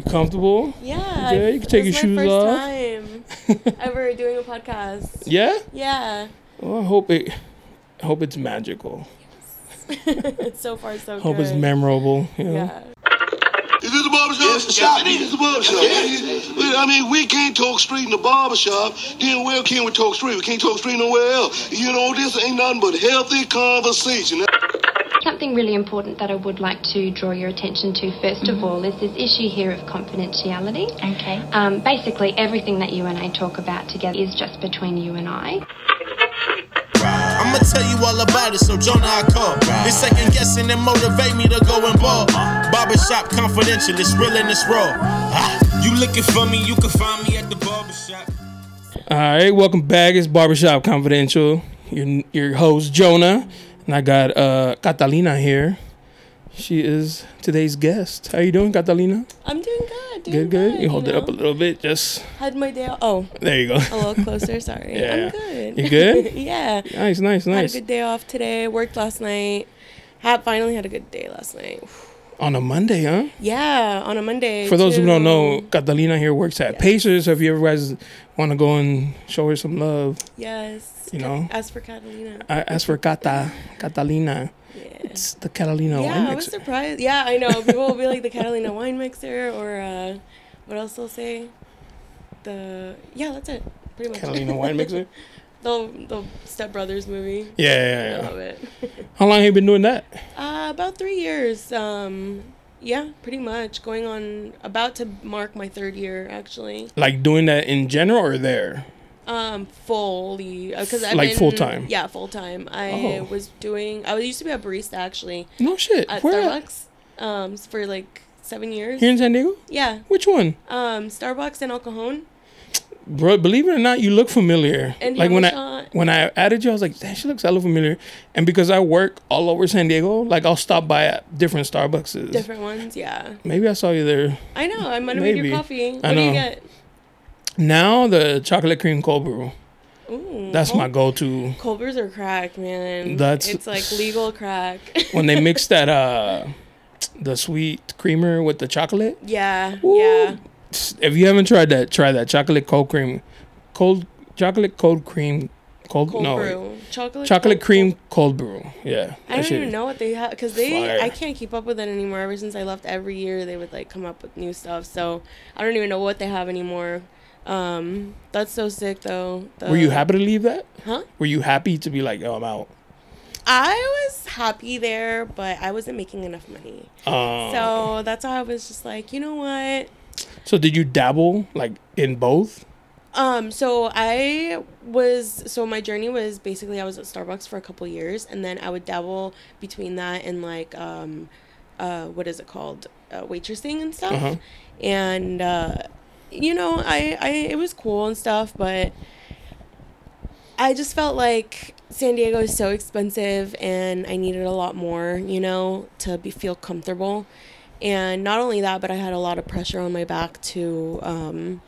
You comfortable? Yeah. Yeah, you can take it's your my shoes first off. time ever doing a podcast. Yeah. Yeah. Well, I hope it. I hope it's magical. so far, so Hope good. Hope it's memorable. You know? Yeah. Is this a barber shop? Yes, it's a shop. it is a barber shop. I mean, we can't talk street in the barber shop. Then where can we talk street? We can't talk street nowhere else. You know, this ain't nothing but healthy conversation. Something really important that I would like to draw your attention to, 1st of all, is this issue here of confidentiality. Okay. Um, basically, everything that you and I talk about together is just between you and I. I'ma tell you all about it, so Jonah I call. This second guessing and motivate me to go and ball. Barbershop confidential, it's real and it's raw. Ah, you looking for me, you can find me at the barbershop. All right, welcome back. It's Barbershop Confidential. Your your host Jonah, and I got uh Catalina here. She is today's guest. How you doing, Catalina? I'm doing good. Doing Good, good. You hold it know? up a little bit. Just Had my day. Off. Oh, there you go. a little closer. Sorry. Yeah. I'm good. You good? yeah. Nice, nice, nice. Had a good day off today. Worked last night. Had finally had a good day last night. On a Monday, huh? Yeah, on a Monday. For those who don't know. Catalina here works at Pacers. So if you ever guys want to go and show her some love, Yes. You know. As for Catalina. I ask for Cata, Catalina. Yeah. It's the Catalina yeah, wine I was surprised. Yeah, I know. People will be like the Catalina wine mixer, or uh, what else they'll say? The yeah, that's it. Pretty much. Catalina wine mixer. the the Step Brothers movie. Yeah, I yeah, yeah. love it. How long have you been doing that? Uh, about three years. Um, yeah, pretty much going on about to mark my third year actually. Like doing that in general or there? Um, fully because I've Like full-time? Yeah, full time. I Oh. was doing. I used to be a barista actually No shit. at Where at? Starbucks. Um, for like seven years. Here in San Diego? Yeah. Which one? Um, Starbucks and El Cajon. Bro, believe it or not, you look familiar. And like when I when I added you, I was like, "Damn, she looks hella familiar." And because I work all over San Diego, like I'll stop by at different Starbucks. Different ones, yeah. Maybe I saw you there. I know. I'm gonna Maybe. your coffee. What I do you get? Now the chocolate cream cold brew. Ooh, That's my go-to. Cold brews are crack, man. That's- it's like legal crack. When they mix that uh the sweet creamer with the chocolate. yeah, yeah. If you haven't tried that, try that chocolate cold cream, cold chocolate cold cream, cold, Cold no brew, chocolate. chocolate cold- cream cold brew. Yeah, I don't even know what they have because they. Fire. I can't keep up with it anymore. Ever since I left, every year they would like come up with new stuff. So I don't even know what they have anymore. Um, that's so sick though. The- Were you happy to leave that? Huh? Were you happy to be like, oh, I'm out? I was happy there, but I wasn't making enough money. Um, So that's why I was just like, you know what? So did you dabble like in both? Um, so I was so my journey was basically I was at Starbucks for a couple years and then I would dabble between that and like um uh what is it called? Uh, waitressing and stuff. Uh-huh. And uh you know, I I it was cool and stuff, but I just felt like San Diego is so expensive and I needed a lot more, you know, to be feel comfortable. And not only that, but I had a lot of pressure on my back to um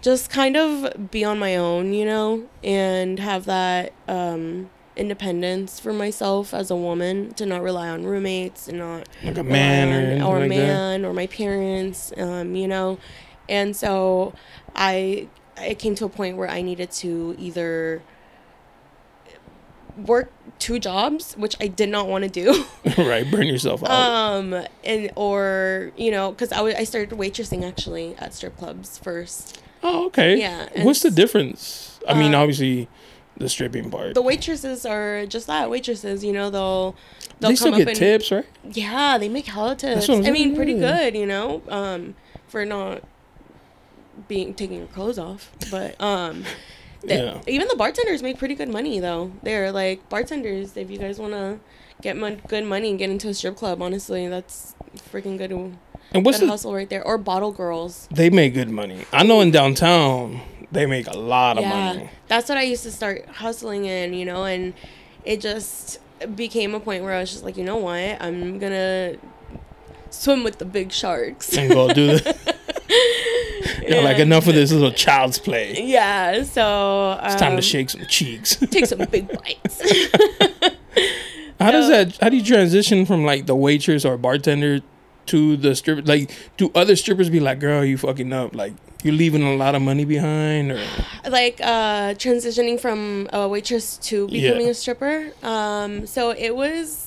just kind of be on my own, you know, and have that um, independence for myself as a woman to not rely on roommates and not Like a man or rely on- anything or a like that? man or my parents, um, you know, and so I it came to a point where I needed to either work two jobs, which I did not want to do. right, burn yourself out. um and or you know because I, w- I started waitressing actually at strip clubs first oh, okay. yeah, What's the difference? I mean, uh, obviously, the stripping part. the waitresses are just that waitresses you know they'll they'll they still come get up and tips, right? yeah they make hella tips I'm mean saying, pretty yeah. good you know um for not being taking your clothes off but um the- Yeah. even the bartenders make pretty good money though they're like bartenders if you guys want to get mon- good money and get into a strip club honestly that's freaking good And what's good the? hustle right there or bottle girls They make good money. I know in downtown they make a lot of money. That's what I used to start hustling in, you know, and it just became a point where I was just like, you know what, I'm gonna swim with the big sharks. And go do the. Yeah, like enough of this little child's play. Yeah, so It's time um, to shake some cheeks. Take some big bites. How does that? How do you transition from like the waitress or bartender to the stripper? Like, do other strippers be like, "Girl, you fucking up"? Like, you're leaving a lot of money behind, or like uh transitioning from a waitress to becoming Yeah. a stripper um so it was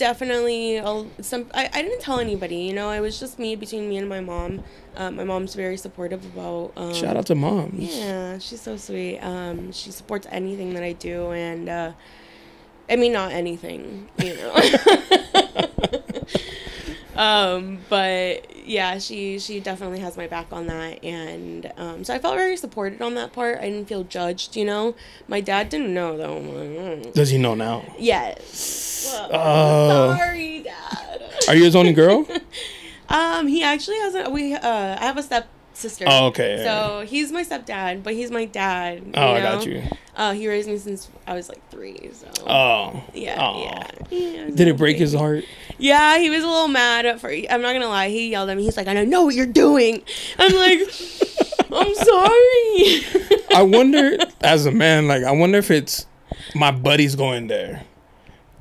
definitely a, some I, I didn't tell anybody you know it was just me between me and my mom. Um, my mom's very supportive about um, shout out to moms. yeah she's so sweet. Um she supports anything that i do and uh i mean not anything you know um but yeah she she definitely has my back on that and um so i felt very supported on that part i didn't feel judged you know my dad didn't know though mm. Does he know now? yes Oh. sorry dad Are you his only girl? um he actually has a we uh i have a step sister Oh, okay. so he's my stepdad but he's my dad you oh, I got you. uh he raised me since i was like three so Oh, yeah, Aw. yeah yeah Did it break his heart? Yeah, he was a little mad at first. I'm not gonna lie. He yelled at me. He's like, "I don't know what you're doing." I'm like, "I'm sorry." I wonder, as a man, like I wonder if it's my buddies going there,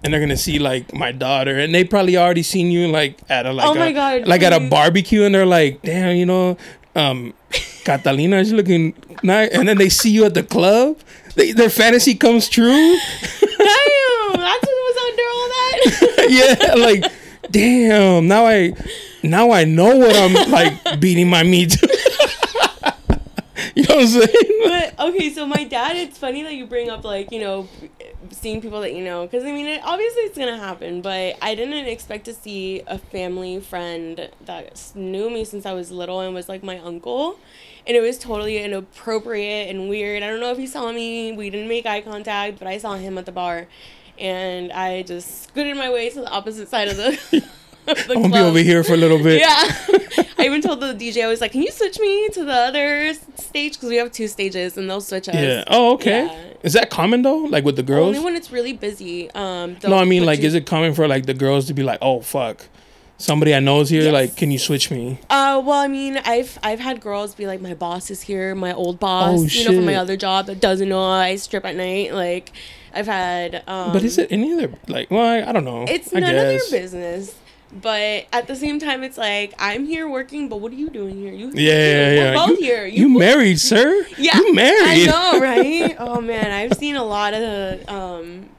and they're gonna see like my daughter, and they probably already seen you like at a like Oh a, my God, like at a barbecue, and they're like, damn, you know, um, Catalina is looking nice, and then they see you at the club. They, their fantasy comes true. Damn, that's what was under all that. yeah, like damn. Now I, now I know what I'm like beating my meat. You know what I'm saying? but okay, so my dad. It's funny that you bring up like you know, seeing people that you know, because I mean, it, obviously it's gonna happen. But I didn't expect to see a family friend that knew me since I was little and was like my uncle. And it was totally inappropriate and weird. I don't know if he saw me. We didn't make eye contact, but I saw him at the bar, and I just scooted my way to the opposite side of the. I'm gonna be over here for a little bit. Yeah. I even told the DJ, I was like, can you switch me to the other stage? Because we have two stages and they'll switch us. Yeah. Oh, okay. Yeah. Is that common though? Like with the girls? Only when it's really busy. Um, no, I mean, like, is it common for like the girls to be like, "Oh, fuck, somebody I know is here. Yes. Like, can you switch me?" Uh, well, I mean, I've I've had girls be like, my boss is here, my old boss, Oh, you know, from my other job that doesn't know I strip at night. Like, I've had. Um, but is it any other like? Well, I, I don't know. It's I none of their business. But at the same time, it's like I'm here working, but what are you doing here? You Yeah, yeah, yeah. We're both you, here. You, married, sir? Yeah, You married? I know, right? oh man, I've seen a lot of um,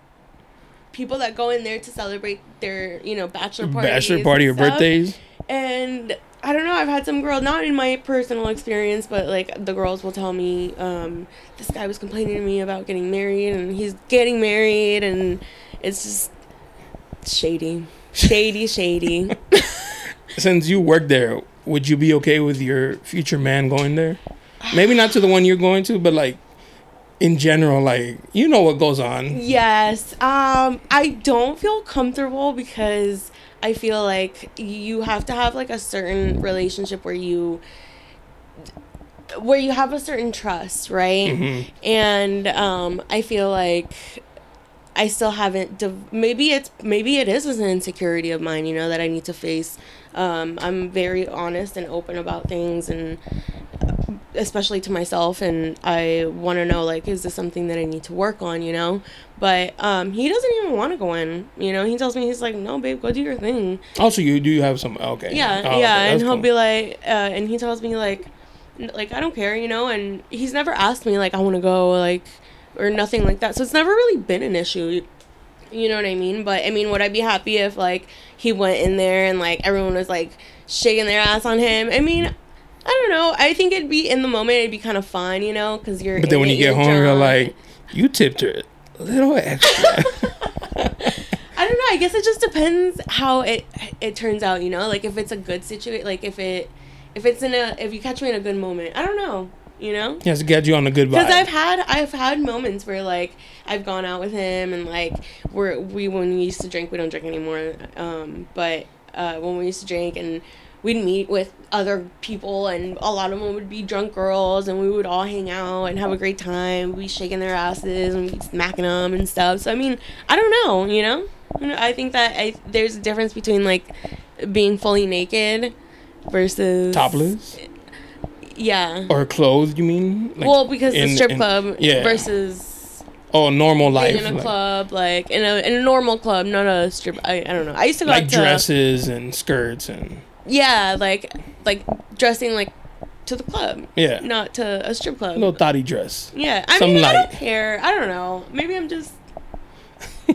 people that go in there to celebrate their, you know, bachelor party, Bachelor party or birthdays? and I don't know. I've had some girl, not in my personal experience, but like the girls will tell me, um, this guy was complaining to me about getting married, and he's getting married, and it's just shady, shady, shady. Since you work there, would you be okay with your future man going there? Maybe not to the one you're going to, but like in general, like you know what goes on. Yes. Um I don't feel comfortable because I feel like you have to have like a certain relationship where you where you have a certain trust, right? And um I feel like I still haven't div- maybe it's maybe it is an insecurity of mine, you know, that I need to face. Um I'm very honest and open about things and especially to myself and I want to know like is this something that I need to work on you know but um he doesn't even want to go in you know he tells me he's like no babe go do your thing Also, you do you have some okay. yeah Oh, okay, yeah and he'll cool. be like uh and he tells me like like I don't care you know and he's never asked me like I want to go like or nothing like that so it's never really been an issue you know what I mean? But I mean, would I be happy if like he went in there and like everyone was like shaking their ass on him? I mean, I don't know. I think it'd be in the moment. It'd be kind of fun, you know, because you're. But then when you get home, you're like, you tipped her a little extra. I don't know. I guess it just depends how it it turns out. You know, like if it's a good situation, like if it if it's in a if you catch me in a good moment. I don't know. You know. has to get you on a good vibe. Because I've had I've had moments where like I've gone out with him and like we're we when we used to drink we don't drink anymore. Um but uh, when we used to drink and we'd meet with other people and a lot of them would be drunk girls and we would all hang out and have a great time. We'd be shaking their asses and we'd be smacking them and stuff. So I mean I don't know you know? You know, I think that I there's a difference between like being fully naked versus Topless yeah or clothed? You mean? Like, well, because the strip in- club yeah. versus Oh, normal life. in a like, club, like in a in a normal club, not a strip. I, I don't know. I used to go like to dresses and skirts and yeah, like like dressing like to the club, yeah, not to a strip club. no thotty dress. Yeah, I Some mean, I don't care. I don't know. Maybe I'm just. I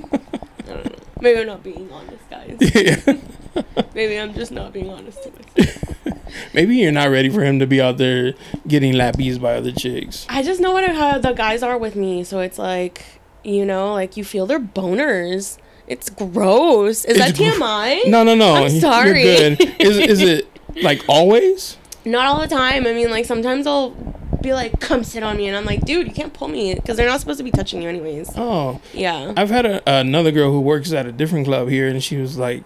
don't know. Maybe I'm not being honest, guys. yeah. Maybe I'm just not being honest to myself. Maybe you're not ready for him to be out there getting lappies by other chicks. I just know what how the guys are with me, so it's like, you know, like you feel their boners. It's gross. Is It's that gr- TMI? No, no, no. I'm You're good. Is is it like always? Not all the time. I mean, like sometimes they'll be like, "Come sit on me," and I'm like, "Dude, you can't pull me because they're not supposed to be touching you anyways." Oh, Yeah. I've had a, another girl who works at a different club here, and she was like,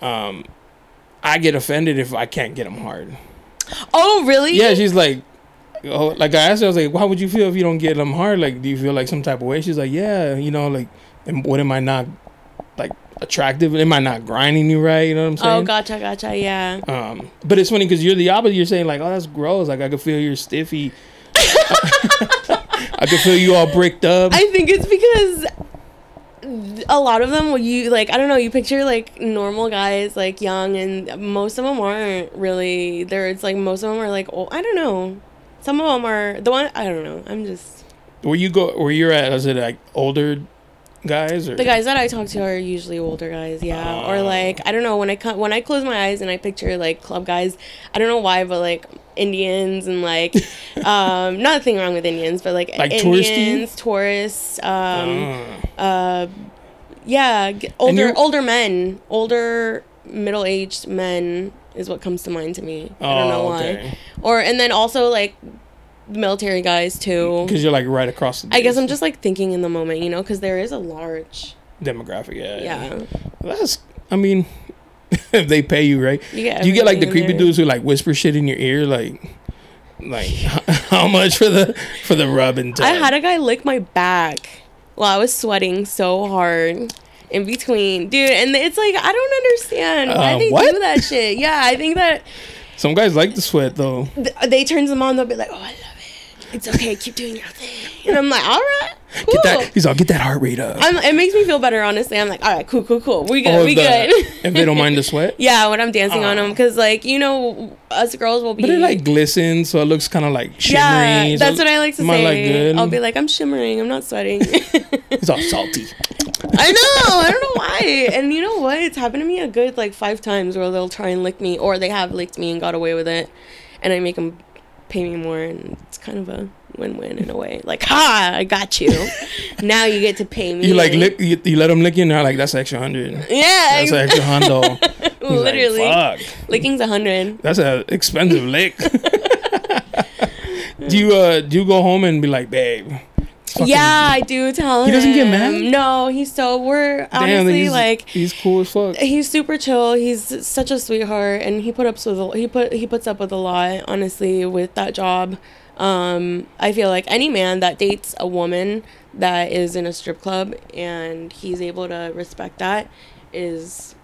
um, "I get offended if I can't get them hard." Oh, really? Yeah, she's like, oh, like I asked her, I was like, "How would you feel if you don't get them hard? Like, do you feel like some type of way?" She's like, "Yeah, you know, like, what am I not like attractive? Am I not grinding you right? You know what I'm saying?" Oh, gotcha, gotcha. Yeah. Um, but it's funny because you're the opposite. You're saying like, "Oh, that's gross." Like I could feel you're stiffy. I could feel you all bricked up. I think it's because a lot of them, when you like, I don't know, you picture like normal guys, like young, and most of them aren't really. There, it's like most of them are like, oh, I don't know. Some of them are the one. I don't know. I'm just where you go? Where you're at? Is it like older guys or the guys that I talk to are usually older guys, yeah, or Oh. like I don't know when I co- when I close my eyes and I picture like club guys. I don't know why, but like Indians and like um nothing wrong with Indians, but like, Like touristy? Indians, tourists, um. Uh, uh yeah g- older older men older middle-aged men is what comes to mind to me i don't know Oh, why okay. or and then also like the military guys too because you're like right across the. i guess i'm just like thinking in the moment you know because there is a large demographic. Yeah, yeah That's. I mean, if they pay you right, you get do you get like the creepy there. dudes who like whisper shit in your ear, like, like how much for the for the rub and tug? i had a guy lick my back while i was sweating so hard in between dude and it's like i don't understand why Uh, they what? do that shit yeah i think that Some guys like the sweat though. th- they turns them on they'll be like oh i love it's okay keep doing your thing and i'm like all right cool. Get that. He's all get that heart rate up. I'm, it makes me feel better honestly i'm like all right cool cool cool we good Or we the- good if they don't mind the sweat. yeah when i'm dancing on them because like you know us girls will be But it like glistens, so it looks kind of like shimmery. yeah so that's what i like to say good. i'll be like i'm shimmering i'm not sweating It's all salty. I know. I don't know why. And you know what? It's happened to me a good like five times where they'll try and lick me, or they have licked me and got away with it, and I make them pay me more, and it's kind of a win-win in a way. Like, ha! I got you. now you get to pay me. You like lick, you, you let them lick you, and they're like, "That's extra hundred. Yeah, That's an extra hundo." He's literally. Like, Fuck, Licking's a hundred. that's an expensive lick. do you uh do you go home and be like, babe? Fucking- Yeah, I do tell him. He doesn't get mad? No, he's so we're Damn, honestly he's, like he's cool as fuck. he's super chill. He's such a sweetheart, and he put up with a, he put he puts up with a lot. Honestly, with that job, um, I feel like any man that dates a woman that is in a strip club and he's able to respect that is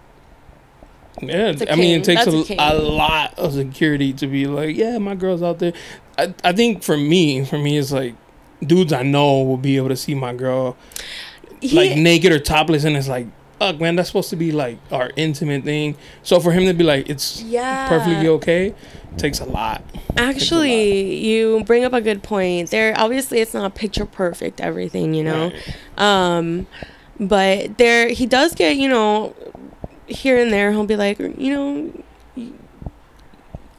Yeah, I mean, it takes a, a a lot of security to be like, yeah, my girl's out there. I, I think for me, for me, it's like dudes I know will be able to see my girl he, like naked or topless, and it's like, fuck, man, that's supposed to be like our intimate thing. So for him to be like, it's yeah perfectly okay, takes a lot. Actually, you bring up a good point. There, obviously, it's not picture perfect everything, you know. Right. Um, but there, he does get, you know, here and there. He'll be like, you know,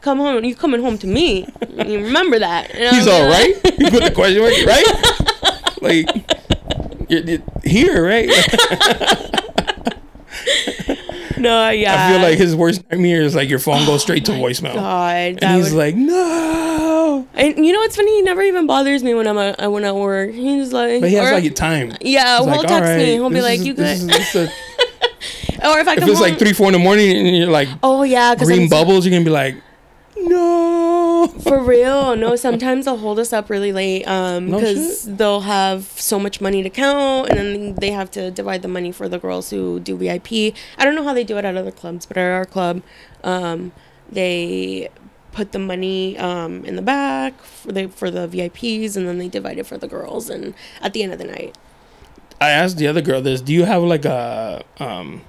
come home. You coming home to me? you remember that? And I'll He's all right. You put the question mark, right? like, you're, you're here, right? No, yeah. I feel like his worst nightmare is like your phone goes straight to oh voicemail. Oh God, And he's would, like, no. and you know what's funny? He never even bothers me when I'm a, when at work. He's like, But he has or- like time. yeah, He's he'll like, text "All me. He'll be like, is- "You good?" is- a- or if I if it's like three, four in the morning and you're like oh yeah, green I'm- bubbles, you're gonna be like, no. For real, no. Sometimes they'll hold us up really late um No because they'll have so much money to count, and then they have to divide the money for the girls who do VIP. I don't know how they do it at other clubs, but at our club, um, they put the money um in the back for the for the VIPs, and then they divide it for the girls, and at the end of the night. I asked the other girl this. Do you have like a um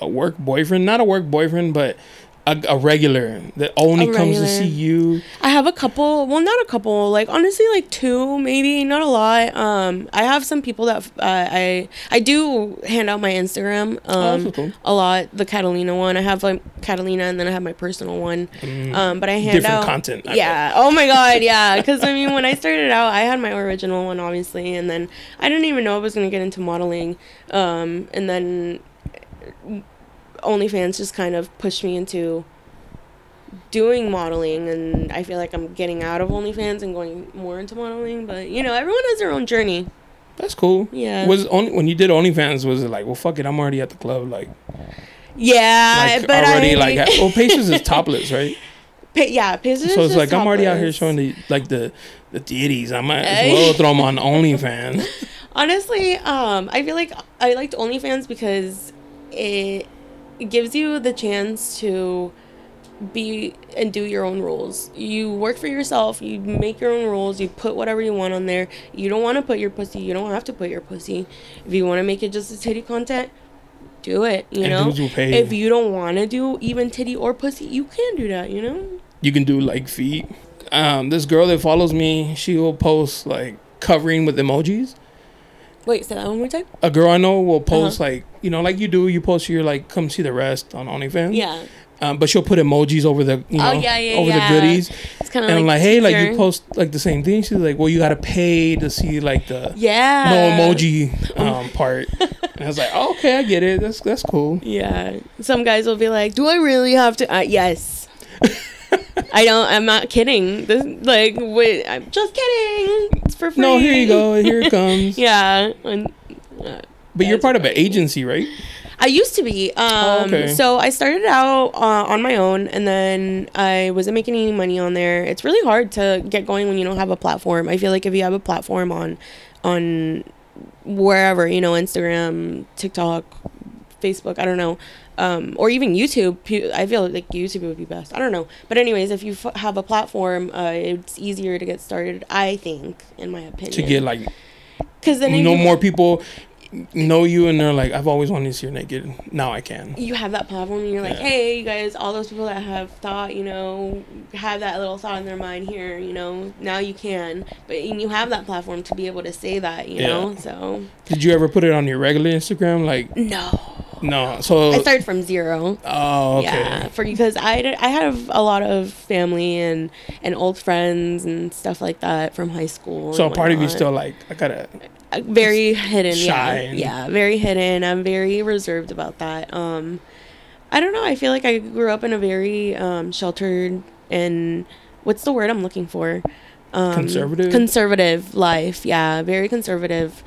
a work boyfriend? Not a work boyfriend, but a, a regular that only comes to see you. I have a couple. Well, not a couple. Like honestly, like two, maybe not a lot. Um, I have some people that uh, I I do hand out my Instagram. Um, that's cool. a lot. The Catalina one. I have like Catalina, and then I have my personal one. Um, but I hand Mm. Different out content, I Yeah. Oh my god. Yeah. Because I mean, when I started out, I had my original one, obviously, and then I didn't even know I was gonna get into modeling. Um, and then OnlyFans just kind of pushed me into doing modeling and I feel like I'm getting out of OnlyFans and going more into modeling. But you know, everyone has their own journey. That's cool. Yeah. Was only when you did OnlyFans was it like, well, fuck it, I'm already at the club, like, Yeah, like but already I, like. Well, Pacers is topless, right? Pa- yeah, Pacers So it's is like I'm already out here showing the like the the deities. I might as well throw them on OnlyFans. Honestly, um, I feel like I liked OnlyFans because it, it gives you the chance to be and do your own rules. You work for yourself. You make your own rules. You put whatever you want on there. You don't want to put your pussy. You don't have to put your pussy. If you want to make it just a titty content, do it. You And know. dudes will pay. If you don't want to do even titty or pussy, you can do that. You know. You can do like feet. Um, this girl that follows me, she will post like covering with emojis. Wait, say that one more time. A girl I know will post Uh-huh. like you know like you do. You post your like come see the rest on OnlyFans. Yeah. Um, but she'll put emojis over the you know Oh, yeah, yeah, over yeah. the goodies. It's kind of And like I'm like, hey, like you post like the same thing. She's like, well, you gotta pay to see like the Yeah. no emoji um, part. and I was like, oh, okay, I get it. That's that's cool. Yeah. Some guys will be like, "Do I really have to?" Uh, yes. I don't. I'm not kidding. This like, wait. I'm just kidding. It's for free. No, here you go. Here it comes. yeah. And, uh, But you're part of an agency, right? I used to be. Um, Oh, okay. So I started out uh, on my own, and then I wasn't making any money on there. It's really hard to get going when you don't have a platform. I feel like if you have a platform on, on wherever you know, Instagram, TikTok, Facebook, I don't know, um, or even YouTube. I feel like YouTube would be best. I don't know, but anyways, if you f- have a platform, uh, it's easier to get started. I think, in my opinion, To get like because then no more people know you and they're like, I've always wanted to see you naked. Now I can. you have that platform and you're like, Yeah. hey, you guys, all those people that have thought, you know, have that little thought in their mind here, you know, now you can. But and you have that platform to be able to say that, you Yeah. know. So Did you ever put it on your regular Instagram? Like no, no. So I started from zero. oh okay. Yeah, for because I I have a lot of family and and old friends and stuff like that from high school. So a part of you still like I gotta very hidden shy yeah yeah very hidden. I'm very reserved about that. Um i don't know. I feel like i grew up in a very um sheltered and what's the word i'm looking for? Um Conservative? conservative life. Yeah very conservative.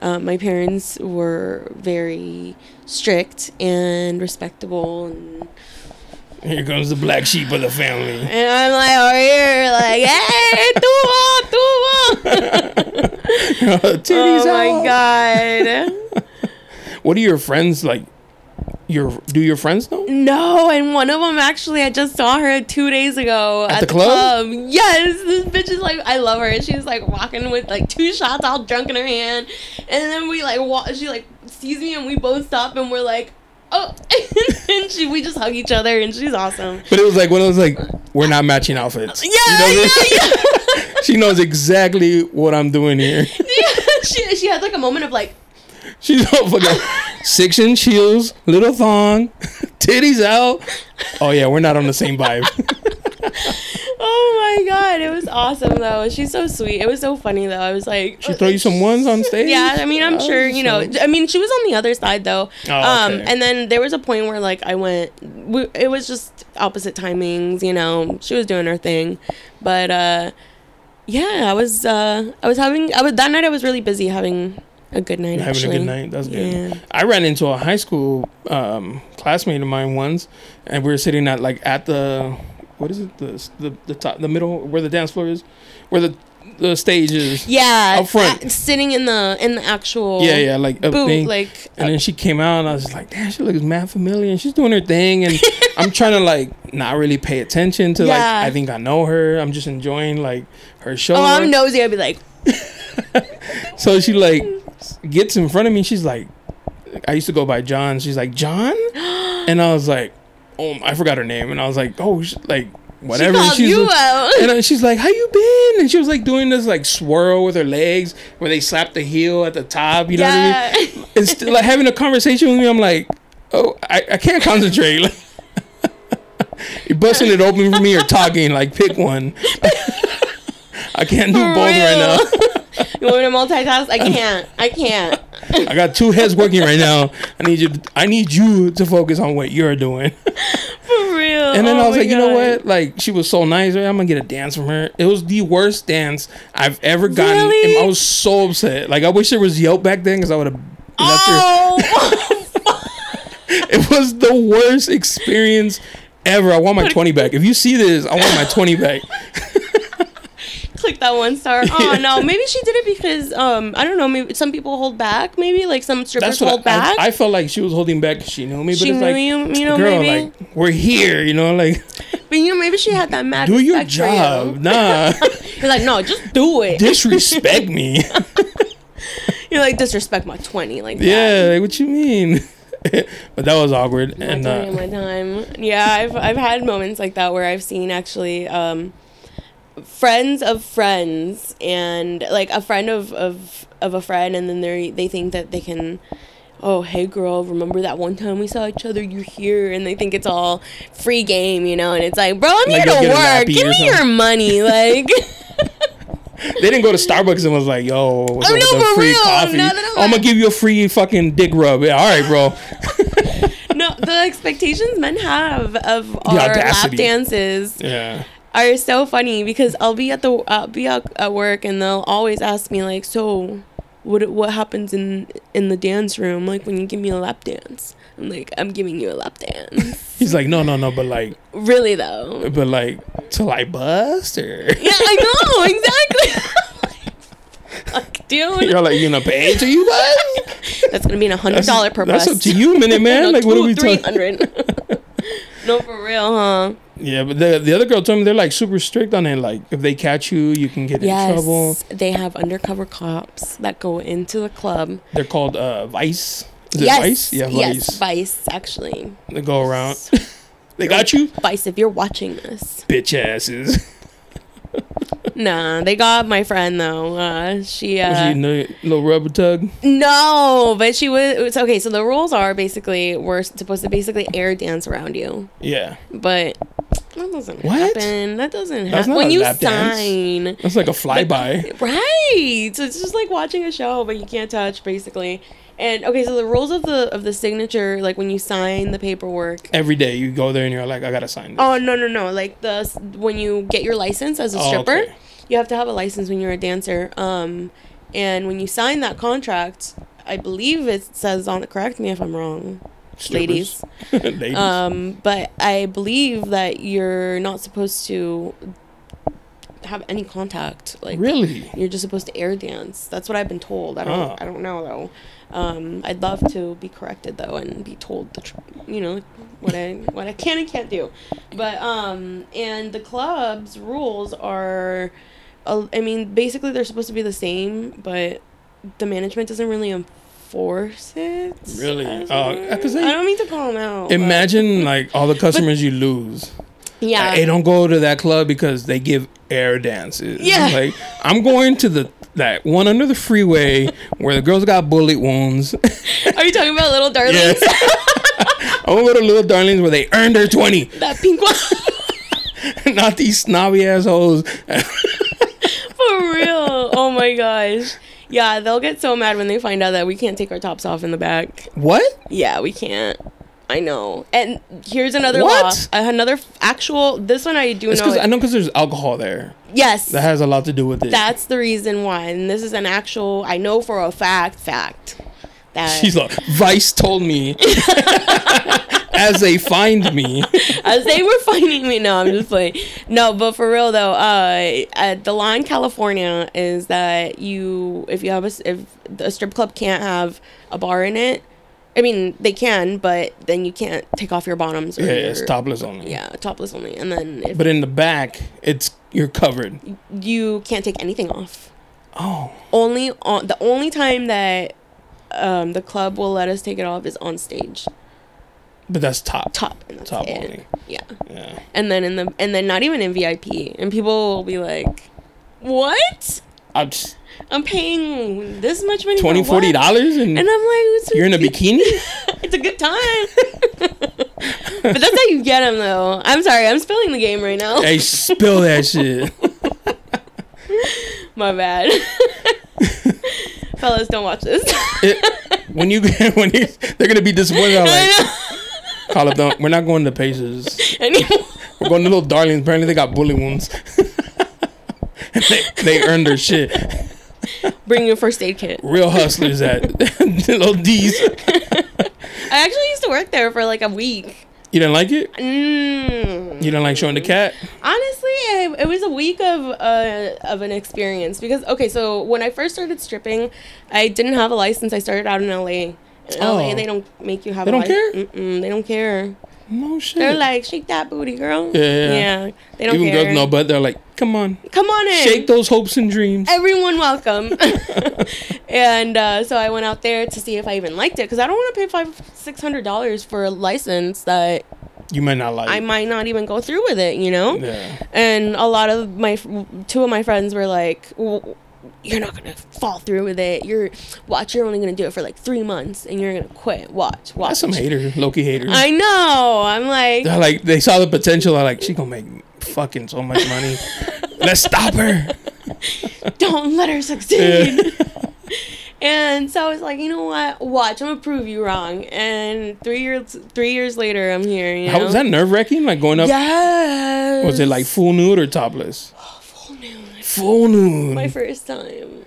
Um, my parents were very strict and respectable and here comes the black sheep of the family. and I'm like oh, over here, like, hey, tuba, tuba. Titties oh my god. What are your friends like? Your do your friends know? No, and one of them actually, I just saw her two days ago At the club? Yes, this bitch is like, I love her. And she's like walking with like two shots all drunk in her hand, and then we like walk. She like sees me, and we both stop, and we're like, oh, and she we just hug each other, and she's awesome. But it was like one of those like we're not matching outfits. Yeah, You know yeah, yeah. she knows exactly what I'm doing here. yeah. She she had like a moment of like, She's all fucking six inch heels, little thong, titties out. Oh yeah, we're not on the same vibe. Oh my god, it was awesome though. She's so sweet. It was so funny though. I was like, She throw you some ones on stage. Yeah, I mean, I'm Oh, sure you know. I mean, she was on the other side though. Oh, Um, okay. and then there was a point where like I went. We, it was just opposite timings, you know. She was doing her thing, but uh, yeah, I was. Uh, I was having. I was that night. I was really busy having a good night. Having actually. a good night. That's good. Yeah. I ran into a high school um, classmate of mine once, and we were sitting at like at the what is it the the the top the middle where the dance floor is, where the the stage is. Yeah, Up front. uh, sitting in the in the actual Yeah, yeah, like a booth, thing. like And then she came out, and I was just like, "Damn, she looks mad familiar." And she's doing her thing, and I'm trying to like not really pay attention to like I think I know her. I'm just enjoying like her show. oh, I'm nosy. I'd be like, so she like gets in front of me. She's like, I used to go by John. She's like, John? And I was like, oh, I forgot her name. And I was like, oh, sh- like, whatever. She And she's you like- out. And she's like, how you been? And she was like doing this like swirl with her legs where they slap the heel at the top. You know what I mean? Yeah. It's still, like having a conversation with me. I'm like, oh, I, I can't concentrate. Like, you're busting it open for me or talking. Like, pick one. I can't do For both right now. you want me to multitask? I can't. I can't. I got two heads working right now. I need you. I need you to focus on what you're doing. For real. And then Oh I was like, you know what? Like she was so nice. Right? I'm gonna get a dance from her. It was the worst dance I've ever gotten. Really? And I was so upset. Like I wish there was Yelp back then because I would have left her. Oh, It was the worst experience ever. I want my twenty back. If you see this, I want my twenty back. click that one star. Oh no, maybe she did it because um I don't know. Maybe some people hold back. Maybe like some strippers hold I, back. I, I felt like she was holding back. She knew me, but she it's knew like, you. You know, girl, maybe. like we're here. You know, like but you know, maybe she had that mad. do your for you. job. Nah, You're like, no, just do it. disrespect me. You're like disrespect my twenty, like that. yeah, like, what you mean? but that was awkward. My And uh, my time. Yeah, I've I've had moments like that where I've seen actually um, friends of friends and like a friend of of of a friend, and then they they think that they can. Oh, hey girl, remember that one time we saw each other? You're here, and they think it's all free game, you know. And it's like, bro, I'm Like here to work. Give me your money, like. they didn't go to Starbucks and was like, "Yo, what's Oh, up no, with the free real. coffee? No, I'm gonna give you a free fucking dick rub." Yeah, all right, bro. no, the expectations men have of our lap dances Yeah. Are so funny because I'll be at the I'll be out at work and they'll always ask me like, so what what happens in in the dance room like when you give me a lap dance? I'm like, I'm giving you a lap dance. He's like, "No, no, no," but like, really though? but like, till I bust or Yeah, I know exactly. Fuck, dude, you're like, "You gonna pay till you bust?" that's gonna be a hundred dollar per That's bust. up to you, minute man. No, like, what are we talking? no, for real, huh? Yeah, but the the other girl told me they're like super strict on it. Like, if they catch you, you can get in trouble. Yes, they have undercover cops that go into the club. They're called uh, Vice. Is it yes, Vice? Yeah, yes, Vice. Vice. Actually, They go around. they got you, Vice. If you're watching this, bitch asses. nah, they got my friend though. Uh, she, Was she uh, little rubber tug? no, but she was. Okay. So the rules are basically we're supposed to basically air dance around you, Yeah. but that doesn't What? happen. That doesn't happen when you lap dance. sign. That's like a flyby. Right. So it's just like watching a show, but you can't touch basically. And okay, so the rules of the of the signature, like when you sign the paperwork. Every day you go there and you're like, I gotta sign this. Oh no no no! Like the when you get your license as a Oh, stripper, okay. you have to have a license when you're a dancer. Um, and when you sign that contract, I believe it says on. The correct me if I'm wrong, ladies. Ladies. Um, but I believe that you're not supposed to have any contact. Like really? you're just supposed to air dance. That's what I've been told. I don't. Oh. I don't know though. Um, I'd love to be corrected though and be told the, tr- you know, what I what I can and can't do. But um, and the club's rules are, uh, I mean, basically they're supposed to be the same, but the management doesn't really enforce it. Really? Oh, much. 'cause they- I don't mean to call them out. but- Imagine like all the customers you lose. yeah. Like, hey, don't go to that club because they give air dances. Yeah. Like I'm going to the that one under the freeway where the girls got bullet wounds. Are you talking about little darlings? yeah. I want to go to Little Darlings where they earned their twenty, that pink one. not these snobby assholes. For real. Oh my gosh. Yeah, they'll get so mad when they find out that we can't take our tops off in the back. what? Yeah, we can't. I know. And here's another What? law. Another f- actual. This one I do It's know. because I know because there's alcohol there. yes. That has a lot to do with it. that's the reason why. And this is an actual. I know for a fact. Fact. That She's like, Vice told me as they find me. as they were finding me. No, I'm just playing. No, but for real though, uh, uh, the law in California is that you, if you have a, if a strip club can't have a bar in it, I mean they can, but then you can't take off your bottoms. Or Yeah, your, it's topless only. Yeah, topless only, and then if But in the back, it's you're covered. you can't take anything off. Oh, Only on the only time that um, the club will let us take it off is on stage, but that's top. top, that's Top it. only. Yeah, Yeah. and then in the and then not even in VIP, and people will be like, "What? I'm just I'm paying this much money 20 for what?" 40 dollars and, And I'm like, you're in a bikini? it's a good time. but that's how you get them, though. I'm sorry, I'm spilling the game right now. hey, spill that shit. My bad. Fellas, don't watch this. It- when you when you, they're gonna be disappointed. I'm like, call up. Don't, we're not going to Pacers. Anymore. We're going to Little Darlings. Apparently, they got bully wounds. They, they earned their shit. Bring your first aid kit. Real hustlers at Little D's. I actually used to work there for like a week. You didn't like it? Mm. You didn't like showing the cat? Honestly, it, it was a week of uh, of an experience because okay, so when I first started stripping, I didn't have a license. I started out in LA. In LA, Oh. they don't make you have. They a don't care? Mm-mm, they don't care. No shit. They're like, shake that booty, girl. Yeah, yeah. yeah. They don't Even care. girls know, but they're like, come on, Come on in. shake those hopes and dreams. Everyone welcome. and uh, so I went out there to see if I even liked it because I don't want to pay five, six hundred dollars for a license that You might not like. I might not even go through with it. You know. Yeah. And a lot of my two of my friends were like, well, "You're not gonna fall through with it. You're watch. You're only gonna do it for like three months, and you're gonna quit. Watch, watch." That's some hater, Loki haters. I know. I'm like, They're like, they saw the potential. They're like, she gonna make fucking so much money. Let's stop her. don't let her succeed. and so I was like, you know what? Watch, I'm gonna prove you wrong. And three years, three years later, I'm here. You How was that nerve wracking? Like going up? Yes. Was it like full nude or topless? Oh, full nude. Full nude. My first time.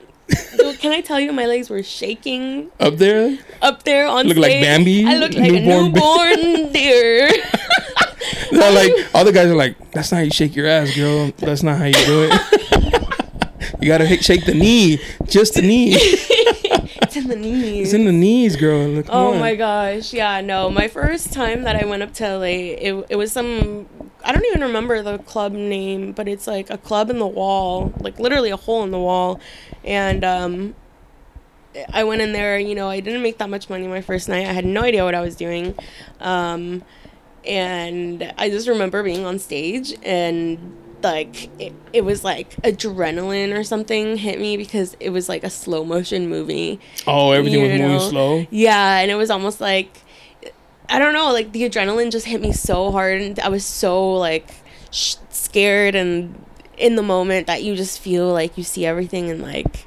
Dude, Can I tell you, my legs were shaking up there? up there on Look like. Bambi? I looked like Newborn a newborn deer. They're like, all the guys are like, that's not how you shake your ass, girl. That's not how you do it. you gotta shake the knee, just the knee. It's in the knees. It's in the knees, girl. Look, Oh on. my gosh. Yeah, no. My first time that I went up to LA, it, it was some I don't even remember the club name, but it's like a club in the wall, like literally a hole in the wall. And um I went in there, you know, I didn't make that much money my first night. I had no idea what I was doing. Um and I just remember being on stage and like it, it was like adrenaline or something hit me because it was like a slow motion movie Oh, everything was you moving slow. Yeah, and it was almost like I don't know, like the adrenaline just hit me so hard, and I was so like sh- scared and in the moment that you just feel like you see everything in like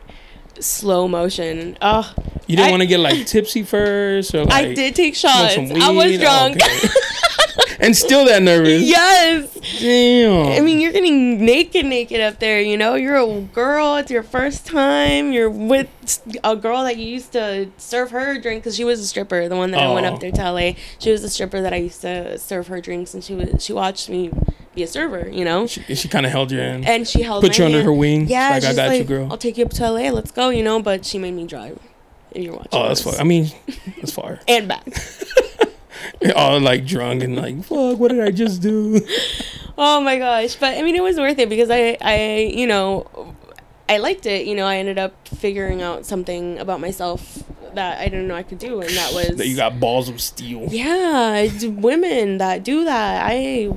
slow motion. Oh, You didn't want to get like tipsy first, or like I did take shots. I was? Oh, drunk. okay. and still that nervous. yes. Damn. I mean, you're getting naked, naked up there. You know, you're a girl. It's your first time. You're with a girl that you used to serve her drink because she was a stripper. The one that I went Oh. up there to LA. She was a stripper that I used to serve her drinks, and she was she watched me be a server. You know, she, she kind of held your hand. and she held Put you under hand. her wing. Yeah, like I got like, you, girl. I'll take you up to LA. Let's go. You know, but she made me drive. If you're watching. oh, that's this. far. I mean, that's far. And back. All like drunk and like, fuck, what did I just do? Oh my gosh. But I mean it was worth it because I I you know I liked it. You know, I ended up figuring out something about myself that I didn't know I could do and that was that you got balls of steel. Yeah, women that do that. I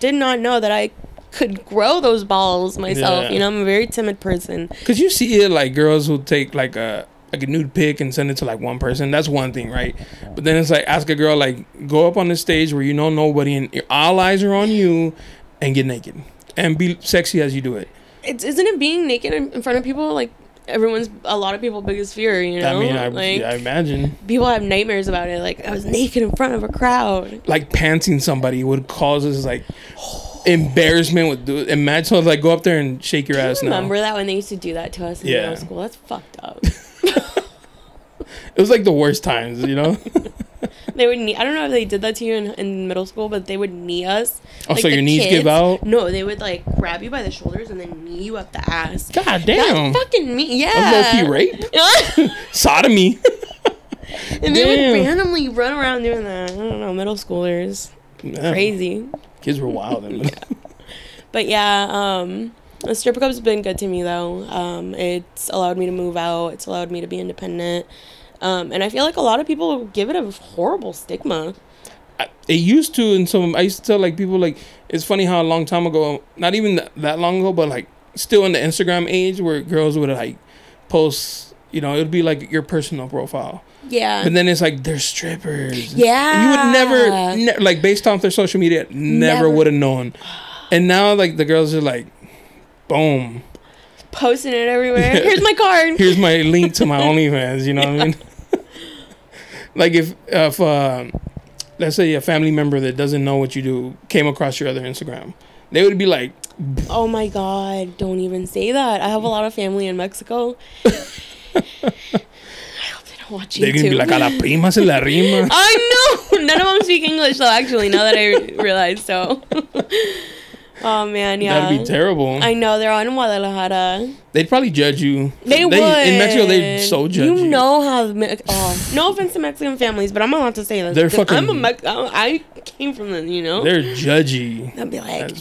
did not know that I could grow those balls myself. Yeah. You know, I'm a very timid person. Cause you see it like girls who take like a like a nude pic and send it to like one person. That's one thing, right? But then it's like ask a girl like go up on the stage where you know nobody and your all eyes are on you, and get naked and be sexy as you do it. It's isn't it being naked in front of people like everyone's a lot of people's biggest fear, you know? I mean, I, like yeah, I imagine people have nightmares about it. Like I was naked in front of a crowd. like pantsing somebody would cause us like embarrassment with do imagine so like go up there and shake your Do you ass remember now. that when they used to do that to us in Yeah. middle school? That's fucked up. It was like the worst times, you know. they would knee. I don't know if they did that to you in, in middle school, but they would knee us. Oh, so your knees give out? No, they would like grab you by the shoulders and then knee you up the ass. God damn, That's fucking me. Yeah. low key rape, sodomy. and they would randomly run around doing that. I don't know, middle schoolers. Yeah. Crazy. Kids were wild. in- But yeah, um The strip club's been good to me though. Um, it's allowed me to move out. It's allowed me to be independent. Um, and I feel like a lot of people give it a horrible stigma. I- it used to and some i used to tell like people like it's funny how a long time ago not even that, that long ago but like still in the instagram age where girls would like post you know it would be like your personal profile Yeah. but then it's like they're strippers Yeah. and you would never ne- like based off their social media never, Never. would have known and now like the girls are like boom Posting it everywhere. Here's my card. here's my link to my OnlyFans. You know what I mean? like if if uh, let's say a family member that doesn't know what you do came across your other Instagram, they would be like, Oh my god, don't even say that. I have a lot of family in Mexico. I Watch They're gonna be like, a la prima se la rima. I know. None of them speak English though. Actually, now that I realize so. Oh man, yeah. That'd be terrible. I know they're on in Guadalajara. They'd probably judge you. They, would in Mexico. They're so judgy. You know how Me- oh, no offense to Mexican families, but I'm allowed to say this. They're 'cause I'm a fucking- Mex- I came from them, you know. they're judgy They'll be like.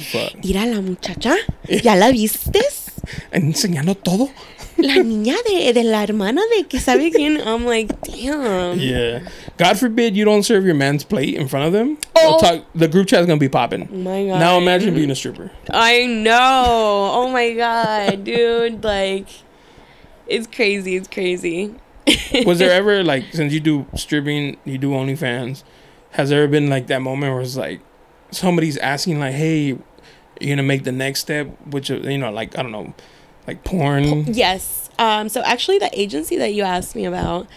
"Mira la muchacha, ya la vistes." Enseñando todo. La niña de, de la hermana de que sabe quién. I'm like, damn. Yeah. God forbid you don't serve your man's plate in front of them. Oh. Talk, the group chat's gonna be popping. Oh my god. Now imagine being a stripper. I know. Oh my god, dude. Like, it's crazy. It's crazy. was there ever like since you do stripping, you do OnlyFans, has there ever been like that moment where it's like somebody's asking like, "Hey, you're gonna make the next step," which you know, like I don't know, like porn. Yes. Um, so actually, the agency that you asked me about,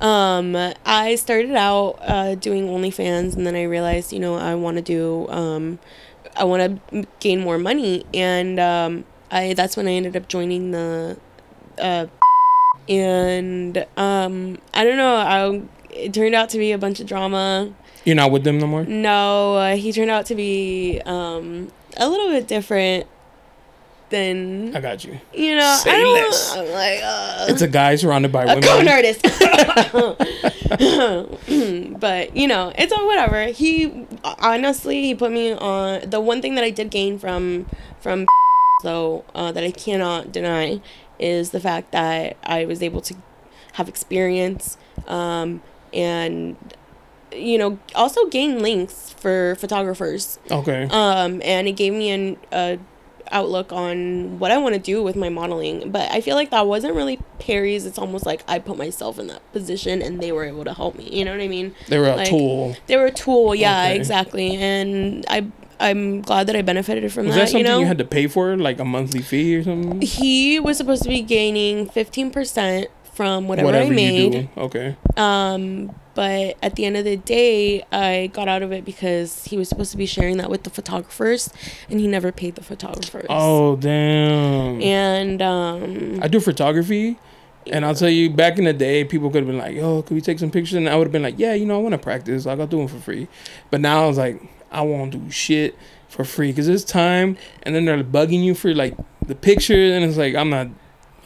um, I started out uh, doing OnlyFans, and then I realized, you know, I want to do, um, I want to gain more money, and um, I that's when I ended up joining the, uh, and um, I don't know, I it turned out to be a bunch of drama. You're not with them no more. No, uh, he turned out to be um, a little bit different I got you. you know, Say I don't, less. I'm like, uh, It's a guy surrounded by a con women. artist. but you know, it's all whatever. He honestly, he put me on the one thing that I did gain from from though uh, that I cannot deny is the fact that I was able to have experience um, and you know also gain links for photographers Okay. um, and it gave me an uh, outlook on what I want to do with my modeling. But I feel like that wasn't really Perry's. It's almost like I put myself in that position, and they were able to help me. You know what I mean? they were a like, tool. They were a tool. Yeah, Okay. exactly. And I I'm glad that I benefited from Was that. that something you know, you had to pay for, like a monthly fee or something? he was supposed to be gaining fifteen percent from whatever, Whatever I made. Okay. Um, but at the end of the day, I got out of it because he was supposed to be sharing that with the photographers, and he never paid the photographers. Oh damn. And um, I do photography, and I'll tell you, back in the day, people could have been like, "Yo, could we take some pictures?" And I would have been like, "Yeah, you know, I want to practice. Like, I'll do them for free." But now I was like, I won't do shit for free because it's time, and then they're bugging you for like the picture, and it's like I'm not.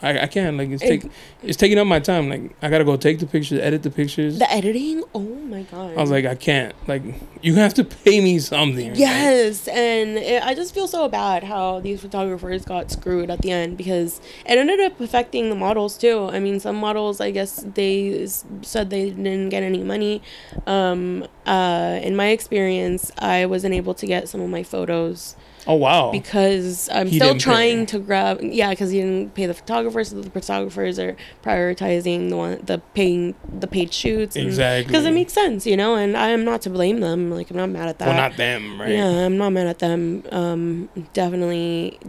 I, I can't like it's take it's taking up my time like I gotta go take the pictures edit the pictures the editing, oh my god! I was like I can't like you have to pay me something right? Yes, and it, I just feel so bad how these photographers got screwed at the end because it ended up affecting the models too. I mean, some models, I guess they said they didn't get any money. Um, uh, in my experience, I wasn't able to get some of my photos oh wow because I'm He still trying pay. to grab. Yeah, because he didn't pay the photographers. So the photographers are prioritizing the one the paying the paid shoots. Exactly. Because it makes sense, you know, and I am not to blame them. Like I'm not mad at that. well not them right Yeah, I'm not mad at them. Um, definitely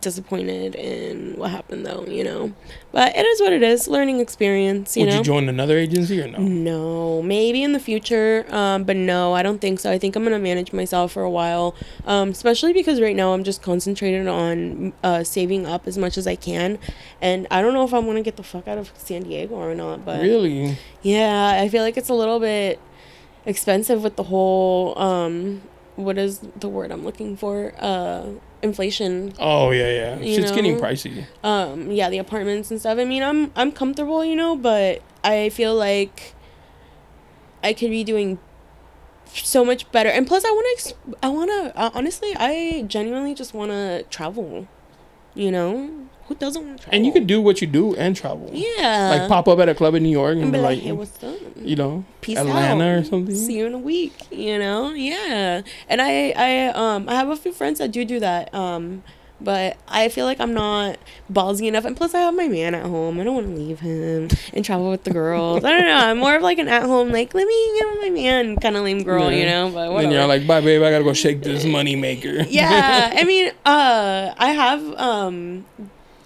disappointed in what happened though, you know. But it is what it is. Learning experience, you would know. you join another agency or no no, maybe in the future, um, but no, I don't think so. I think I'm gonna manage myself for a while, um, especially because right now I'm just concentrated on uh, saving up as much as I can, and I don't know if I'm gonna get the fuck out of San Diego or not. But really yeah, I feel like it's a little bit expensive with the whole um what is the word I'm looking for? Uh inflation. oh yeah yeah shit's getting pricey Um yeah, the apartments and stuff. I mean, I'm I'm comfortable, you know, but I feel like I could be doing so much better. And plus I want to ex- I want to uh, honestly, I genuinely just want to travel. You know, who doesn't want to travel? And you can do what you do and travel. yeah, Like pop up at a club in New York and, and be be like, like, hey, what's up? you know, Peace Atlanta out. or something. See you in a week. You know, yeah. And I, I, um, I have a few friends that do do that. Um, but I feel like I'm not ballsy enough. And plus, I have my man at home. I don't want to leave him and travel with the girls. I don't know. I'm more of like an at home, like let me get with my man kind of lame girl. You know, but whatever. you're like, bye, babe. I gotta go shake this money maker. yeah. I mean, uh, I have, um,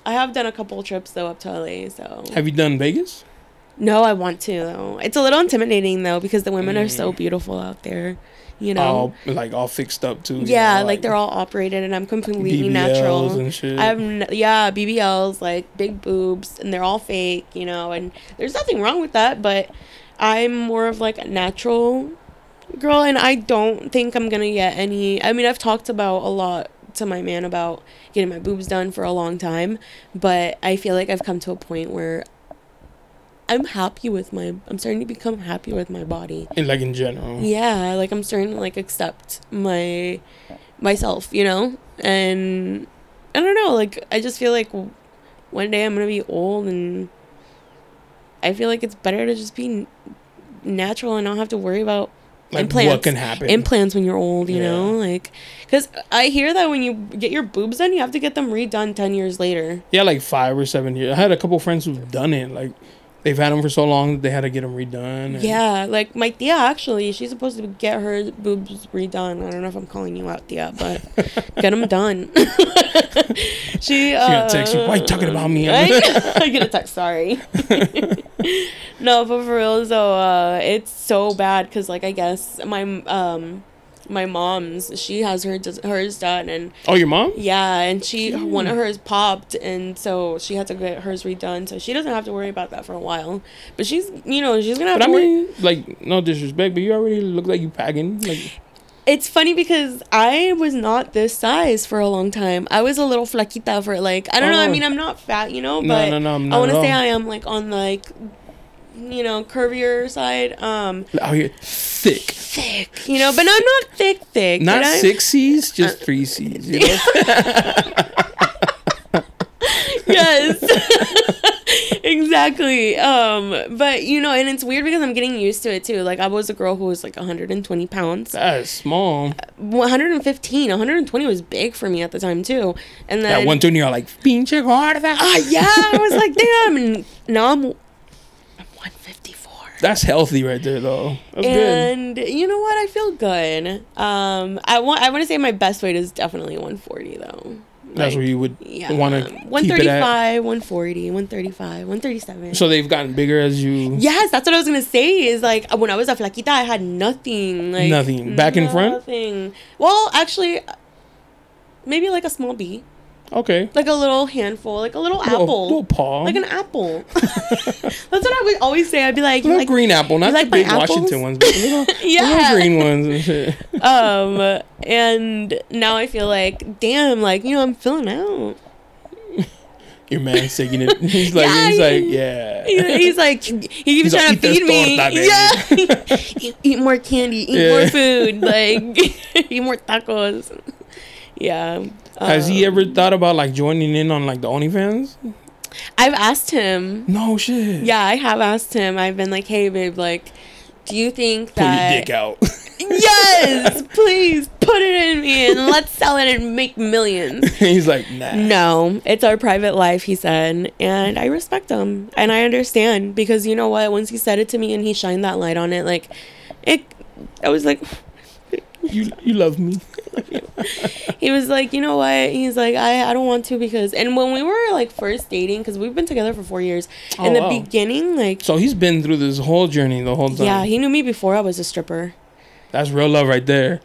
I have done a couple trips though up to LA. So Have you done Vegas? no, I want to though. It's a little intimidating though because the women are Mm. so beautiful out there. You know. All like all fixed up too. you Yeah, know, like, they're all operated, and I'm completely BBLs natural. and shit. I have n- yeah BBLs like big boobs, and they're all fake, you know. And there's nothing wrong with that, but I'm more of like a natural girl, and I don't think I'm gonna get any. I mean, I've talked about a lot to my man about getting my boobs done for a long time, but I feel like I've come to a point where I'm happy with my. I'm starting to become happy with my body. in like in general. Yeah, like I'm starting to like accept my myself, you know? And I don't know, like I just feel like one day I'm going to be old and I feel like it's better to just be natural and not have to worry about Like implants. what can happen? Implants when you're old, you Yeah. know? Like cuz I hear that when you get your boobs done, you have to get them redone 10 years later. yeah, like five or seven years. I had a couple friends who've done it. Like they've had them for so long that they had to get them redone. Yeah, like my tia actually, she's supposed to get her boobs redone. I don't know if I'm calling you out, tia, but get them done. she uh, gonna text you, "Why you talking about me?" I, I get a text. Sorry. no, but for real, so uh, it's so bad because like I guess my um my mom's she has her hers done and Oh, your mom? yeah, and she one of hers popped, and so she had to get hers redone. So she doesn't have to worry about that for a while. But she's, you know, she's gonna have But I mean, like, no disrespect, but you already look like you packing. Like, It's funny because I was not this size for a long time. I was a little flaquita for like I don't know. I Oh. mean, I'm not fat, you know, No, but no, no, I not want to say. I am like on like you know curvier side, um, out here, thick. thick, you know, but I'm not thick, thick. Not six C's, just three C's. You know? yes exactly um but you know and it's weird because i'm getting used to it too like i was a girl who was like 120 pounds That's small. 115 120 was big for me at the time too and then one tune, you're like, pinche gorda. ah yeah i was like damn and now i'm, I'm 154 That's healthy right there, though. That's good. and you know what i feel good um i want i want to say my best weight is definitely 140 though That's Like, where you would yeah want to keep it at. 135 140 135 137 So they've gotten bigger as you. Yes, that's what I was gonna say. Is like when I was a flaquita, I had nothing. Like Nothing. Back in front? Nothing. Well, actually, maybe like a small bee, Okay. like a little handful, like a little Little, apple, little paw. like an apple. that's what I would always say. I'd be like, little like green apple, not like the big Washington ones, but little, Yeah. little green ones and shit. um, and now I feel like, damn, like you know, I'm filling out. Your man's taking it. He's like, Yeah, he's he- like, yeah. He's like, he keeps He's like, trying to feed me. torta, yeah, eat, eat more candy, eat Yeah. more food, like eat more tacos. Yeah. Has he um, ever thought about like joining in on like the OnlyFans? I've asked him. No shit. Yeah, I have asked him. I've been like, hey, babe, like, do you think Pull your that? dick out. Yes, please put it in me and let's sell it and make millions. he's like, nah. No, it's our private life, he said. And I respect him. And I understand because you know what? Once he said it to me and he shined that light on it, like, it, I was like, You you love me. he was like, you know what? He's like, I, I don't want to because, and when we were like first dating, because we've been together for four years, Oh, in the wow. beginning, like, So he's been through this whole journey the whole time. yeah, he knew me before I was a stripper. That's real love right there.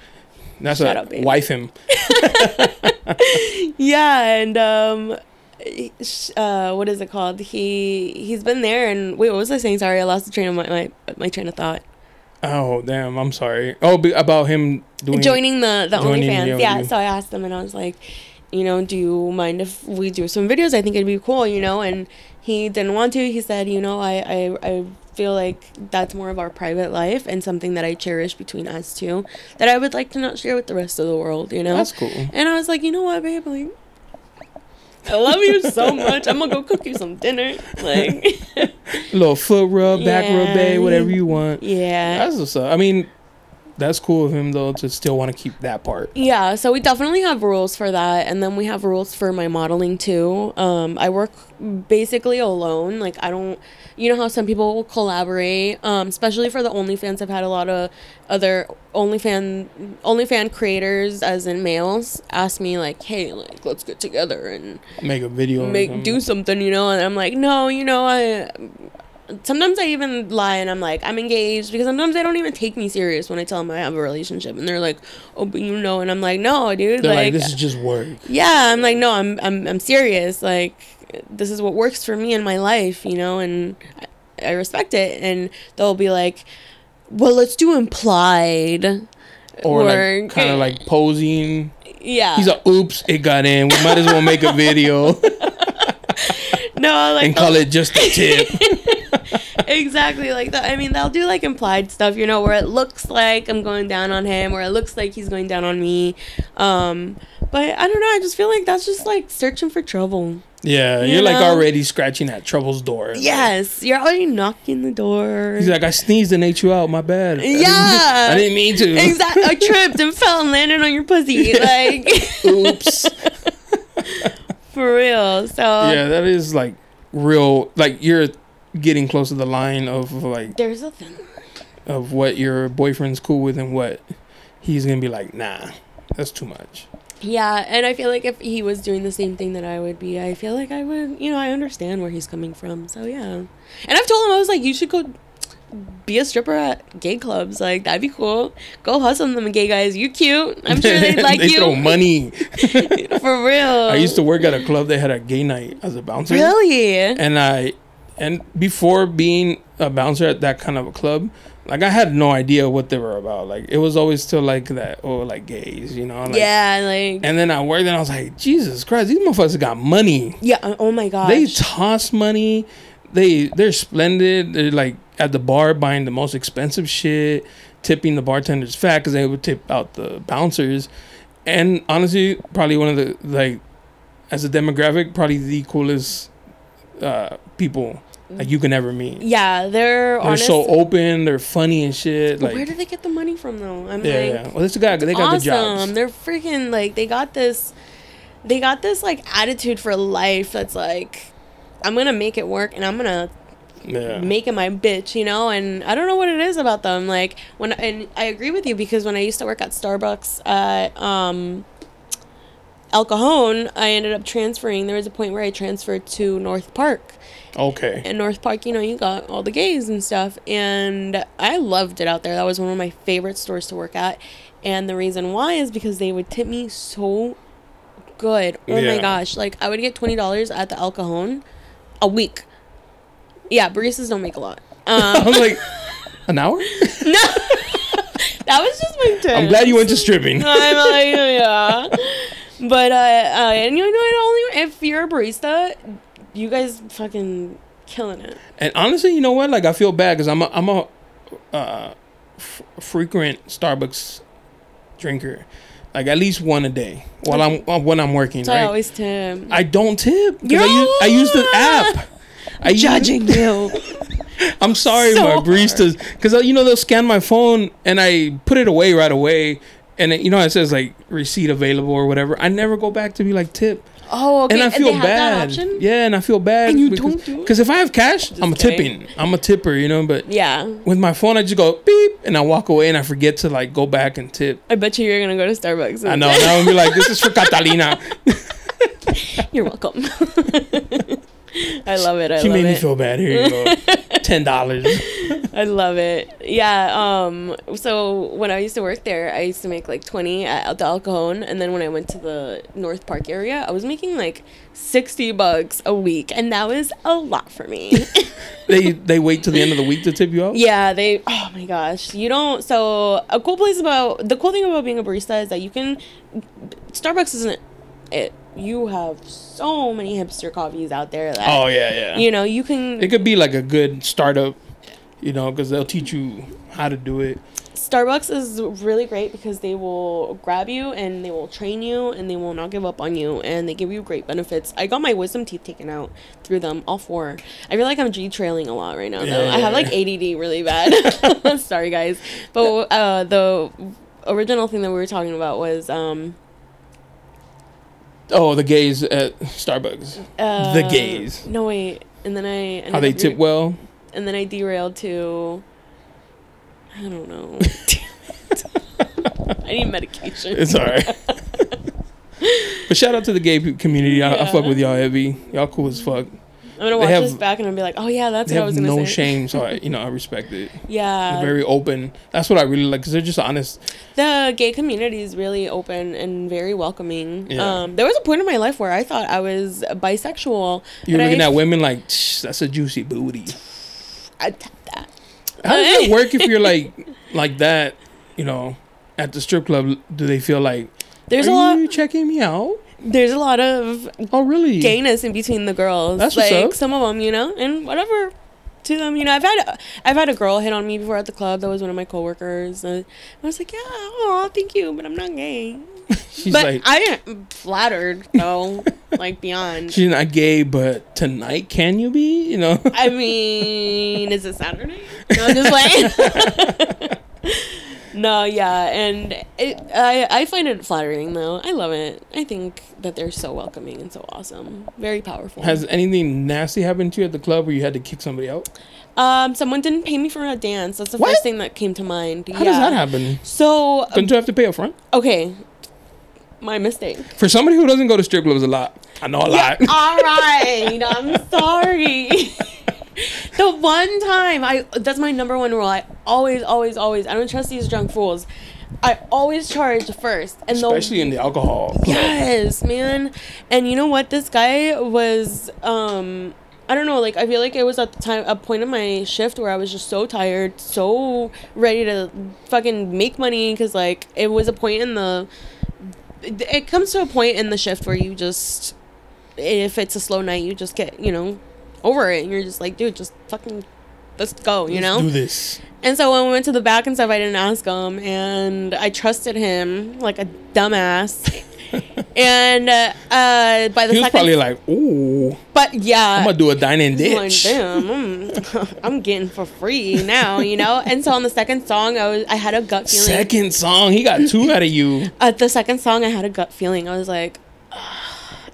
That's Shut a up, babe. wife him. yeah and um sh- uh what is it called he he's been there and wait what was i saying sorry i lost the train of my my, my train of thought Oh damn, I'm sorry. Oh, be, about him doing joining the the joining the OnlyFans. Yeah, so I asked him and I was like, you know, do you mind if we do some videos? I think it'd be cool, you know. And he didn't want to. He said, you know, I I I feel like that's more of our private life and something that I cherish between us two that I would like to not share with the rest of the world, you know. That's cool. And I was like, you know what, babe, like. I love you so much. I'm gonna go cook you some dinner. Like, little foot rub, back rub, Yeah. bay, whatever you want. yeah. That's what's up. I mean, that's cool of him though to still want to keep that part. Yeah, so we definitely have rules for that, and then we have rules for my modeling too. Um, I work basically alone. Like I don't, you know how some people will collaborate. Um, especially for the OnlyFans, I've had a lot of other OnlyFan OnlyFan creators, as in males, ask me like, "Hey, like let's get together and Make a video. make something. do something," you know. And I'm like, "No, you know, I." Sometimes I even lie and I'm like I'm engaged because sometimes they don't even take me serious when I tell them I have a relationship and they're like, oh, but you know, and I'm like, no, dude, They're like, like, this is just work. yeah, I'm like, no, I'm I'm I'm serious. Like, this is what works for me in my life, you know, and I, I respect it. And they'll be like, well, let's do implied, Or, like kind of like posing. yeah, He's like, oops, it got in. We might as well make a video no, like and call oh. it just a tip. exactly like that. I mean, they'll do like implied stuff, you know, where it looks like I'm going down on him, or it looks like he's going down on me. Um, but I don't know. I just feel like that's just like searching for trouble. Yeah, You you're like already scratching at trouble's door. Yes, you're already knocking the door. He's like, I sneezed and ate you out. My bad. Yeah. I didn't mean to. Exactly. I tripped and fell and landed on your pussy. Like, Oops. for real. So, yeah, that is like real. Like you're getting close to the line of like there's a thing. of what your boyfriend's cool with and what he's gonna be like. Nah, that's too much. Yeah. And I feel like if he was doing the same thing that I would be, I feel like I would, you know, I understand where he's coming from. So, yeah. And I've told him, I was like, you should go be a stripper at gay clubs. Like, that'd be cool. Go hustle them gay guys. You're cute. I'm sure they'd like they you. throw money. For real. I used to work at a club that had a gay night as a bouncer. Really? and I and before being a bouncer at that kind of a club, like I had no idea what they were about. Like it was always still like that, oh, like gays, you know? Like, yeah. Like, And then I worked and I was like, Jesus Christ, these motherfuckers got money. yeah. Oh my god. They toss money. They they're splendid. They're like at the bar buying the most expensive shit, tipping the bartenders fat because they would tip out the bouncers. And honestly, probably one of the like as a demographic, probably the coolest uh, people like you can ever meet. yeah. They're, They're honest. so open. They're funny and shit. Like Where do they get the money from, though? I'm yeah, like, yeah. Well, this guy they got the jobs. They're freaking like they got this they got this like attitude for life that's like I'm gonna make it work and I'm gonna Yeah. make it my bitch, you know? And I don't know what it is about them. Like when and I agree with you because when I used to work at Starbucks at um El Cajon, I ended up transferring. There was a point where I transferred to North Park. Okay. In North Park, you know, you got all the gays and stuff. And I loved it out there. That was one of my favorite stores to work at. And the reason why is because they would tip me so good. Oh my gosh. Like, I would get $20 at the El Cajon a week. Yeah, baristas don't make a lot. Um, I'm like an hour. No. that was just my tip. I'm glad you went to stripping. I'm like, yeah. But, uh, uh, and you know, it only, if you're a barista, you guys fucking killing it. And honestly, you know what? Like I feel bad because I'm a I'm a uh, f- frequent Starbucks drinker, like at least one a day while I'm uh, when I'm working. So right? I always tip. I don't tip because I use I use the app. I use- judging you. I'm sorry, So my baristas, because you know they'll scan my phone and I put it away right away, and it, you know it says like receipt available or whatever. I never go back to be like tip, Oh, okay. and I feel they have that bad. Yeah, and I feel bad. And you because, don't do it? Because if I have cash, I'm kidding. tipping. I'm a tipper, you know. But Yeah. with my phone, I just go beep, and I walk away, and I forget to like go back and tip. I bet you you're gonna go to Starbucks. I know. And I would be like, "This is for Catalina." You're welcome. I love it. I she love made me feel bad. Here you go, ten dollars. I love it. Yeah. Um. So when I used to work there, I used to make like twenty at the El Cajon, and then when I went to the North Park area, I was making like sixty bucks a week, and that was a lot for me. They they wait till the end of the week to tip you off. Yeah, they. Oh my gosh, you don't. So a cool place about the cool thing about being a barista is that you can. Starbucks isn't it. You have so many hipster coffees out there that. Oh yeah, yeah. You know, you can It could be like a good startup, you know, because they'll teach you how to do it. Starbucks is really great because they will grab you and they will train you and they will not give up on you and they give you great benefits. I got my wisdom teeth taken out through them, all four. I feel like I'm G trailing a lot right now though. I have like ADD really bad. Sorry guys, but uh, the original thing that we were talking about was um Oh, the gays at Starbucks. uh, the gays. No wait, and then I How they tip re- well. and then I derailed to I don't know. I need medication. It's alright. but shout out to the gay community. I, I fuck with y'all heavy. Y'all cool as fuck. I'm gonna watch have- this back and I'll be like, oh yeah, that's what I was gonna no say. shame, so I, you know I respect it. Yeah, They're very open. That's what I really like because they're just honest. the gay community is really open and very welcoming. Yeah. Um, there was a point in my life where I thought I was bisexual. You're looking I, at women like "Tch, that's a juicy booty. I tapped that. How does it work if you're like like that? You know, at the strip club, do they feel like There's are a lot. you checking me out? There's a lot of Oh, really? gayness in between the girls. That's like some of them, you know, and whatever to them, you know. I've had I've had a girl hit on me before at the club. That was one of my coworkers. And I was like, yeah, oh, thank you, but I'm not gay. She's but like, I am flattered though, like beyond. she's not gay, but tonight can you be? You know. I mean, is it Saturday? No, I'm just playing. No, yeah, and it, I I find it flattering though. I love it. I think that they're so welcoming and so awesome. Very powerful. Has anything nasty happened to you at the club where you had to kick somebody out? um, someone didn't pay me for a dance. That's the What? first thing that came to mind. How does that happen? So Don't you have to pay up front? okay, my mistake. For somebody who doesn't go to strip clubs a lot, I know a lot. All right, I'm sorry. the one time I that's my number one rule. I always, always, always. I don't trust these drunk fools. I always charge first, and Especially in the alcohol. Yes, man. And you know what? This guy was um I don't know, like I feel like it was at the time a point in my shift where I was just so tired, so ready to fucking make money cuz like it was a point in the it comes to a point in the shift where you just if it's a slow night, you just get, you know, over it and you're just like, dude, just fucking let's go, you know? Do this. And so when we went to the back and stuff, I didn't ask him, and I trusted him like a dumbass. and uh, uh, by the He was second, probably like, "Ooh, but yeah, I'm gonna do a dining I'm like, ditch." damn, I'm, I'm getting for free now, you know. And so on the second song, I was I had a gut feeling. Second song, he got two out of you. At the second song, I had a gut feeling. I was like,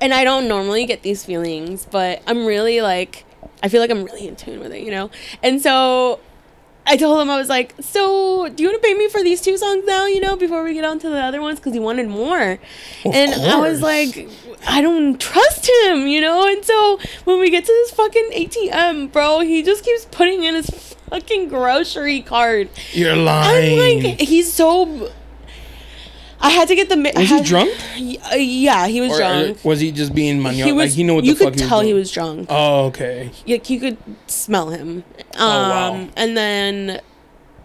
and I don't normally get these feelings, but I'm really like, I feel like I'm really in tune with it, you know. And so I told him I was like, so do you want to pay me for these two songs now, you know, before we get on to the other ones? Because he wanted more, and I was like, I don't trust him, you know. And so when we get to this fucking ATM, bro, he just keeps putting in his fucking grocery card. You're I'm lying. like, he's so. I had to get the. mi- was he had- drunk? Uh, yeah, he was Or uh, drunk. was he just being maniac? He was. like he knew what you the fuck could he was tell doing. he was drunk. Oh, okay. Like you could smell him. Um, Oh, wow. And then,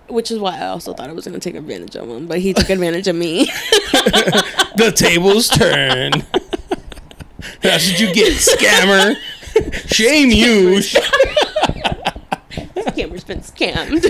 which is why I also thought I was gonna take advantage of him, but he took advantage of me. The tables turn. That's what you get, scammer. Shame you. Scammer's been scammed.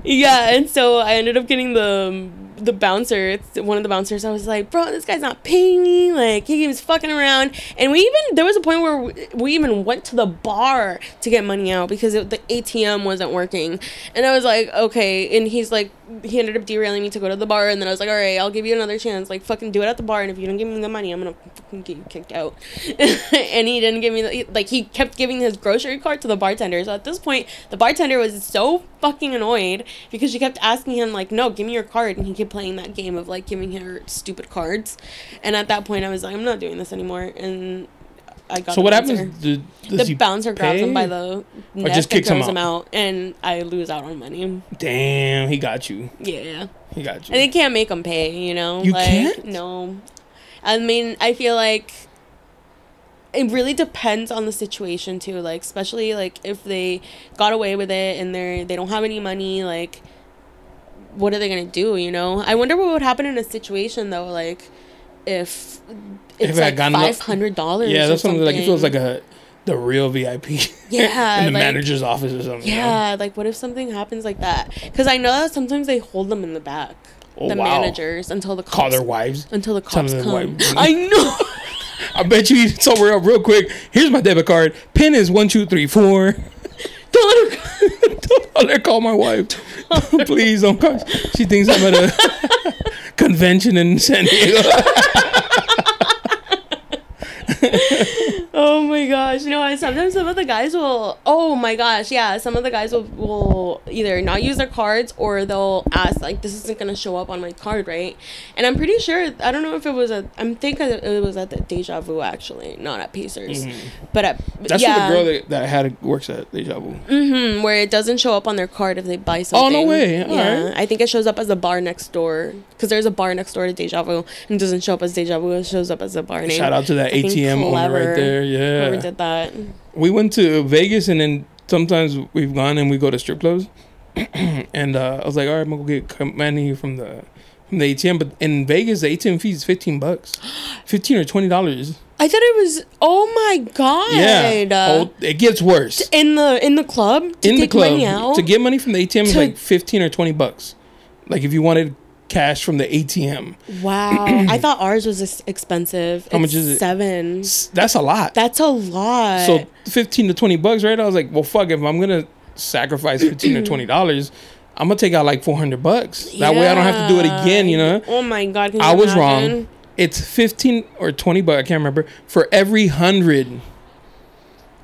yeah, and so I ended up getting the the bouncer. It's one of the bouncers. I was like, bro, this guy's not paying me. Like he was fucking around, and we even there was a point where we, we even went to the bar to get money out because it, the ATM wasn't working, and I was like, okay. And he's like, he ended up derailing me to go to the bar, and then I was like, all right, I'll give you another chance. Like fucking do it at the bar, and if you don't give me the money, I'm gonna fucking get you kicked out. and he didn't give me the like he kept giving his grocery card to the bartender. So at this point, the bartender was so fucking annoyed because she kept asking him like, no, give me your card, and he kept playing that game of like giving her stupid cards. And at that point, I was like, I'm not doing this anymore, and I got So what bouncer. happens? Do, The he bouncer grabs him by the neck just and kicks him throws him out? out, and I lose out on money. Damn, he got you. Yeah. He got you. And they can't make him pay, you know? You like, can't? No. I mean, I feel like it really depends on the situation too. Like, especially like if they got away with it and they're they don't have any money, like what are they gonna do, you know? I wonder what would happen in a situation though, like if it's If like five hundred dollars. yeah, that's something like it feels like a the real VIP. Yeah, in the like- manager's office or something. you know? Yeah, like what if something happens like that? Because I know that sometimes they hold them in the back, Oh, the wow. managers, until the cops Call their wives. until the Tell cops them come. I know. I bet you somewhere up real quick. Here's my debit card. Pin is one two three four. Don't let her- Don't let her call my wife. Please don't call. She thinks I'm at a convention in San Diego. oh my gosh, you know, sometimes some of the guys will. Oh my gosh, yeah, some of the guys will will either not use their cards or they'll ask like, "This isn't gonna show up on my card, right?" And I'm pretty sure I don't know if it was a. I'm thinking it was at the Deja Vu actually, not at Pacers, but at Mm-hmm. That's yeah, the girl that, that had works at Deja Vu. hmm where it doesn't show up on their card if they buy something. Oh, no way. Yeah, Alright. I think it shows up as a bar next door because there's a bar next door to Deja Vu and it doesn't show up as Deja Vu. It shows up as a bar name. Shout out to that Fucking ATM right clever. there. Whoever Yeah. did that. we went to Vegas and then sometimes we've gone and we go to strip clubs. and uh, I was like, all right, I'm gonna go get money from the from the ATM. But in Vegas, the ATM fee is fifteen bucks, fifteen or twenty dollars. I thought it was. Oh my god! Yeah, oh, it gets worse. in the in the club to in the club money out. to get money from the ATM is like fifteen or twenty bucks. Like if you wanted cash from the ATM, wow, I thought ours was ex- expensive. How much is it? Seven. that's a lot. That's a lot. so fifteen to twenty bucks, right? I was like, well, fuck. If I'm gonna sacrifice fifteen or twenty dollars, I'm gonna take out like four hundred bucks. That way, I don't have to do it again. You know. Oh my god! I was imagine? wrong. It's fifteen or twenty bucks. I can't remember for every hundred.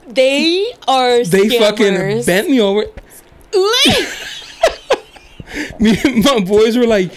They are. They fucking bent me over. me and my boys were like,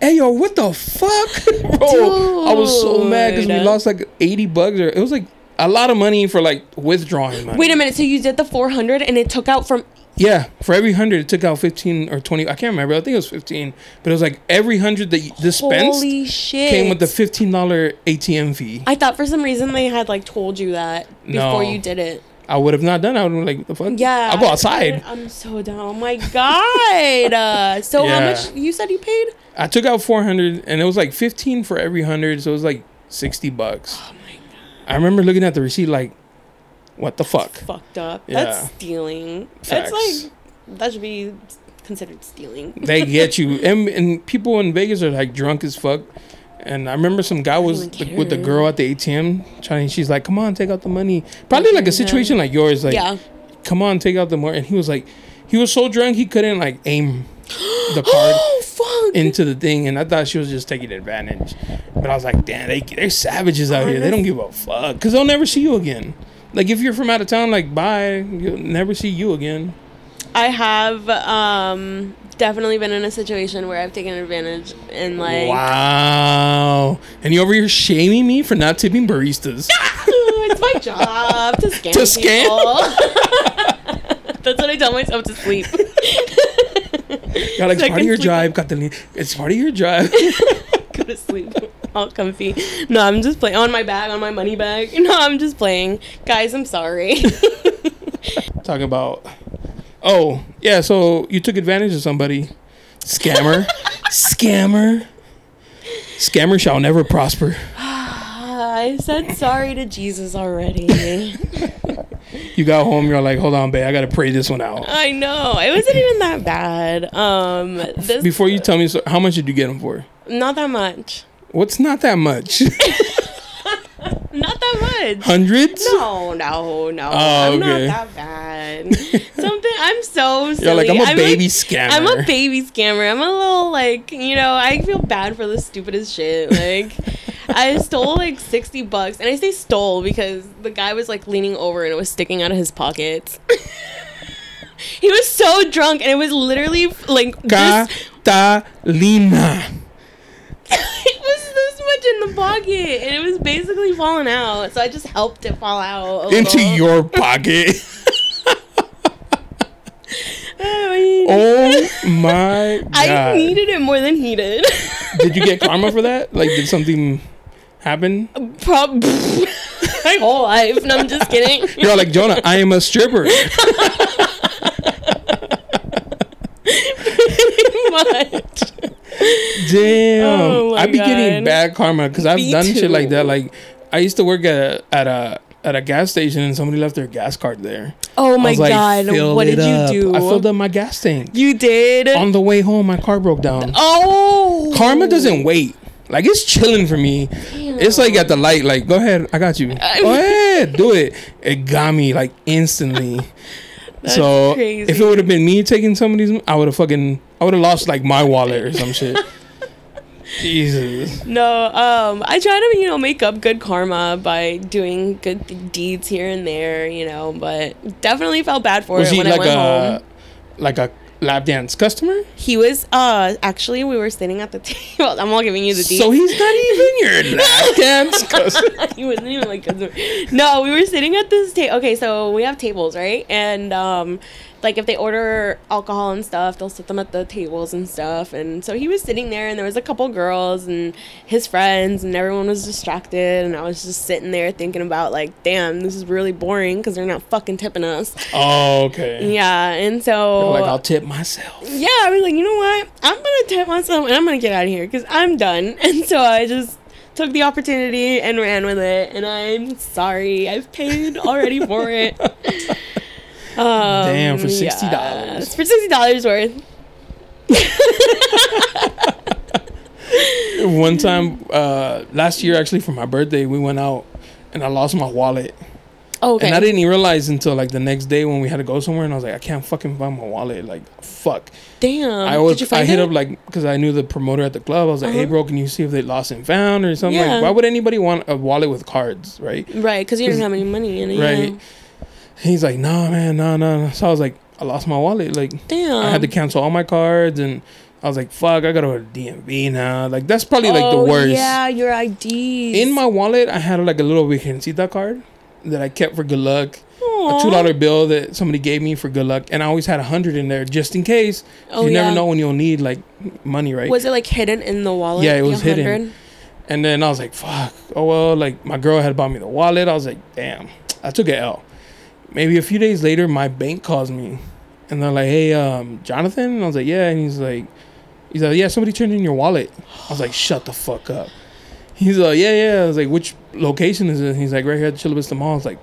"Hey yo, what the fuck, bro?" I was so mad because we lost like eighty bucks, or it was like a lot of money for like withdrawing money. Wait a minute. So you did the four hundred, and it took out from. Yeah, for every hundred, it took out fifteen or twenty. I can't remember. I think it was fifteen, but it was like every hundred that you dispensed Holy shit! came with the fifteen dollar ATM fee. I thought for some reason they had like told you that before No. you did it. I would have not done. I would have been like, "The fuck." Yeah. I'll go outside. I'm so down. Oh my god. Uh, so how much you said you paid? I took out four hundred, and it was like fifteen for every hundred, so it was like sixty bucks. Oh my god. I remember looking at the receipt like, what the fuck? Fucked up. Yeah. That's stealing. Facts. That's like that should be considered stealing. They get you, and, and people in Vegas are like drunk as fuck. And I remember some guy was with the girl at the ATM trying. She's like, "Come on, take out the money." Probably like a situation like yours, like, yeah. "Come on, take out the money." And he was like, he was so drunk he couldn't like aim the card Oh into the thing, and I thought she was just taking advantage. But I was like, "Damn, they they're savages out here. They don't give a fuck because they'll never see you again." Like if you're from out of town, like bye, you'll never see you again. I have um definitely been in a situation where I've taken advantage and like Wow. And you over here shaming me for not tipping baristas. it's my job to scam To scam? That's what I tell myself to sleep. It's Second part of your sleep. drive, Catalina. It's part of your drive. Go to sleep. All comfy. No, I'm just playing on my bag, on my money bag. No, I'm just playing. Guys, I'm sorry. Talking about, oh, yeah, so you took advantage of somebody. Scammer. Scammer. Scammer shall never prosper. I said sorry to Jesus already. You got home, you're like, hold on, babe, I got to pray this one out. I know. It wasn't even that bad. Um this Before you tell me, so, how much did you get them for? not that much. What's not that much? Not that much. Hundreds? No, no, no. Oh, I'm okay. not that bad. Something I'm so silly. You're like, I'm a like- baby scammer. I'm a baby scammer. I'm a little like, you know, I feel bad for the stupidest shit. Like, I stole like 60 bucks. And I say stole because the guy was like leaning over and it was sticking out of his pockets. he was so drunk and it was literally like Catalina. it was this much in the pocket and it was basically falling out. So I just helped it fall out. a Into little. your pocket. Oh, oh my god. I needed it more than he did. Did you get karma for that? Like did something happen? Prob- my whole life. No, I'm just kidding. You're like Jonah, I am a stripper. Much. Damn. Oh I be getting bad karma because I've Me done shit like that. Like I used to work at a, at a at a gas station and somebody left their gas card there. Oh my like, god! "Fill What did you do? I filled up my gas tank. You did. On the way home, my car broke down. oh. Karma doesn't wait. Like it's chilling for me. It's like at the light. Like go ahead, I got you. Go ahead, do it. It got me like instantly. so crazy. if it would have been me taking somebody's, I would have fucking, I would have lost like my wallet or some shit. Jesus. No, um, I try to, you know, make up good karma by doing good deeds here and there, you know, but definitely felt bad for Was it he when I went a home. like a lap dance customer? He was, uh, actually, we were sitting at the table. I'm all giving you the details. So he's not even your lap dance customer. he wasn't even like customer. no we were sitting at this table okay so we have tables right and um like if they order alcohol and stuff they'll sit them at the tables and stuff and so he was sitting there and there was a couple girls and his friends and everyone was distracted and i was just sitting there thinking about like damn this is really boring because they're not fucking tipping us Oh, okay. yeah and so Like I'll tip myself. yeah, I was like, you know what? I'm gonna tip myself and I'm gonna get out of here because I'm done. And so I just took the opportunity and ran with it. And I'm sorry, I've paid already for it. Um, Damn, for $60. It's for sixty dollars worth. One time, uh, last year actually for my birthday, we went out and I lost my wallet. Oh, okay. And I didn't even realize until like the next day when we had to go somewhere, and I was like, I can't fucking find my wallet. Like, fuck. Damn. I was, Did you I find hit it? up like because I knew the promoter at the club. I was like, Hey, Uh-huh. bro, can you see if they lost and found or something? Yeah. Like, why would anybody want a wallet with cards, right? right, because you didn't have any money in it. Right. Yeah. He's like, No, man, no, no. no." So I was like, I lost my wallet. Like, Damn. I had to cancel all my cards, and I was like, fuck, I gotta go to DMV now. Like, that's probably like the Oh, worst. Yeah, your IDs. In my wallet, I had like a little Virgencita card that I kept for good luck. Aw. a two dollar bill that somebody gave me for good luck, and I always had a hundred in there just in case. Oh, you yeah. never know when you'll need like money, right? Was it like hidden in the wallet? Yeah, it was hidden. and then I was like, "Fuck!" Oh well, like my girl had bought me the wallet. I was like, "Damn!" I took an L. Maybe a few days later, my bank calls me, and they're like, "Hey, um, Jonathan," and I was like, "Yeah," and he's like, "He's like, yeah, somebody turned in your wallet." I was like, "Shut the fuck up." He's like, "Yeah, yeah." I was like, "Which location is it?" He's like, "Right here at the Chula Vista Mall." I was like,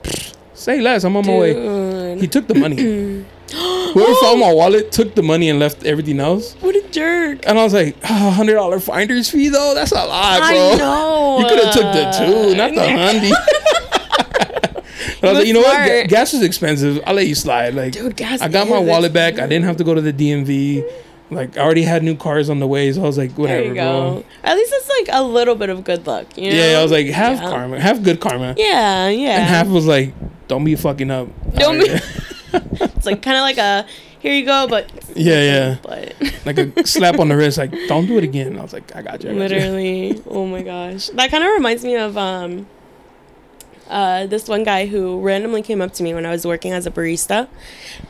"Say less, I'm on my way." He took the money. Whoever found my wallet took the money and left everything else. What a jerk. And I was like, oh, hundred dollar finder's fee though. That's a lot, bro. I know. You could have took the two, not the hundy. I was like, you know what? Ga- gas is expensive. I'll let you slide. Like, Dude, gas I got my wallet back. I didn't have to go to the DMV. Like, I already had new cars on the way, so I was like, whatever, you bro. At least it's like a little bit of good luck. You know? Yeah, I was like, have Yeah. karma, have good karma. Yeah, yeah. And half was like, don't be fucking up. Don't be- it's like kind of like a here you go, but yeah, yeah. but Like a slap on the wrist, like, don't do it again. I was like, I got you. I got you. literally, oh my gosh, that kind of reminds me of um. Uh, this one guy who randomly came up to me when I was working as a barista,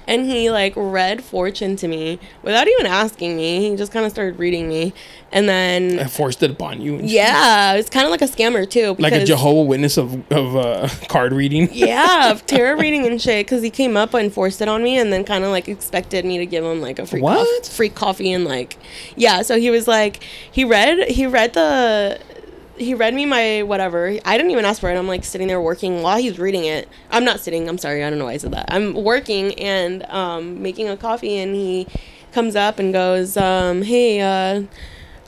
and he like read fortune to me without even asking me. He just kind of started reading me, and then I forced it upon you. and yeah, it was kind of like a scammer too. Like a Jehovah Witness of of uh, card reading. yeah, of tarot reading and shit. Because he came up and forced it on me, and then kind of like expected me to give him like a free What? free coffee and like yeah. So he was like he read he read the he read me my whatever. I didn't even ask for it. I'm like sitting there working while he's reading it. I'm not sitting. I'm sorry. I don't know why I said that. I'm working and um, making a coffee, and he comes up and goes, um, "Hey." Uh,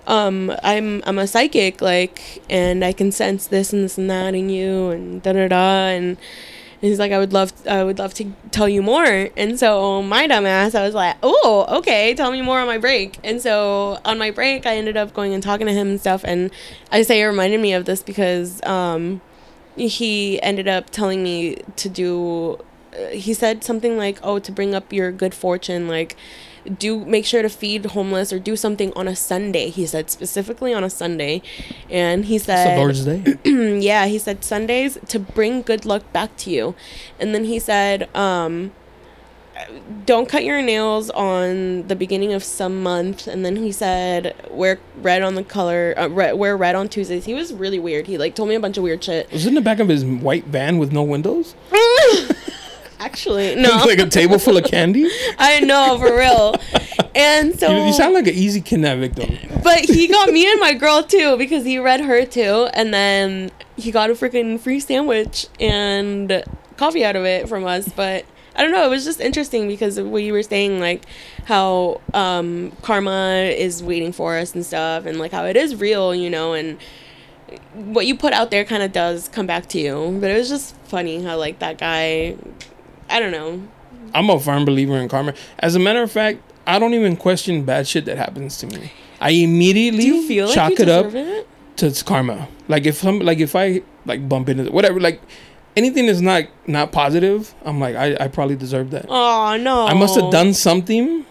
um i'm i'm a psychic like and i can sense this and this and that in you and da da da and he's like i would love i would love to tell you more. And so my dumbass i was like oh okay tell me more on my break. And so on my break i ended up going and talking to him and stuff. And i say it reminded me of this because um he ended up telling me to do uh, he said something like oh to bring up your good fortune like do make sure to feed homeless or do something on a sunday. He said specifically on a sunday. And he said Lord's Day. yeah he said sundays to bring good luck back to you. And then he said um don't cut your nails on the beginning of some month. And then he said wear red on the color uh, red, wear red on tuesdays. He was really weird. He like told me a bunch of weird shit. Was it in the back of his white van with no windows? actually. No, like a table full of candy. I know for real. And so You, you sound like an easy kidnap victim. but he got me and my girl too because he read her too, and then he got a freaking free sandwich and coffee out of it from us. But I don't know, it was just interesting because of what you were saying, like how um, karma is waiting for us and stuff, and like how it is real, you know, and what you put out there kind of does come back to you. But it was just funny how like that guy, I don't know, I'm a firm believer in karma. As a matter of fact, I don't even question bad shit that happens to me. I immediately feel chalk it up it? to it's karma. Like if some like if I like bump into whatever like anything that's not not positive, I'm like I, I probably deserve that. Oh no! I must have done something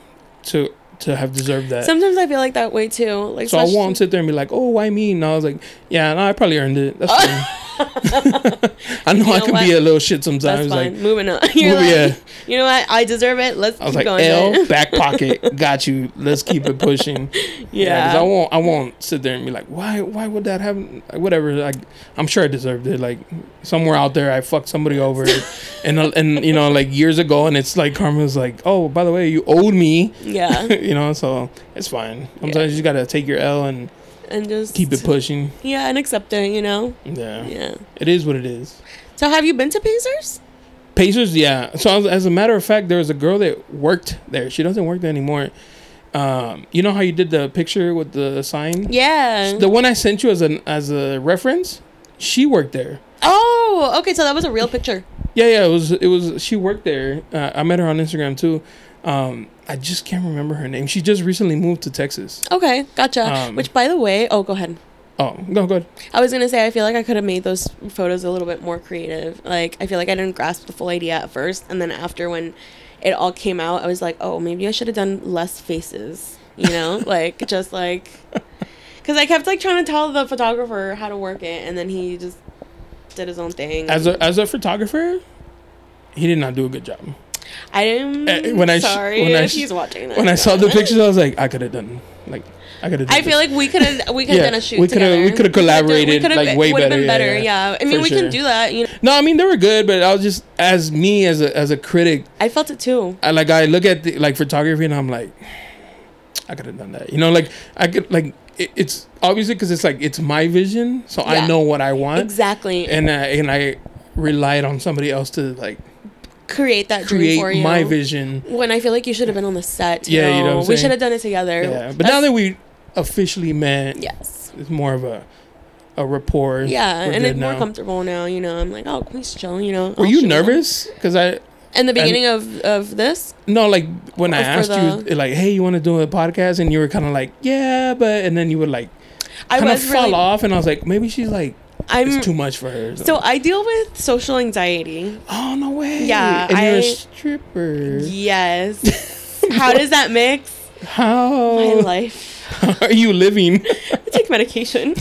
to to have deserved that. Sometimes I feel like that way too. Like so I won't sit there and be like, "Oh, why me?" No, I was like, "Yeah, no, I probably earned it. That's fine." I know, I know can what? be a little shit That's sometimes. fine. Like Moving on. You're like, yeah. you know what? I deserve it. Let's I was like, going. L back pocket, got you. Let's keep it pushing. Yeah, I won't. I won't sit there and be like, why? Why would that happen? Like, whatever. Like, I'm sure I deserved it. Like, somewhere out there, I fucked somebody over, and uh, and you know, like years ago, and it's like karma's like, oh, by the way, you owed me. yeah, you know, so it's fine. Sometimes you just gotta take your L and and just keep it pushing. Yeah, and accept it. You know. Yeah, Yeah. it is what it is. So have you been to Pacers? Pacers, yeah. So as, as a matter of fact, there was a girl that worked there. She doesn't work there anymore. Um, you know how you did the picture with the sign? Yeah. The one I sent you as an as a reference, she worked there. oh, okay. So that was a real picture. Yeah, yeah. It was it was she worked there. Uh, I met her on Instagram too. Um, I just can't remember her name. She just recently moved to Texas. Okay, gotcha. Um, Which, by the way, oh, go ahead. Oh, go go. ahead. I was gonna say I feel like I could have made those photos a little bit more creative. Like I feel like I didn't grasp the full idea at first, and then after when it all came out, I was like, oh, maybe I should have done less faces. You know, like just like because I kept like trying to tell the photographer how to work it, and then he just did his own thing. As a as a photographer, he did not do a good job. I am Eh, when I sh- sorry when I if sh- he's watching this. When I saw the pictures, I was like, I could have done like I could have. I feel like we could have we could have Yeah, done a shoot we coulda- together. we coulda collaborated, like, way better, Been yeah, better, yeah. yeah. I mean, we sure. can do that. You know, No, I mean they were good, but I was just as me as a as a critic. I felt it too. I like I look at the, like photography and I'm like, I could have done that. You know, like I could like it, it's obviously because it's like it's my vision, so I know what I want, Exactly. and I, and I relied on somebody else to like create that dream create for you. my vision. When I feel like you should have been on the set. Yeah, you know what I'm we should have done it together. Yeah, but now that we officially met, yes, it's more of a a rapport. yeah, We're and it's more comfortable now. You know, I'm like, oh, can we just chill? You know. Were I'll you nervous? Because I in the beginning of of this? no like when I asked the- you like, hey, you want to do a podcast, and you were kind of like, yeah, but and then you would like I kind of really. off, and I was like, maybe she's like I'm it's too much for her. so I deal with social anxiety. oh no way. Yeah, and you're I- a stripper. Yes. How does that mix How my life? how are you living? I take medication.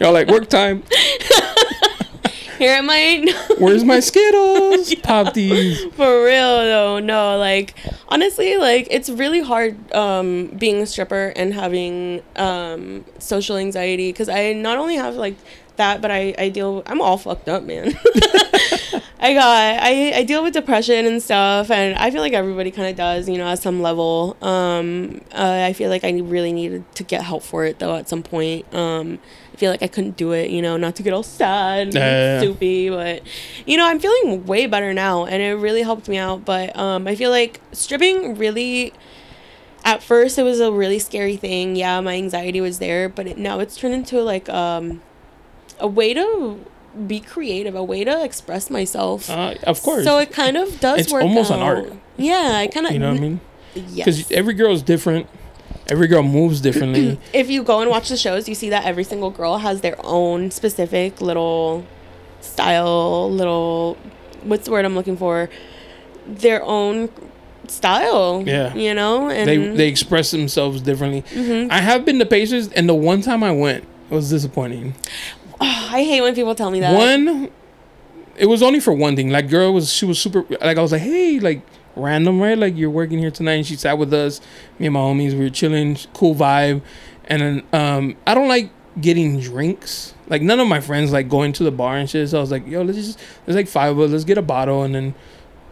Y'all like work time. Here at my Where's my Skittles? Pop these. For real though, no, like honestly, like it's really hard um being a stripper and having um social anxiety because I not only have like that, but I I deal I'm all fucked up, man. I got I I deal with depression and stuff, and I feel like everybody kind of does, you know, at some level. Um, uh, I feel like I really needed to get help for it though at some point. Um, I feel like I couldn't do it, you know, not to get all sad and yeah. soupy, but you know, I'm feeling way better now, and it really helped me out. But um, I feel like stripping really. At first, it was a really scary thing. Yeah, my anxiety was there, but it, now it's turned into like um, a way to be creative, a way to express myself. Uh, of course. So it kind of does It's work. almost an art. Yeah, I kind of. you know what I mean? Yes. Because every girl is different. Every girl moves differently. if you go and watch the shows, you see that every single girl has their own specific little style, little what's the word I'm looking for? Their own style. Yeah. You know, and they they express themselves differently. Mm-hmm. I have been to Pacers, and the one time I went it was disappointing. I hate when people tell me that. One, it was only for one thing. Like, girl was she was super. Like, I was like, hey, like random, right? Like, you're working here tonight, and she sat with us. Me and my homies, we were chilling, cool vibe. And then um, I don't like getting drinks. Like none of my friends like going to the bar and shit. So I was like, yo, let's just there's like five of us. Let's get a bottle and then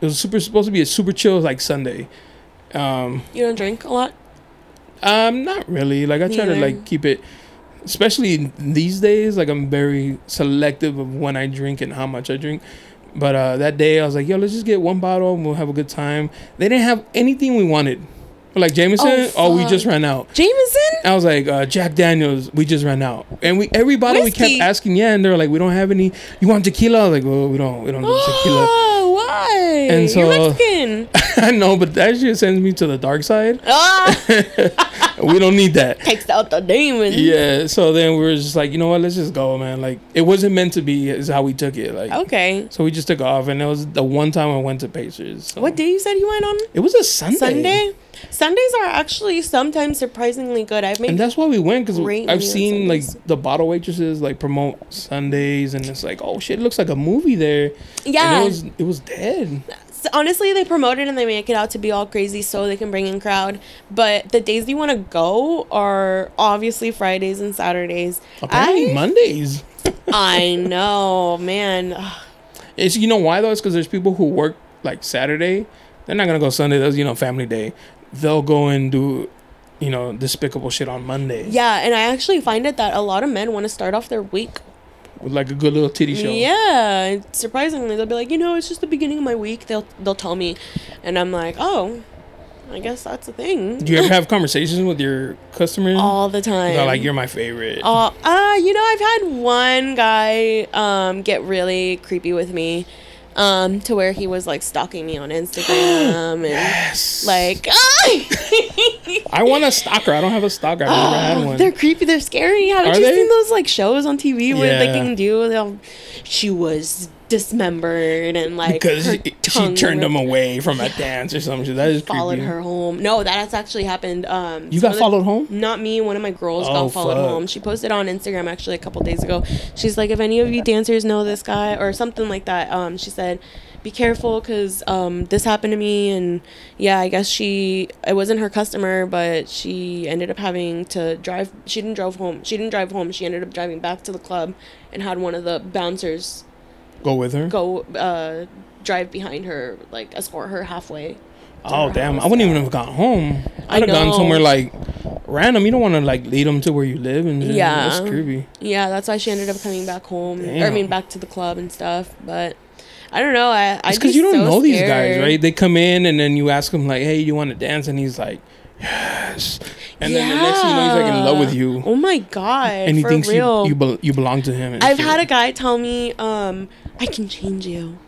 it was super supposed to be a super chill like Sunday. Um, You don't drink a lot? um, not really. Like I try to like keep it, especially these days. Like I'm very selective of when I drink and how much I drink. But uh, that day I was like, yo, let's just get one bottle and we'll have a good time. They didn't have anything we wanted. Like Jameson, Oh, oh, we just ran out. Jameson? I was like, uh, Jack Daniels, we just ran out, and we every bottle we kept asking, yeah, and they're like, we don't have any. You want tequila? I was like, well, we don't, we don't do tequila. Oh, why? And You're so- Mexican. I know, but that shit sends me to the dark side. ah, We don't need that. takes out the demons. Yeah. So then we were just like, you know what? Let's just go, man. Like it wasn't meant to be. Is how we took it. Like Okay. so we just took off, and it was the one time I went to Pacers. so- What day you said you went on? It was a Sunday. Sunday? Sundays are actually sometimes surprisingly good. I've made And that's why we went because I've seen like the bottle waitresses like promote Sundays, and it's like, oh shit, it looks like a movie there. Yeah. And it was it was dead. Honestly they promote it and they make it out to be all crazy so they can bring in crowd but the days you want to go are obviously fridays and saturdays Apparently I, Mondays. I know man It's you know why though? It's because there's people who work like Saturday. They're not gonna go Sunday. That's you know family day. They'll go and do, you know, despicable shit on Monday. yeah and i actually find it that a lot of men want to start off their week With like a good little titty show. yeah surprisingly they'll be like you know it's just the beginning of my week they'll they'll tell me and i'm like oh i guess that's a thing Do you ever have conversations with your customers? all the time They're like, you're my favorite. Uh, uh, you know, I've had one guy um get really creepy with me, um, to where he was like stalking me on Instagram and yes. like, I want a stalker. I don't have a stalker. I've never had one. they're creepy, they're scary. Are you they? seen those like shows on TV where they can do? She was dismembered and like because she, she turned them ripped- away from a dance or something. That is Followed creepy. her home. No, that has actually happened. Um, You got of the- followed home? Not me. One of my girls Oh, got followed fuck. home. She posted on Instagram actually a couple days ago. She's like, if any of you dancers know this guy or something like that, um, she said, be careful because um, this happened to me. And yeah, I guess she, it wasn't her customer, but she ended up having to drive. She didn't drive home. She didn't drive home. She ended up driving back to the club and had one of the bouncers Go with her. go uh, drive behind her, like escort her halfway. Oh damn! I wouldn't even have gone home. I I'd have gone somewhere like random. You don't want to like lead them to where you live and shit. Yeah. that's creepy. Yeah, that's why she ended up coming back home. Or, I mean, back to the club and stuff. But I don't know. I It's because you don't know these guys, right? They come in and then you ask him like, "Hey, you want to dance?" And he's like, "Yes." And then the next thing you know, he's like in love with you, Oh my god! and he for thinks real. you you, bel you belong to him. I've shit. had a guy tell me, um, I can change you,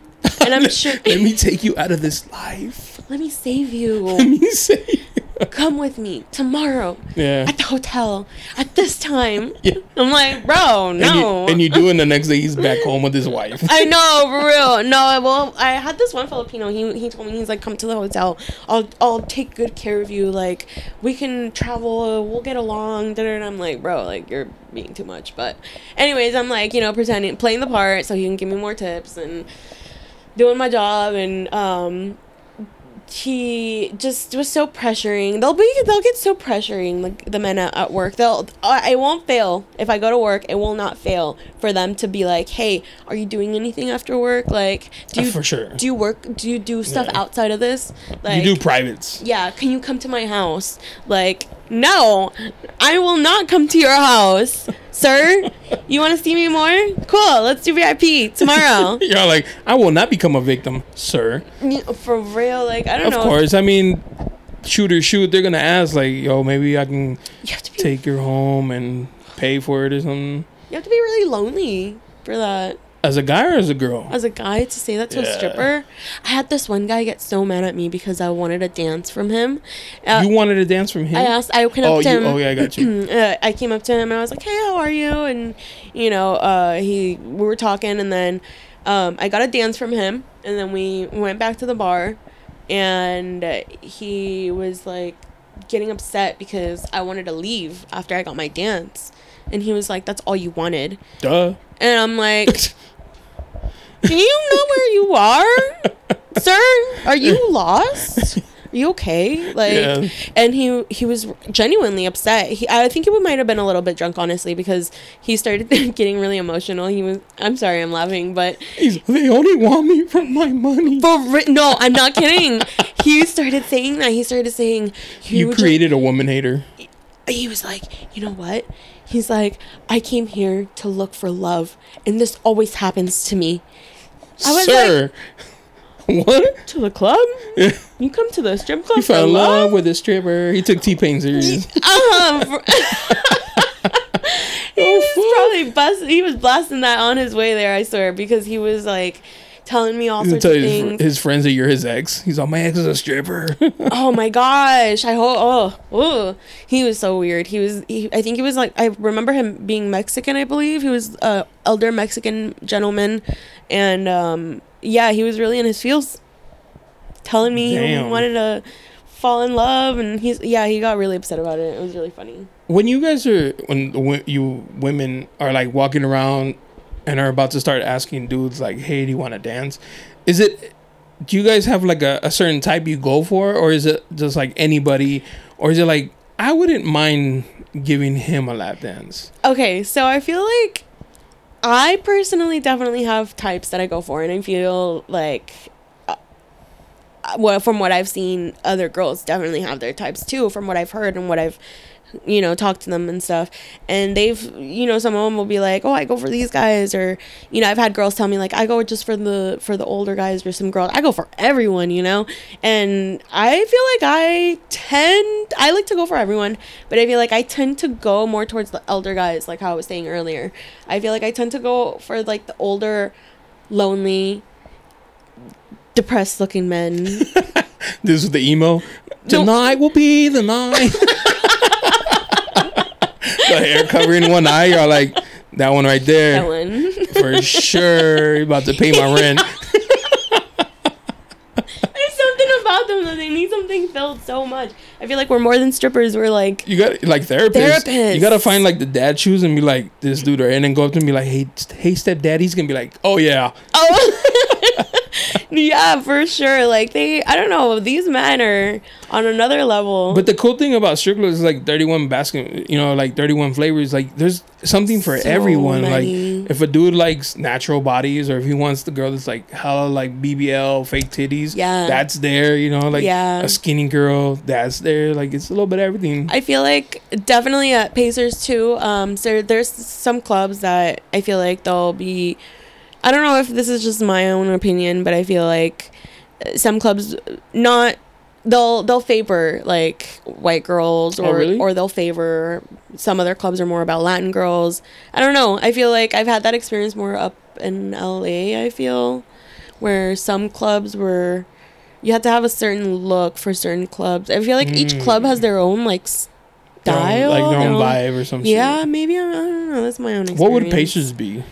and I'm sure. Let me take you out of this life. Let me save you. Let me say. Come with me tomorrow Yeah. at the hotel at this time. Yeah. I'm like, bro, And no. you, and you do, and the next day he's back home with his wife. I know, for real. No, well, I had this one Filipino. He he told me he's like, come to the hotel. I'll I'll take good care of you. Like we can travel. We'll get along. And I'm like, bro, like you're being too much. But anyways, I'm like, you know, pretending, playing the part so he can give me more tips and doing my job and um he just was so pressuring. They'll be they'll get so pressuring like the men at, at work. They'll I, I won't fail if I go to work. It will not fail for them to be like, "Hey, are you doing anything after work? Like, do you For sure. do you work? Do you do stuff Yeah. outside of this? Like, you do privates. yeah, can you come to my house? Like, no, I will not come to your house, sir. You want to see me more? Cool, let's do VIP tomorrow. You're like, I will not become a victim, sir. For real, like I don't Of know. Of course. I mean, shoot or shoot. They're gonna ask like, yo, maybe I can You be take your home and pay for it or something. You have to be really lonely for that. As a guy or as a girl? As a guy to say that to a stripper. I had this one guy get so mad at me because I wanted a dance from him. Uh, you wanted a dance from him? I asked, I came Oh, up to you- him. oh, yeah, I got you. uh, I came up to him and I was like, "Hey, how are you?" And you know, uh, he we were talking, and then um, I got a dance from him, and then we went back to the bar, and he was like getting upset because I wanted to leave after I got my dance, and he was like, "That's all you wanted," Duh. and I'm like. Do you know where you are, sir? Are you lost? Are you okay?" Like, Yeah. and he he was genuinely upset. He, I think he might have been a little bit drunk, honestly, because he started getting really emotional. He was. I'm sorry, I'm laughing, but He's, they only want me for my money. for ri- no, I'm not kidding. he started saying that. He started saying You ju- created a woman hater. he was like, you know what? He's like, I came here to look for love, and this always happens to me. I was Sir. what? To the club? You come to the strip club He fell in love love? with a stripper. He took T Pain serious. He Oh, was probably bust. He was blasting that on his way there. I swear, because he was like telling me all He'll sorts tell of his, things. his friends that you're his ex. He's all, my ex is a stripper. oh my gosh i hope oh, oh he was so weird he was he, i think he was like i remember him being mexican i believe he was a elder mexican gentleman and um yeah he was really in his feels telling me he wanted to fall in love and he's yeah he got really upset about it it was really funny when you guys are when wo- you women are like walking around and are about to start asking dudes like hey do you want to dance is it do you guys have like a, a certain type you go for or is it just like anybody or is it like i wouldn't mind giving him a lap dance Okay, so I feel like I personally definitely have types that I go for, and I feel like, uh, well, from what I've seen, other girls definitely have their types too. From what I've heard and what I've, you know, talk to them and stuff, and they've, you know, some of them will be like, "Oh, I go for these guys," or, you know, I've had girls tell me like, "I go just for the for the older guys," or some girls, "I go for everyone," you know, and I feel like I tend, I like to go for everyone, but I feel like I tend to go more towards the elder guys, like how I was saying earlier. I feel like I tend to go for like the older, lonely, depressed looking men. this is the emo. Tonight will be the night the hair covering one eye you're like that one right there that one. for sure you're about to pay my rent There's something about them that they need something filled so much. I feel like we're more than strippers. We're like, You got like therapists. Therapists. You gotta find like the dad shoes and be like this dude, right? And then go up to him and be like, "Hey, hey, stepdad." He's gonna be like, "Oh yeah." oh, yeah, for sure. Like they, I don't know. These men are on another level. But the cool thing about clubs is like thirty-one basket, you know, like thirty-one flavors. Like there's something for So everyone. many. Like if a dude likes natural bodies, or if he wants the girl that's like hella like BBL, fake titties, Yeah. that's there. You know, like Yeah. a skinny girl, that's there. Like it's a little bit of everything. I feel like definitely at Pacers too. Um, so there's some clubs that I feel like they'll be. I don't know if this is just my own opinion, but I feel like some clubs not they'll they'll favor like white girls Oh, or really? or they'll favor some other clubs are more about Latin girls. I don't know. I feel like I've had that experience more up in LA. I feel where some clubs were you had to have a certain look for certain clubs. I feel like each hmm. club has their own like Their own- style, like their own their own- vibe or something. Yeah, maybe I, I don't know. That's my own. Experience. What would Pacers be?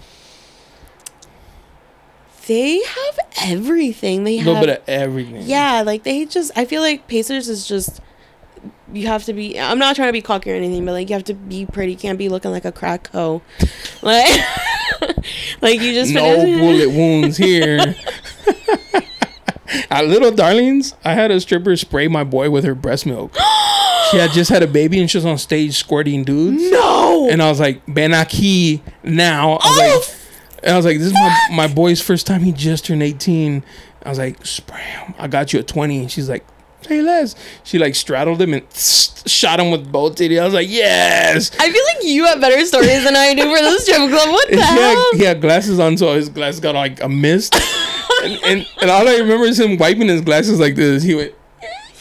They have everything. They A have little bit of everything. yeah. Like they just. I feel like Pacers is just. You have to be. I'm not trying to be cocky or anything, but like you have to be pretty. Can't be looking like a crack hoe. Like, like you just no finished- bullet wounds here. At uh, Little Darlings, I had a stripper spray my boy with her breast milk. she had just had a baby and she was on stage squirting dudes. No. And I was like, Ben aquí now. I was Oh, like, and I was like, this is my, my boy's first time. He just turned 18. I was like, spray him. I got you at 20. And she's like, say less. She like straddled him and shot him with both titties. I was like, yes. I feel like you have better stories than I do for the strip club. What the he hell? had, he had glasses on, so his glasses got like a mist. and, and and all I remember is him wiping his glasses like this. He went,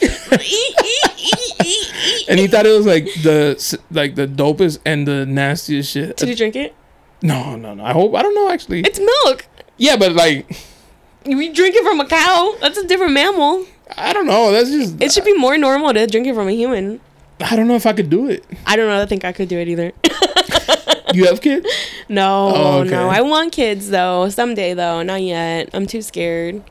and he thought it was like the like the dopest and the nastiest shit. Did you drink it? No, no, no. I hope I don't know actually. It's milk. yeah, but like You drink it from a cow. That's a different mammal. I don't know. That's just It should be more normal to drink it from a human. I don't know if I could do it. I don't know. I think I could do it either. You have kids? no, Oh, okay. no. I want kids though. Someday though. Not yet. I'm too scared.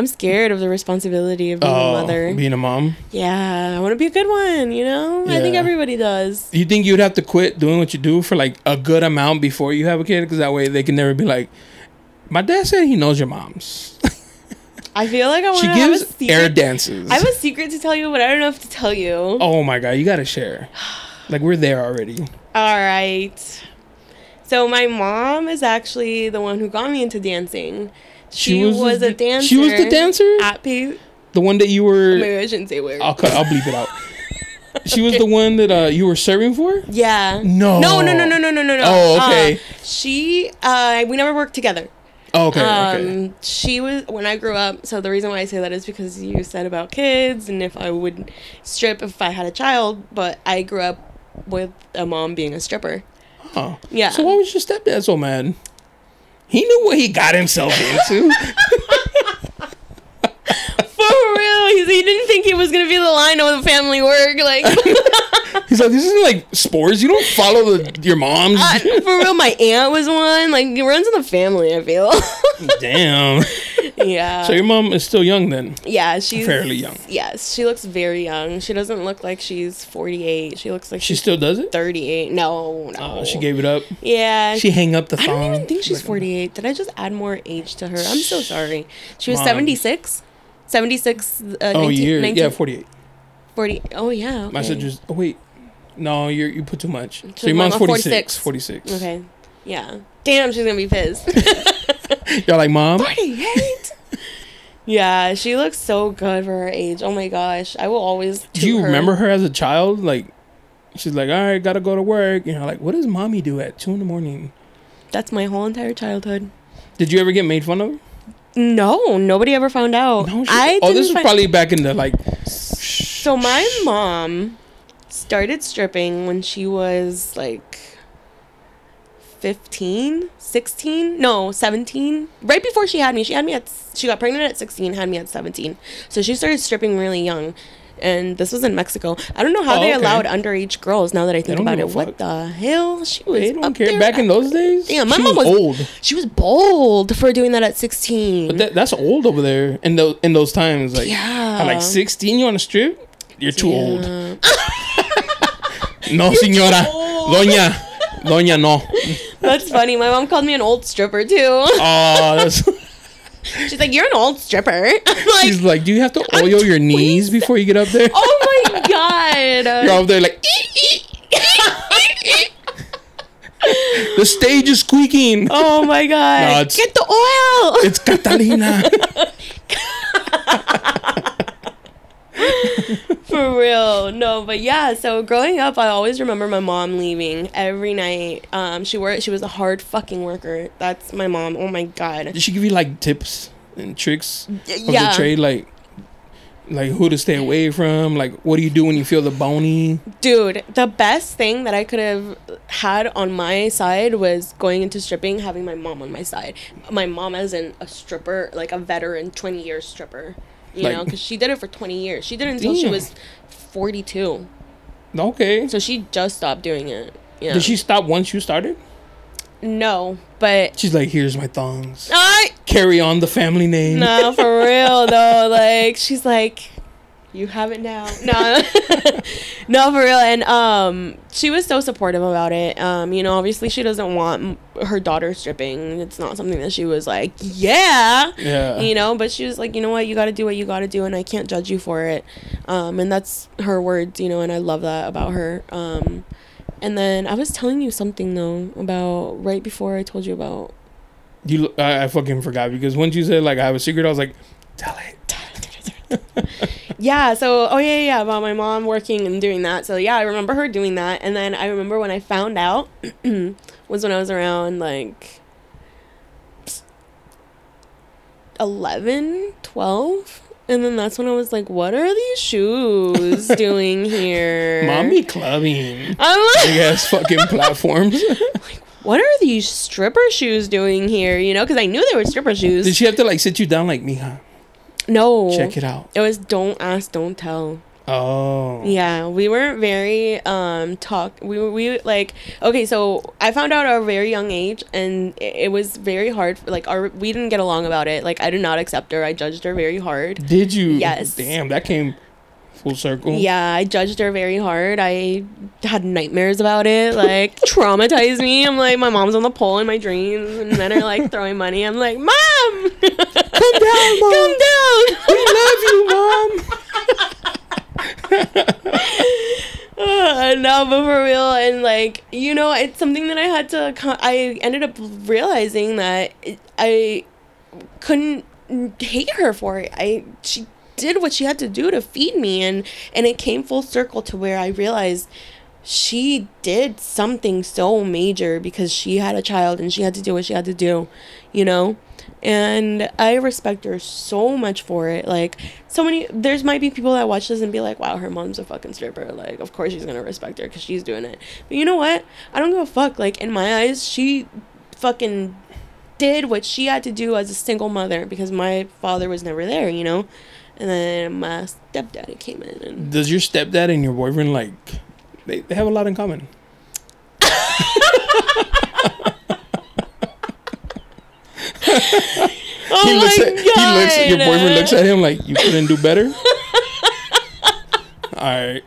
I'm scared of the responsibility of being a oh, mother. Oh, being a mom. yeah, I want to be a good one. You know, I think everybody does. You think you'd have to quit doing what you do for like a good amount before you have a kid? Because that way they can never be like, my dad said he knows your mom's. I feel like I want to have a gives secret. air dances. I have a secret to tell you, but I don't know if to tell you. oh my god, you gotta share. Like we're there already. All right. So my mom is actually the one who got me into dancing. She, She was was, a dancer. she was the dancer? at P. The one that you were. Maybe I shouldn't say where. I'll cut. I'll bleep it out. She was the one that uh, you were serving for. Yeah. No. No, no, no, no, no, no, no. no. Oh, okay. Uh, she, uh, we never worked together. Oh, okay. Um, okay. she was when I grew up. So the reason why I say that is because you said about kids and if I would strip if I had a child. But I grew up with a mom being a stripper. Oh. Yeah. So why was your stepdad so mad? He knew what he got himself into. For real, He's, he didn't think he was gonna be the line of the family work. Like He's like, this isn't like sports. You don't follow the, your mom's. uh, for real, my aunt was one. Like it runs in the family. I feel. Damn. yeah. So your mom is still young then. yeah, she's fairly young. Yes, she looks very young. She doesn't look like she's forty eight. She looks like She she's still does it. thirty eight. No, no. Oh, she gave it up. Yeah. She hang up the phone. I don't even think she's 48. Did I just add more age to her? I'm so sorry. She was Mom. 76. 76. Uh, Oh, 19, year. 19, Yeah, forty-eight. 40. Oh, yeah. Okay. My just. Oh wait. No, you you put too much. So, So your mom's 46. 46. 46. Okay. Yeah. Damn, she's going to be pissed. Y'all like mom? 48? yeah, she looks so good for her age. Oh my gosh. I will always. Do you toot remember her as a child? Like, she's like, all right, gotta go to work. You know, like, what does mommy do at two in the morning? That's my whole entire childhood. Did you ever get made fun of? No, nobody ever found out. No, she, I oh, this was find- probably back in the like. So my mom started stripping when she was like 15, 16, no, 17. Right before she had me. She had me at she got pregnant at 16, had me at 17. So she started stripping really young. And this was in Mexico. I don't know how Oh, they okay. allowed underage girls now that I think about it. What the hell? She was They don't care. there Back in those days, Yeah, my she mom was, was- old. She was bold for doing that at 16. But that, that's old over there in those in those times. Like, Yeah. at like sixteen, you on a strip? You're too old. Yeah. No, señora, doña, doña, no. That's funny. My mom called me an old stripper too. Oh, that's. She's like, "You're an old stripper." Like, She's like, do you have to oil your knees before you get up there? "Oh my god!" You're up there like. the stage is squeaking. oh my god! No, Get the oil. It's Catalina. For real, no, but yeah. So growing up, I always remember my mom leaving every night. Um, she worked. She was a hard fucking worker. That's my mom. Oh my god. Did she give you like tips and tricks of yeah. the trade? Like, like who to stay away from? Like, what do you do when you feel the bony? Dude, the best thing that I could have had on my side was going into stripping, having my mom on my side. My mom, as in a stripper, like a veteran, 20 year stripper. You Like- know, because she did it for 20 years. She did it until she was 42. Okay. So she just stopped doing it. Yeah. Did she stop once you started? No, but. She's like, here's my thongs. I. Carry on the family name. No, for real though. Like she's like, you have it now. No, no, for real. And um, she was so supportive about it. Um, you know, obviously she doesn't want her daughter stripping. It's not something that she was like, yeah. Yeah. You know, but she was like, you know what, you got to do what you got to do, and I can't judge you for it. Um, and that's her words, you know, and I love that about her. Um, and then I was telling you something though about right before I told you about You, I, I fucking forgot because once you said like I have a secret, I was like, tell it. Yeah, so oh yeah, yeah, about my mom working and doing that. So yeah, I remember her doing that. And then I remember when I found out was when I was around like 11, 12. And then that's when I was like, what are these shoes doing here? Mommy clubbing. I'm I like, guess fucking platforms. like, what are these stripper shoes doing here? You know, because I knew they were stripper shoes. Did she have to like sit you down like mija? No. Check it out. It was don't ask, don't tell. Oh. Yeah, we were very um talk. We were we like okay. So I found out at a very young age, and it, it was very hard. For, like our we didn't get along about it. Like I did not accept her. I judged her very hard. Did you? Yes. Damn, that came full circle. Yeah, I judged her very hard. I had nightmares about it. Like traumatized me. I'm like my mom's on the pole in my dreams, and men are like throwing money. I'm like, mom, Come down, mom. Come down. We love you, mom. uh, no, but for real, and like you know, it's something that I had to. I ended up realizing that I couldn't hate her for it. I she did what she had to do to feed me, and and it came full circle to where I realized she did something so major because she had a child and she had to do what she had to do, you know. And I respect her so much for it. Like, so many, there's might be people that watch this and be like, wow, her mom's a fucking stripper. Like, of course she's gonna respect her because she's doing it. But you know what? I don't give a fuck. Like, in my eyes, she fucking did what she had to do as a single mother because my father was never there, you know? And then my stepdaddy came in and Does your stepdad and your boyfriend like? They, they have a lot in common. Oh he looks my at he looks your boyfriend looks at him like you couldn't do better. All right.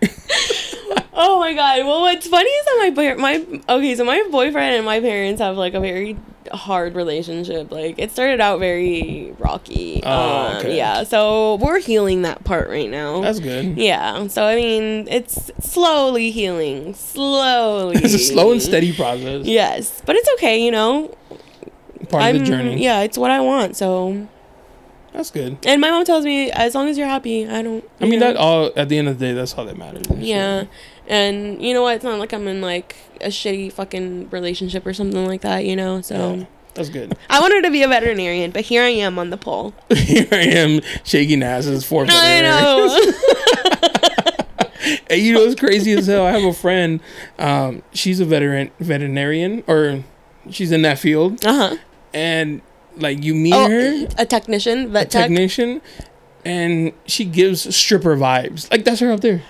Oh my god. Well, what's funny is that my my okay, so my boyfriend and my parents have like a very hard relationship. Like it started out very rocky. Oh, Um, okay. Yeah. So we're healing that part right now. That's good. yeah. So I mean, it's slowly healing. Slowly. It's a slow and steady process. Yes, but it's okay. You know. Part I'm of the journey. yeah. It's what I want. So. That's good. And my mom tells me, as long as you're happy, I don't. I mean, know. that all at the end of the day, that's all that matters. Yeah. And you know what? It's not like I'm in like a shitty fucking relationship or something like that, you know? So Yeah, that's good. I wanted to be a veterinarian, but here I am on the pole. Here I am shaking asses for I know. Hey, you know what's crazy as hell? I have a friend. Um, she's a veteran veterinarian, or she's in that field, uh huh. And like you meet Oh, her, a technician, a vet tech. technician, and she gives stripper vibes. Like that's her up there.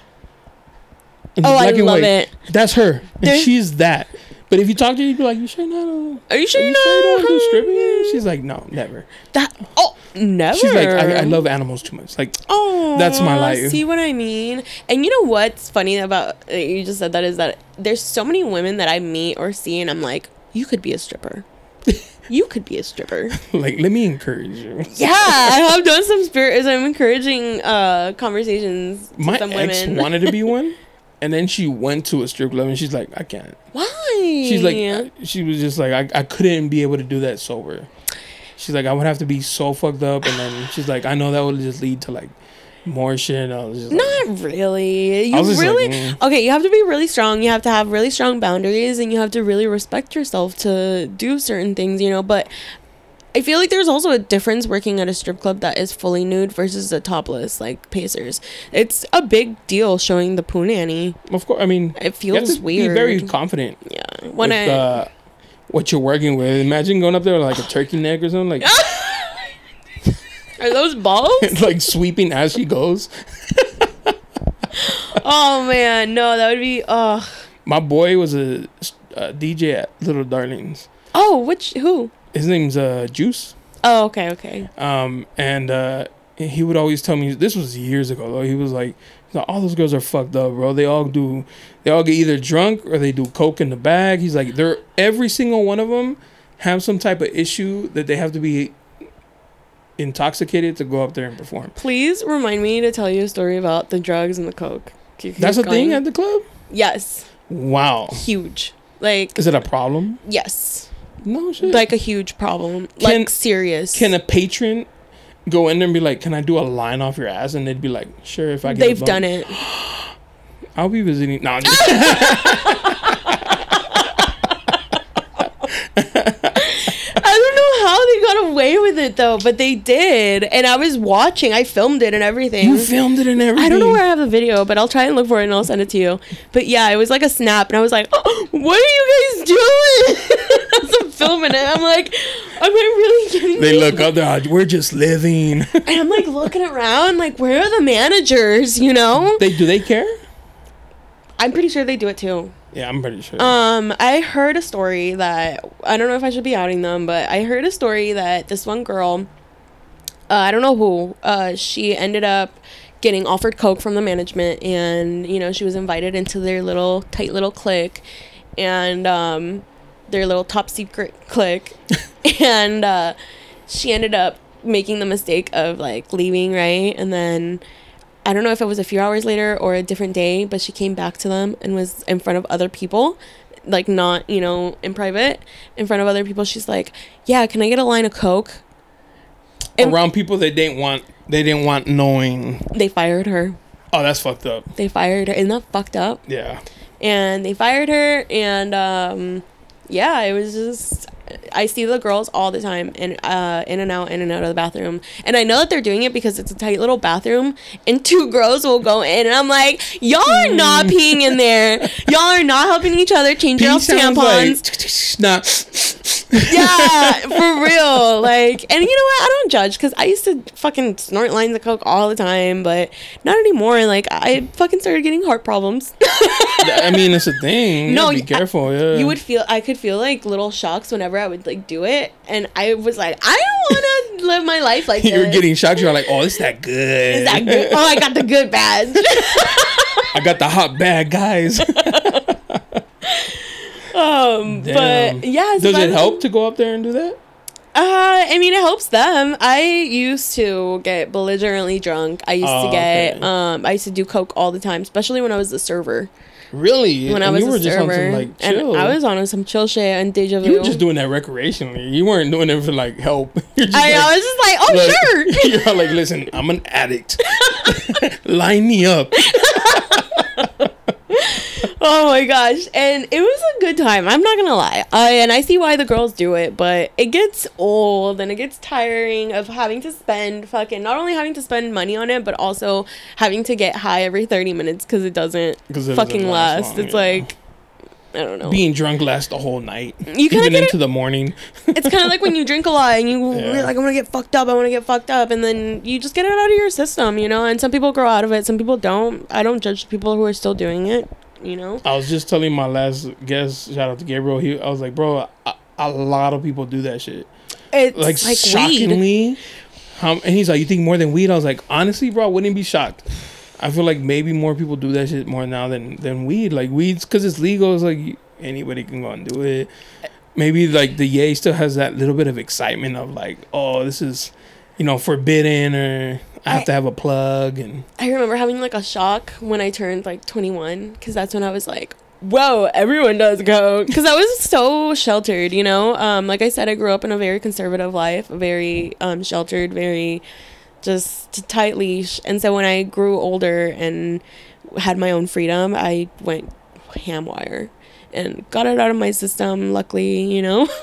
In Oh, I love white. it. That's her. And she's that. But if you talk to her, you'd be like, "You sure not? Are you sure Are you you sure do stripping?" She's like, "No, never." that? Oh, never. She's like, I, "I love animals too much." Like, Oh, That's my life. See what I mean? And you know what's funny about uh, you just said that is that there's so many women that I meet or see, and I'm like, you could be a stripper. you could be a stripper. like, let me encourage you. Yeah, I have done some spirit. I'm encouraging uh conversations My some ex women. wanted to be one, and then she went to a strip club, and she's like, "I can't." Why? She's like, she was just like, I, I couldn't be able to do that sober. She's like, I would have to be so fucked up, and then she's like, I know that would just lead to like more shit. And I was just like, not really. You just like, really mm. okay. You have to be really strong. You have to have really strong boundaries, and you have to really respect yourself to do certain things. You know, but. I feel like there's also a difference working at a strip club that is fully nude versus a topless, like Pacers. It's a big deal showing the punani. of course. I mean, It feels weird. be very confident yeah, when with I uh, what you're working with. Imagine going up there with like a turkey neck or something, like are those balls? like sweeping as she goes. oh man, no, that would be. Oh, My boy was a, a DJ at Little Darlings. oh, which who? His name's uh, Juice. Oh, okay, okay. Um, and uh, he would always tell me this was years ago though. He was like, like, all those girls are fucked up, bro. They all do, they all get either drunk or they do coke in the bag. He's like, they're every single one of them have some type of issue that they have to be intoxicated to go up there and perform. Please remind me to tell you a story about the drugs and the coke. Keep- That's a thing at the club. yes, Wow, huge. Like is it a problem? yes, No shit. like a huge problem. Can- like serious. can a patron go in there and be like, "Can I do a line off your ass?" And they'd be like, "Sure." If I They've bump." done it. I'll be visiting. No, I'm just- I don't know how they got away with it though, but they did. And I was watching. I filmed it and everything. you filmed it and everything. I don't know where I have the video, but I'll try and look for it and I'll send it to you. But yeah, it was like a snap, and I was like, oh, "What are you guys doing?" I'm filming it, I'm like, "Am I really getting?" They these?" look up there. "Oh, We're just living. and I'm like looking around, like, "Where are the managers?" You know? they do they care? I'm pretty sure they do it too. Yeah, I'm pretty sure. Um, I heard a story that I don't know if I should be outing them, but I heard a story that this one girl, uh, I don't know who, uh, she ended up getting offered coke from the management, and you know she was invited into their little tight little clique, and um, their little top secret clique, and uh, she ended up making the mistake of like leaving right, and then I don't know if it was a few hours later or a different day, but she came back to them and was in front of other people, like not, you know, in private, in front of other people. She's like, "Yeah, can I get a line of coke?" And- Around people they didn't want they didn't want knowing. They fired her. Oh, that's fucked up. They fired her. Isn't that fucked up? Yeah. and they fired her and um yeah it was just i see the girls all the time and uh in and out in and out of the bathroom. And i know that they're doing it because it's a tight little bathroom and two girls will go in and i'm like y'all are not peeing in there. Y'all are not helping each other. Change Pee out tampons Like, nah. yeah, for real. Like, and you know what? I don't judge because I used to fucking snort lines of coke all the time, but not anymore. Like, I fucking started getting heart problems. I mean, it's a thing. You No, be I- careful. Yeah. you would feel I could feel like little shocks whenever I would like do it, and I was like, I don't want to live my life like You're this. getting shocked. You're like, oh, it's that good. Is that good? Oh, I got the good badge. I got the hot bag, guys. Um, Damn. but yeah, Does it help to go up there and do that? Uh, I mean, it helps them. I used to get belligerently drunk. I used Oh, to get okay. um, I used to do coke all the time, especially when I was a server. Really? When I was you were a just on server, some like chill. and I was on some chill shit and deja vu. You were just doing that recreationally. You weren't doing it for like help. You're just I, like, I was just like, oh like, sure. You're like, listen, I'm an addict. Line me up. Oh my gosh. And it was a good time. I'm not gonna lie. I and I see why the girls do it, but it gets old and it gets tiring of having to spend fucking not only having to spend money on it, but also having to get high every 30 minutes because it doesn't it fucking last last. long, it's yeah. like I don't know. Being drunk lasts the whole night. You kinda get into it- the morning. it's kind of like when you drink a lot and you Yeah. you're like, I want to get fucked up, I want to get fucked up, and then you just get it out of your system, you know. And some people grow out of it, some people don't. I don't judge people who are still doing it, you know. I was just telling my last guest, shout out to Gabriel. He, I was like, bro, a, a lot of people do that shit. It's Like, like, shockingly. How, and he's like, you think more than weed? I was like, honestly, bro, I wouldn't be shocked. I feel like maybe more people do that shit more now than than weed. Like weed's because it's legal. It's like anybody can go and do it. Maybe like the yay still has that little bit of excitement of like, oh, this is, you know, forbidden or I have I- to have a plug and I remember having like a shock when I turned like 21 because that's when I was like, whoa, everyone does go. Because I was so sheltered, you know? Um, like I said, I grew up in a very conservative life, very um, sheltered, very just tight leash. And so when I grew older and had my own freedom, I went ham wire and got it out of my system, luckily, you know?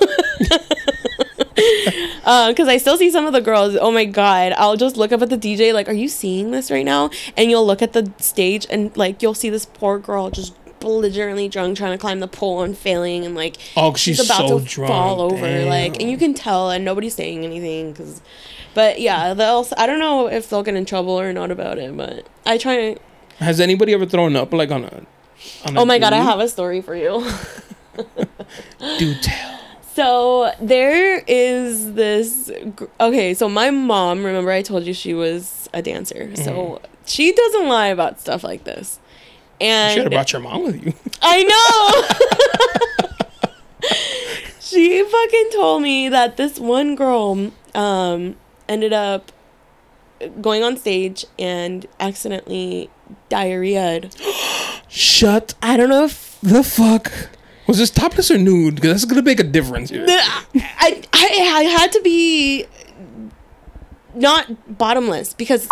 Uh, because I still see some of the girls. Oh my god! I'll just look up at the DJ like, "Are you seeing this right now?" And you'll look at the stage and like you'll see this poor girl just belligerently drunk trying to climb the pole and failing and like Oh, she's about so to drunk, fall over like and you can tell and nobody's saying anything because but yeah they'll I don't know if they'll get in trouble or not about it but I try to has anybody ever thrown up like on a? On a oh my god I have a story for you Do tell. So there is this. Okay, so my mom, remember I told you she was a dancer. So Mm-hmm. she doesn't lie about stuff like this. And You should have brought your mom with you. I know. she fucking told me that this one girl um, ended up going on stage and accidentally diarrheaed. Shut I don't know if the fuck. Was this topless or nude? Because that's gonna make a difference here. I, I I had to be not bottomless because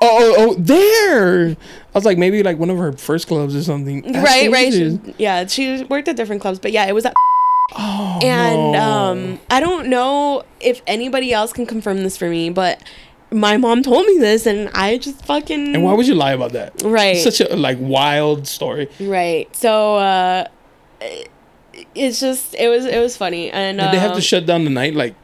Oh, oh, oh, there. I was like, maybe like one of her first clubs or something. That's right right she, yeah she worked at different clubs but yeah it was at Oh, and no. um I don't know if anybody else can confirm this for me but my mom told me this and I just fucking And why would you lie about that? Right. It's such a like wild story. right so uh it's just it was it was funny and Did they have um, to shut down the night? Like,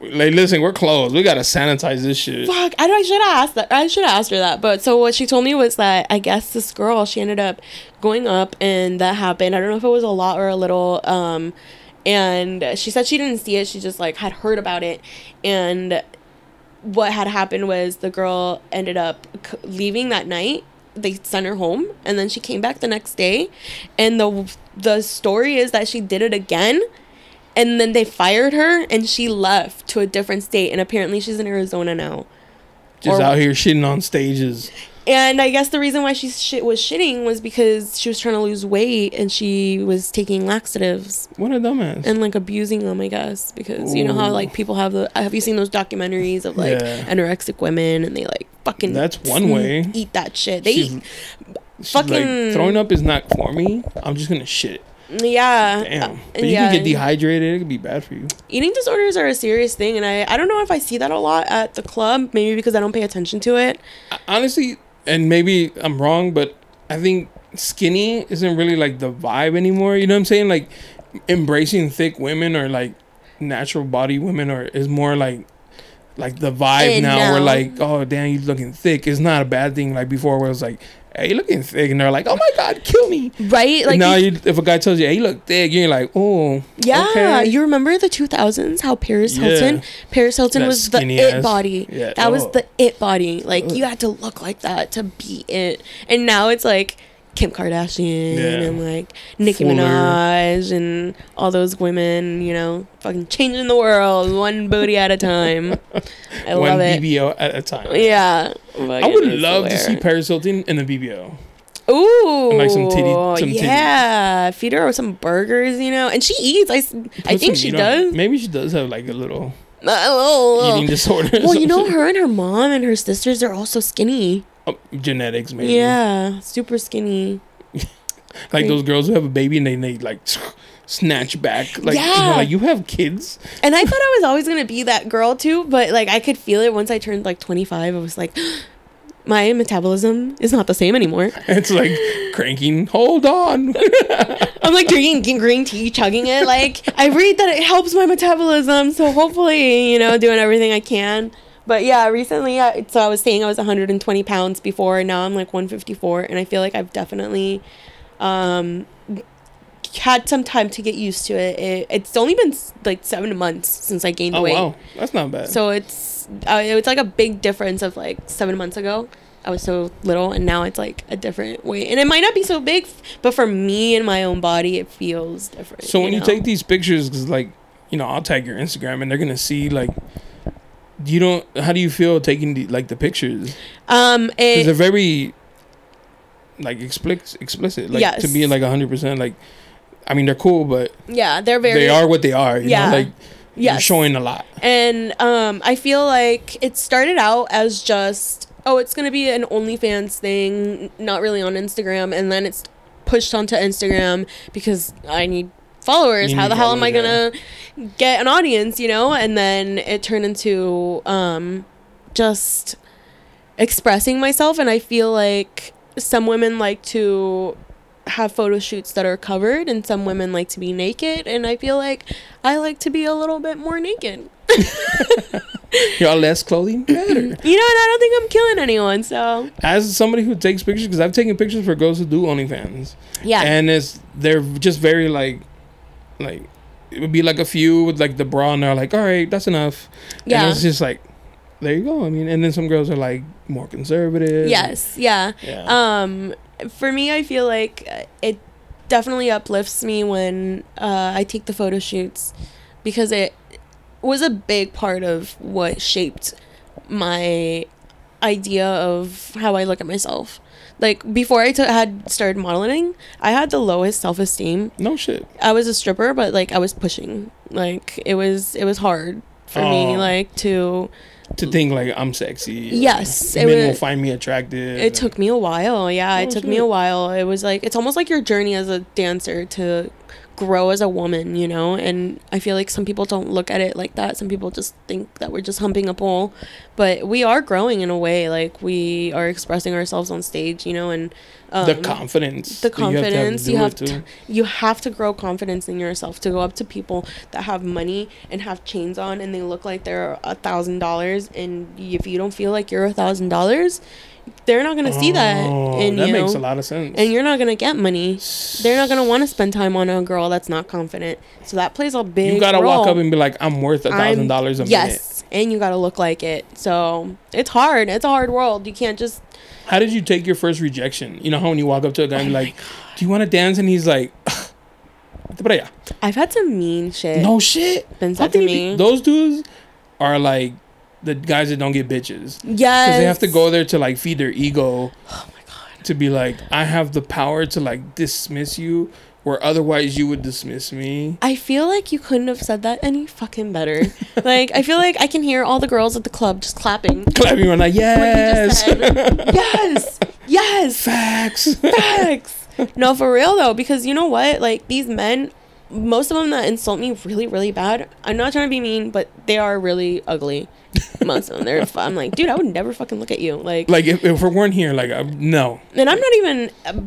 like listen, we're closed. We gotta sanitize this shit. Fuck, I, I should have asked that. I should have asked her that. But so what she told me was that I guess this girl she ended up going up and that happened. I don't know if it was a lot or a little. Um, and she said she didn't see it. She just like had heard about it, and what had happened was the girl ended up c- leaving that night. They sent her home, and then she came back the next day, and the the story is that she did it again and then they fired her and she left to a different state and apparently she's in arizona now Just or- out here shitting on stages. and I guess the reason why she shit was shitting was because she was trying to lose weight and she was taking laxatives What a dumbass. and like abusing them. I guess because you know how like people have the have you seen those documentaries of like Yeah. anorexic women and they like fucking That's one way. eat that shit. They She's- eat, fucking- like throwing up is not for me. I'm just gonna shit. yeah, Damn. uh, But you yeah. can get dehydrated. It could be bad for you. eating disorders are a serious thing and I, I don't know if I see that a lot at the club maybe because I don't pay attention to it honestly, and maybe I'm wrong, but I think skinny isn't really like the vibe anymore. You know what I'm saying? Like embracing thick women or like natural body women or is more like like the vibe And now. We're like, oh damn, you're looking thick. It's not a bad thing. Like before, where it was like, hey, you looking thick, and they're like, oh my god, kill me. right Like now, you- if a guy tells you, hey, you look thick, you're like, oh, yeah okay. you remember the 2000s how Paris Yeah. Hilton Paris Hilton That was the it ass. body Yeah. that was Oh. the it body like you uh. had to look like that to be it and now it's like Kim Kardashian Yeah. and like Nicki Fuller. Minaj and all those women you know fucking changing the world one booty at a time I one love it BBO at a time. yeah oh I would love to see Paris Hilton in the BBO. Ooh, like some titty- some titties. yeah. Feed her with some burgers, you know, and she eats. I, Put think some she does. Maybe she does have like a little A little- little. Oh. eating disorder. Well, you know, her and her mom and her sisters are also skinny. Oh, genetics, maybe. Yeah, super skinny. like those girls who have a baby and they, they like snatch back. Like, you know, Yeah. like you have kids. And I thought I was always gonna be that girl too, but like I could feel it once I turned like 25. I was like, my metabolism is not the same anymore. It's like cranking. Hold on. I'm like drinking green tea, chugging it. Like I read that it helps my metabolism, so hopefully, you know, doing everything I can. But yeah, recently, I, so I was saying I was 120 pounds before, and now I'm like 154, and I feel like I've definitely um, had some time to get used to it. it it's only been like seven months since I gained oh weight, Oh, wow, that's not bad. so it's uh, it's like a big difference of like seven months ago. I was so little, and now it's like a different weight, and it might not be so big, but for me and my own body, it feels different. So when you know? take these pictures, because like you know, I'll tag your Instagram and they're gonna see like. You don't. How do you feel taking the like the pictures? um, Because they're very like explicit. Explicit. Like to be Yes. like hundred percent. Like, I mean, they're cool, but yeah, they're very they are what they are. You Yeah. Know? Like you're showing a lot. And um, I feel like it started out as just, oh, it's going to be an OnlyFans thing, not really on Instagram. And then it's pushed onto Instagram because I need followers. You How need the hell am I going to get an audience, you know? And then it turned into um, just expressing myself. And I feel like some women like to have photo shoots that are covered and some women like to be naked and i feel like i like to be a little bit more naked Y'all less clothing, better. you know and i don't think i'm killing anyone so As somebody who takes pictures, because I've taken pictures for girls who do OnlyFans, yeah and it's they're just very like, like it would be like a few with like the bra, and they're like, all right, that's enough. Yeah. and it's just like, there you go. I mean, and then some girls are like more conservative. yes yeah Yeah. um for me i feel like uh, it definitely uplifts me when uh, i take the photo shoots because it was a big part of what shaped my idea of how i look at myself like before I had started modeling i had the lowest self-esteem no shit. I was a stripper, but like I was pushing. Like it was it was hard for me Oh. like to To mm. think like I'm sexy. Yes, it men was- will find me attractive. it took me a while. Yeah, Oh, it took me a while. It was like it's almost like your journey as a dancer to grow as a woman, you know? And I feel like some people don't look at it like that. Some people just think that we're just humping a pole. But we are growing in a way like we are expressing ourselves on stage, you know, and um, the confidence. the that you have to have confidence you have to, you have to grow confidence in yourself to go up to people that have money and have chains on and they look like they're a thousand dollars and if you don't feel like you're a thousand dollars they're not gonna see that Oh, in that you makes a lot of sense. and you're not gonna get money they're not gonna want to spend time on a girl that's not confident so that plays a big you gotta walk up and be like, I'm worth a thousand dollars a minute. yes and you gotta look like it so it's hard it's a hard world you can't just How did you take your first rejection? You know how when you walk up to a guy and be oh like, "Do you want to dance?" and he's like, "Vete para i've had some mean shit "No shit." been said to me Those dudes are like the guys that don't get bitches. Yes. Because they have to go there to like feed their ego. Oh my god. To be like, I have the power to like dismiss you, where otherwise you would dismiss me. I feel like you couldn't have said that any fucking better. like I feel like I can hear all the girls at the club just clapping. Clapping when like, yes, yes. Yes. facts. Facts. No, for real though, because you know what? Like these men, most of them that insult me really, really bad. I'm not trying to be mean, but they are really ugly. Most of them, they're. I'm like, dude, I would never fucking look at you. Like, like if, if we weren't here, like uh, no, and I'm not even a,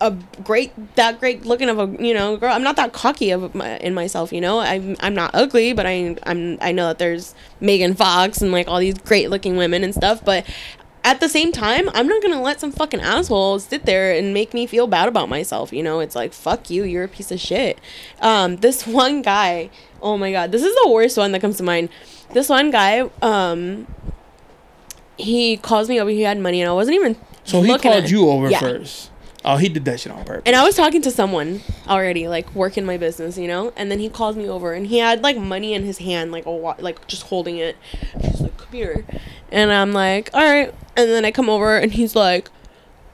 a great, that great looking of a, you know, girl. I'm not that cocky of my, in myself, you know. I'm, I'm not ugly, but I, I'm, I know that there's Megan Fox and like all these great looking women and stuff, but. At the same time, I'm not gonna let some fucking asshole sit there and make me feel bad about myself. You know, it's like fuck you, you're a piece of shit. Um, this one guy, oh my god, this is the worst one that comes to mind. This one guy, um, he calls me over. He had money, and I wasn't even. So he called you over Yeah. first. Oh, he did that shit on purpose. And I was talking to someone already, like working my business, you know. And then he called me over, and he had like money in his hand, like a wa- like just holding it. He's like, "Come here," and I'm like, "All right." And then I come over, and he's like,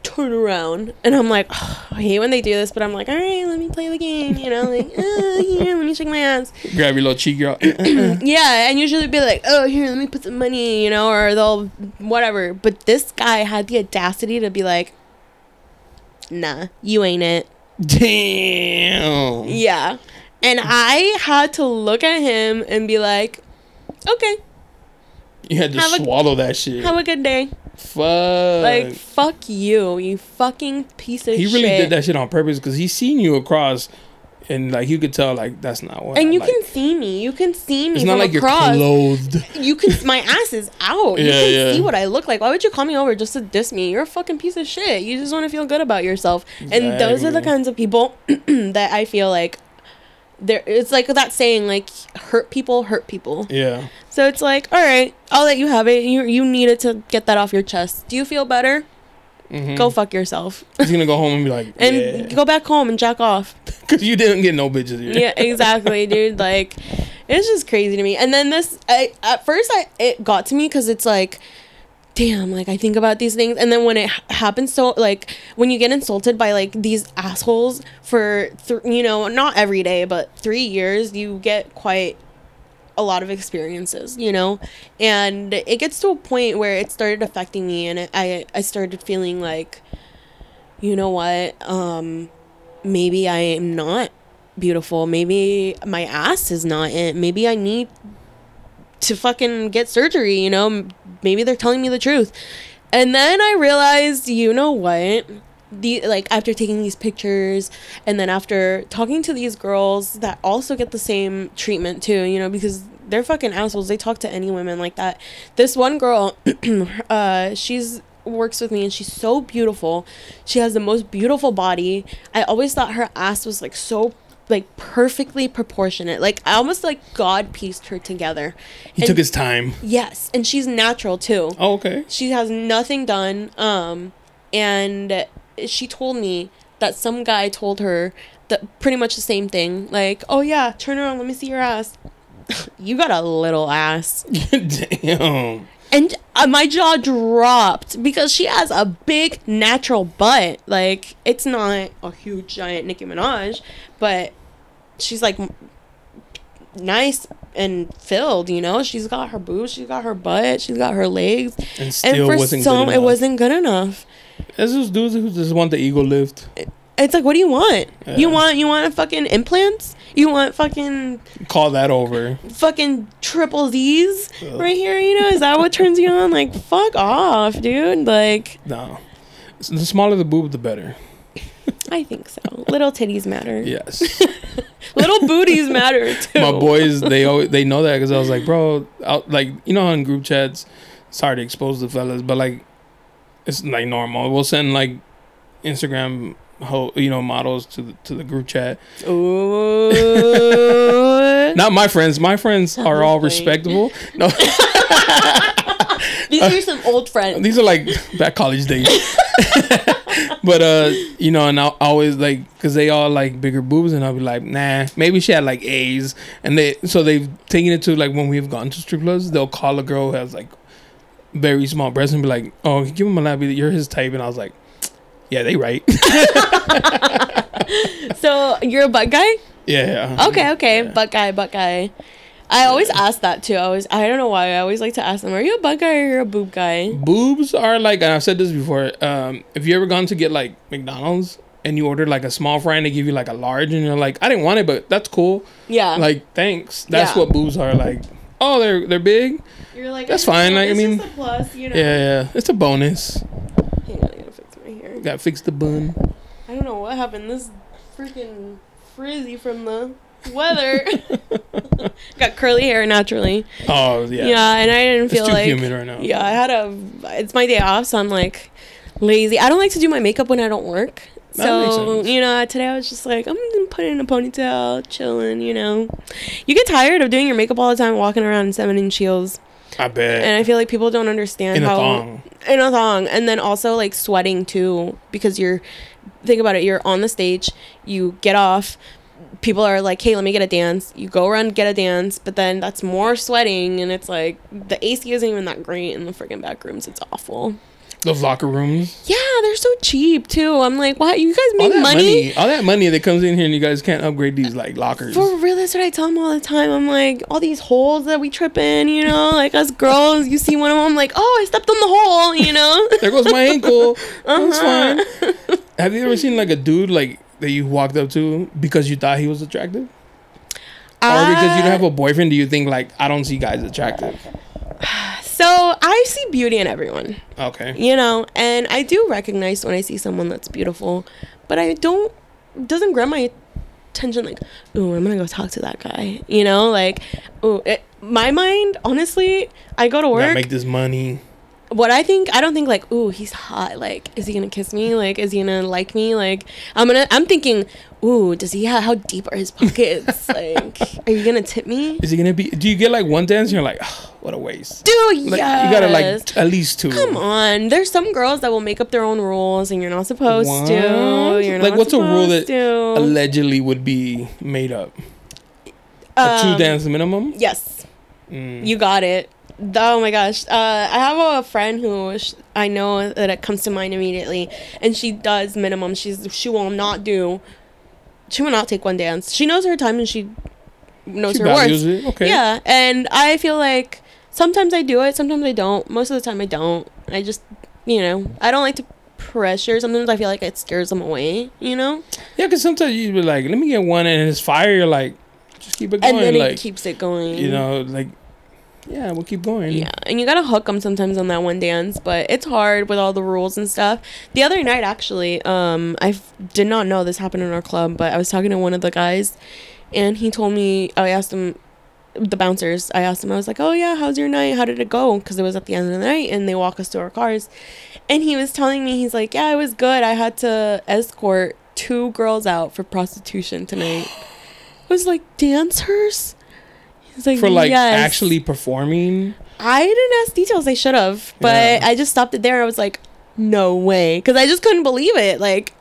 "Turn around," and I'm like, "I hate when they do this," but I'm like, "All right, let me play the game," you know, like, uh, here, let me shake my ass. Grab your little cheek, girl. Yeah, and usually be like, "Oh, here, let me put some money," you know, or they'll whatever. But this guy had the audacity to be like, "Nah, you ain't it." Damn. Yeah. And I had to look at him and be like, okay, You had to Have a- swallow that shit. have a good day. Fuck. Like, fuck you, you fucking piece of he shit. really did that shit on purpose because he seen you across, and like you could tell like that's not what. And I you like. can see me. You can see me It's from not like across. you're clothed. You can. My ass is out. you Yeah, can yeah. see what I look like. Why would you call me over just to diss me? You're a fucking piece of shit. You just want to feel good about yourself. And those are the kinds of people that I feel like. There, it's like that saying, like hurt people hurt people. Yeah. So it's like, all right, I'll let you have it. You you needed to get that off your chest. Do you feel better? Mhm. Go fuck yourself He's gonna go home and be like, and yeah, go back home and jack off. because you didn't get no bitches here. Yeah, exactly, dude. Like, it's just crazy to me. And then this, I at first I it got to me because it's like. Damn, like I think about these things, and then when it ha- happens, so like when you get insulted by like these assholes for, th- you know, not every day, but three years, you get quite a lot of experiences, you know? And it gets to a point where it started affecting me and I I started feeling like you know what? Um maybe I am not beautiful. Maybe my ass is not it. Maybe I need to fucking get surgery, you know? Maybe they're telling me the truth. And then I realized, you know what? The like after taking these pictures and then after talking to these girls that also get the same treatment too, you know, because they're fucking assholes. They talk to any women like that. This one girl, uh, she's works with me and she's so beautiful. She has the most beautiful body. I always thought her ass was like so like perfectly proportionate. Like I almost like God pieced her together. He And- took his time. Yes, and she's natural too. Oh, okay. She has nothing done. Um, and she told me that some guy told her that pretty much the same thing. Like, oh yeah, turn around, let me see your ass. you got a little ass. Damn. And uh, my jaw dropped because she has a big natural butt. Like, it's not a huge, giant Nicki Minaj, but she's like nice and filled, you know? She's got her boobs, she's got her butt, she's got her legs. And And for wasn't some, it wasn't good enough. There's those dudes who just want the ego lift. It's like, what do you want? You want you want fucking implants? You want fucking Call that over. fucking triple Z's right here? You know, is that what turns you on? Like, fuck off, dude. Like, No. The smaller the boob, the better. I think so. Little titties matter. Yes. Little booties matter too. My boys, they always, they know that because I was like, bro, out, like you know, how in group chats, sorry to expose the fellas, but like, it's like normal. We'll send like Instagram, ho, you know, models to the, to the group chat. Ooh. Not my friends. My friends are all respectable. No, These are some old friends. these are like back college days. but uh, you know, and I always like because they all like bigger boobs, and I'll be like, nah, maybe she had like A's, and they so they've taken it to like when we've gone to strip clubs, they'll call a girl who has like very small breasts and be like, oh, give him a lap, you're his type, and I was like, yeah, they right, So you're a butt guy? yeah, yeah. Okay, okay, butt guy, butt guy. I always ask that too. I always, I don't know why. I always like to ask them, "Are you a butt guy or are you're a boob guy?" boobs are like and I've said this before. Um, if you ever gone to get like McDonald's and you order like a small fry and they give you like a large and you're like, I didn't want it, but that's cool. Yeah, Like, thanks. That's Yeah. what boobs are like. Oh, they're they're big. you're like that's fine, like, I mean- just a plus, you know. Yeah, yeah. It's a bonus. Hang on, I gotta fix my hair. Got to fix the bun. I don't know what happened. This freaking frizzy from the weather. Got curly hair naturally. Oh yeah. Yeah, and I didn't It's feel too like humid right now. Yeah, I had a. It's my day off, so I'm like lazy. I don't like to do my makeup when I don't work. That So you know, today I was just like, I'm gonna put in a ponytail, chilling. You know, you get tired of doing your makeup all the time, walking around in seven inch heels, I bet. and I feel like people don't understand In a how thong. in a thong, and then also like sweating too because you're. Think about it. You're on the stage. You get off. People are like, "Hey, let me get a dance." You go around get a dance, but then that's more sweating, and it's like the AC isn't even that great in the freaking back rooms. It's awful. Those locker rooms. Yeah, they're so cheap too. I'm like, why you guys All make that money? money. all that money that comes in here, and you guys can't upgrade these like lockers. For real, that's what I tell them all the time. I'm like, all these holes that we trip in, you know, like us girls, you see one of them, I'm like, oh, I stepped on the hole, you know? there goes my ankle. That's Uh-huh. fine. Have you ever seen like a dude like that you walked up to because you thought he was attractive, or uh, because you don't have a boyfriend? Do you think like I don't see guys attractive? So I see beauty in everyone, Okay. you know, and I do recognize when I see someone that's beautiful, but I don't, doesn't grab my attention like, ooh, I'm gonna go talk to that guy, you know? Like, ooh, it, my mind, honestly, I go to Gotta work. make this money. What I think, I don't think like, ooh, he's hot. Like, is he gonna kiss me? Like, is he gonna like me? Like, I'm gonna, I'm thinking, ooh, does he have, how deep are his pockets? like, are you gonna tip me? Is he gonna be? Do you get like one dance? and You're like, "Ah, what a waste. Dude, Like, yes. You gotta like t- at least two. Come on, there's some girls that will make up their own rules, and you're not supposed to. You're like, what's a rule that to. allegedly would be made up? A two Um, dance minimum. Yes, Mm. you got it. Oh my gosh. Uh, I have a friend who sh- I know that it comes to mind immediately, and she does minimum. She's she will not do. She will not take one dance. She knows her time and she knows She her worth. Okay. Yeah, and I feel like sometimes I do it, sometimes I don't. Most of the time I don't. I just, you know, I don't like to pressure. Sometimes I feel like it scares them away. You know, Yeah, because sometimes you be like, let me get one, and it's fire. You're like, just keep it going. and then like, it keeps it going. you know, like, yeah, we'll keep going. Yeah, and you gotta hook them sometimes on that one dance, but it's hard with all the rules and stuff. The other night, actually, um, I f- did not know this happened in our club, but I was talking to one of the guys, and he told me. I asked him, the bouncers. I asked him. I was like, "Oh yeah, how's your night? How did it go?" Because it was at the end of the night, and they walk us to our cars, and he was telling me he's like, "Yeah, it was good. I had to escort two girls out for prostitution tonight." I was like, "Dancers." Like, For like "Yes." actually performing. I didn't ask details. I should have, but Yeah. I just stopped it there. I was like, no way, because I just couldn't believe it. Like,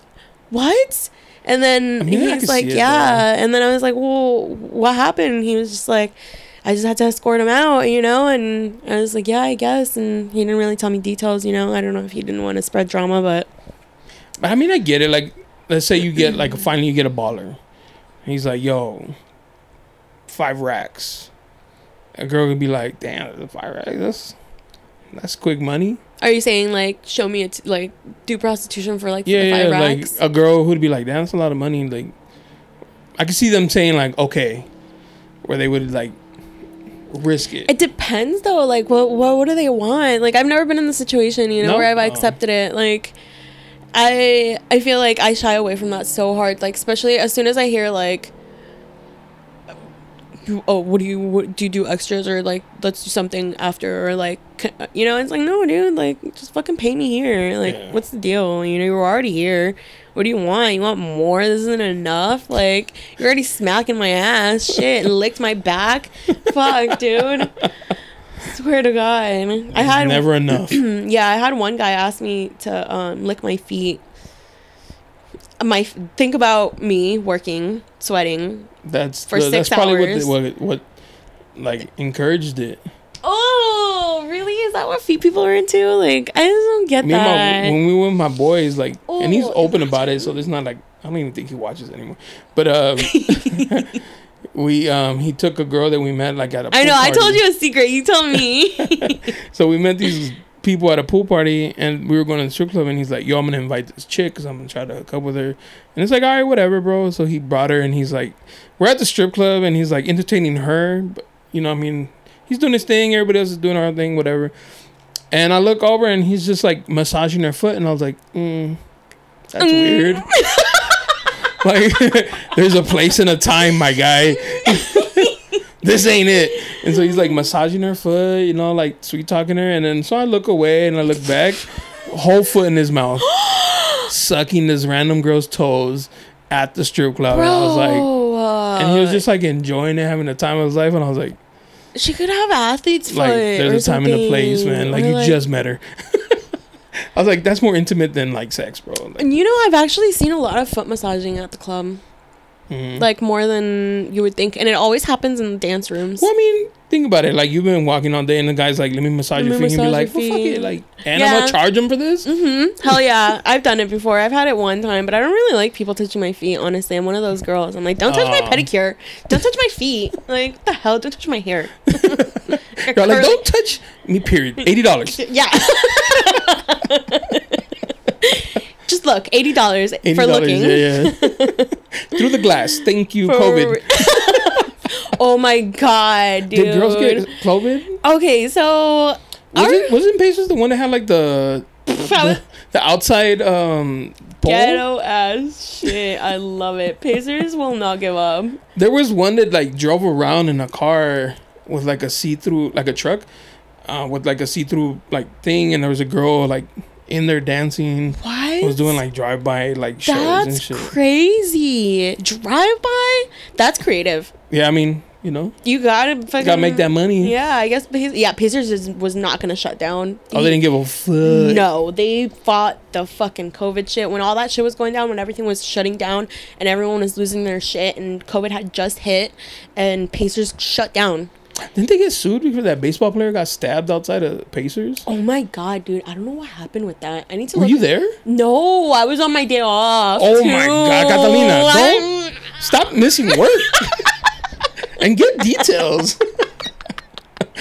what? And then I mean, I he's like, see it, yeah. And then I was like, well, what happened? And he was just like, I just had to escort him out, you know. And I was like, yeah, I guess. And he didn't really tell me details, you know. I don't know if he didn't want to spread drama, but But I mean, I get it. Like, let's say you get like finally you get a baller. He's like, yo, five racks. A girl could be like, damn, five racks. That's that's quick money. are you saying like show me it like do prostitution for like Yeah, yeah. five Like a girl who'd be like, damn, that's a lot of money. Like, I could see them saying like, okay, where they would like risk it. It depends though. Like what what what do they want? Like I've never been in the situation, you know, No? where I've Oh. accepted it. Like I I feel like I shy away from that so hard. Like especially as soon as I hear like oh what do you what, do you do extras or like let's do something after or like you know it's like no dude like just fucking pay me here. Like Yeah. what's the deal? You know you're already here. What do you want? You want more? This isn't enough? Like you're already smacking my ass. Shit and licked my back. Fuck dude. Swear to god. I had Never enough. yeah i had one guy ask me to um lick my feet. My think about me working, sweating. That's For the- that's six probably hours. what, the, what what like encouraged it. Oh, really? Is that what feet people are into? Like, I just don't get Me that. my when we were with my boys, like, and he's Oh, open about it, so there's not like I don't even think he watches anymore. But um, we um he took a girl that we met like at a I know. I told you a secret. You told me. So we met these people at a pool party, and we were going to the strip club, and he's like, "Yo, I'm gonna invite this chick, cause I'm gonna try to hook up with her." And it's like, "All right, whatever, bro." So he brought her, and he's like, "We're at the strip club," and he's like entertaining her, but you know, I mean, he's doing his thing, everybody else is doing our thing, whatever. And I look over, and he's just like massaging her foot, and I was like, mm, "That's weird." like, there's a place and a time, my guy. this ain't it. And so he's like massaging her foot, you know, like sweet talking her. And then so I look away and I look back, whole foot in his mouth, sucking this random girl's toes at the strip club. And I was like, and he was uh, just like enjoying it, having the time of his life. And I was like, she could have athlete's foot. like there's a time and a place, man. Like you just met her. I was like, that's more intimate than like sex, bro. Like, And you know, I've actually seen a lot of foot massaging at the club, mhm. like more than you would think, and it always happens in the dance rooms. Well, I mean, think about it. Like you've been walking all day, and the guy's like, "Let me massage Let your me feet." And be like, "Well, fuck it." Like, and I'm gonna charge him for this. Mm-hmm. Hell yeah, I've done it before. I've had it one time, but I don't really like people touching my feet. Honestly, I'm one of those girls. I'm like, don't touch my Oh. pedicure, don't touch my feet. Like, what the hell? Don't touch my hair. You're like, don't touch me. Period. Eighty dollars. Yeah. Just look, eighty dollars for looking. Yeah, yeah. Through the glass. Thank you, For- COVID. oh my god, dude. Did girls get COVID? Okay, so Was it wasn't Pacers the one that had like the the, the outside um pole? ghetto ass shit. I love it. Pacers will not give up. There was one that like drove around in a car with like a see through like a truck, uh, with like a see through like thing, and there was a girl like in there dancing. What? Was doing like drive by like shows and shit. That's crazy. Drive by? That's creative. yeah, I mean, you know, You gotta fucking gotta make that money. Yeah, I guess. Yeah, Pacers is, was not gonna shut down. Oh, they didn't give a fuck. No, they fought the fucking COVID shit when all that shit was going down, when everything was shutting down and everyone was losing their shit, and COVID had just hit, and Pacers shut down. Didn't they get sued because that baseball player got stabbed outside of Pacers? Oh my god, dude! I don't know what happened with that. I need to. Were look you there? No, I was on my day off. Oh my. God, Catalina, don't stop missing work and get details.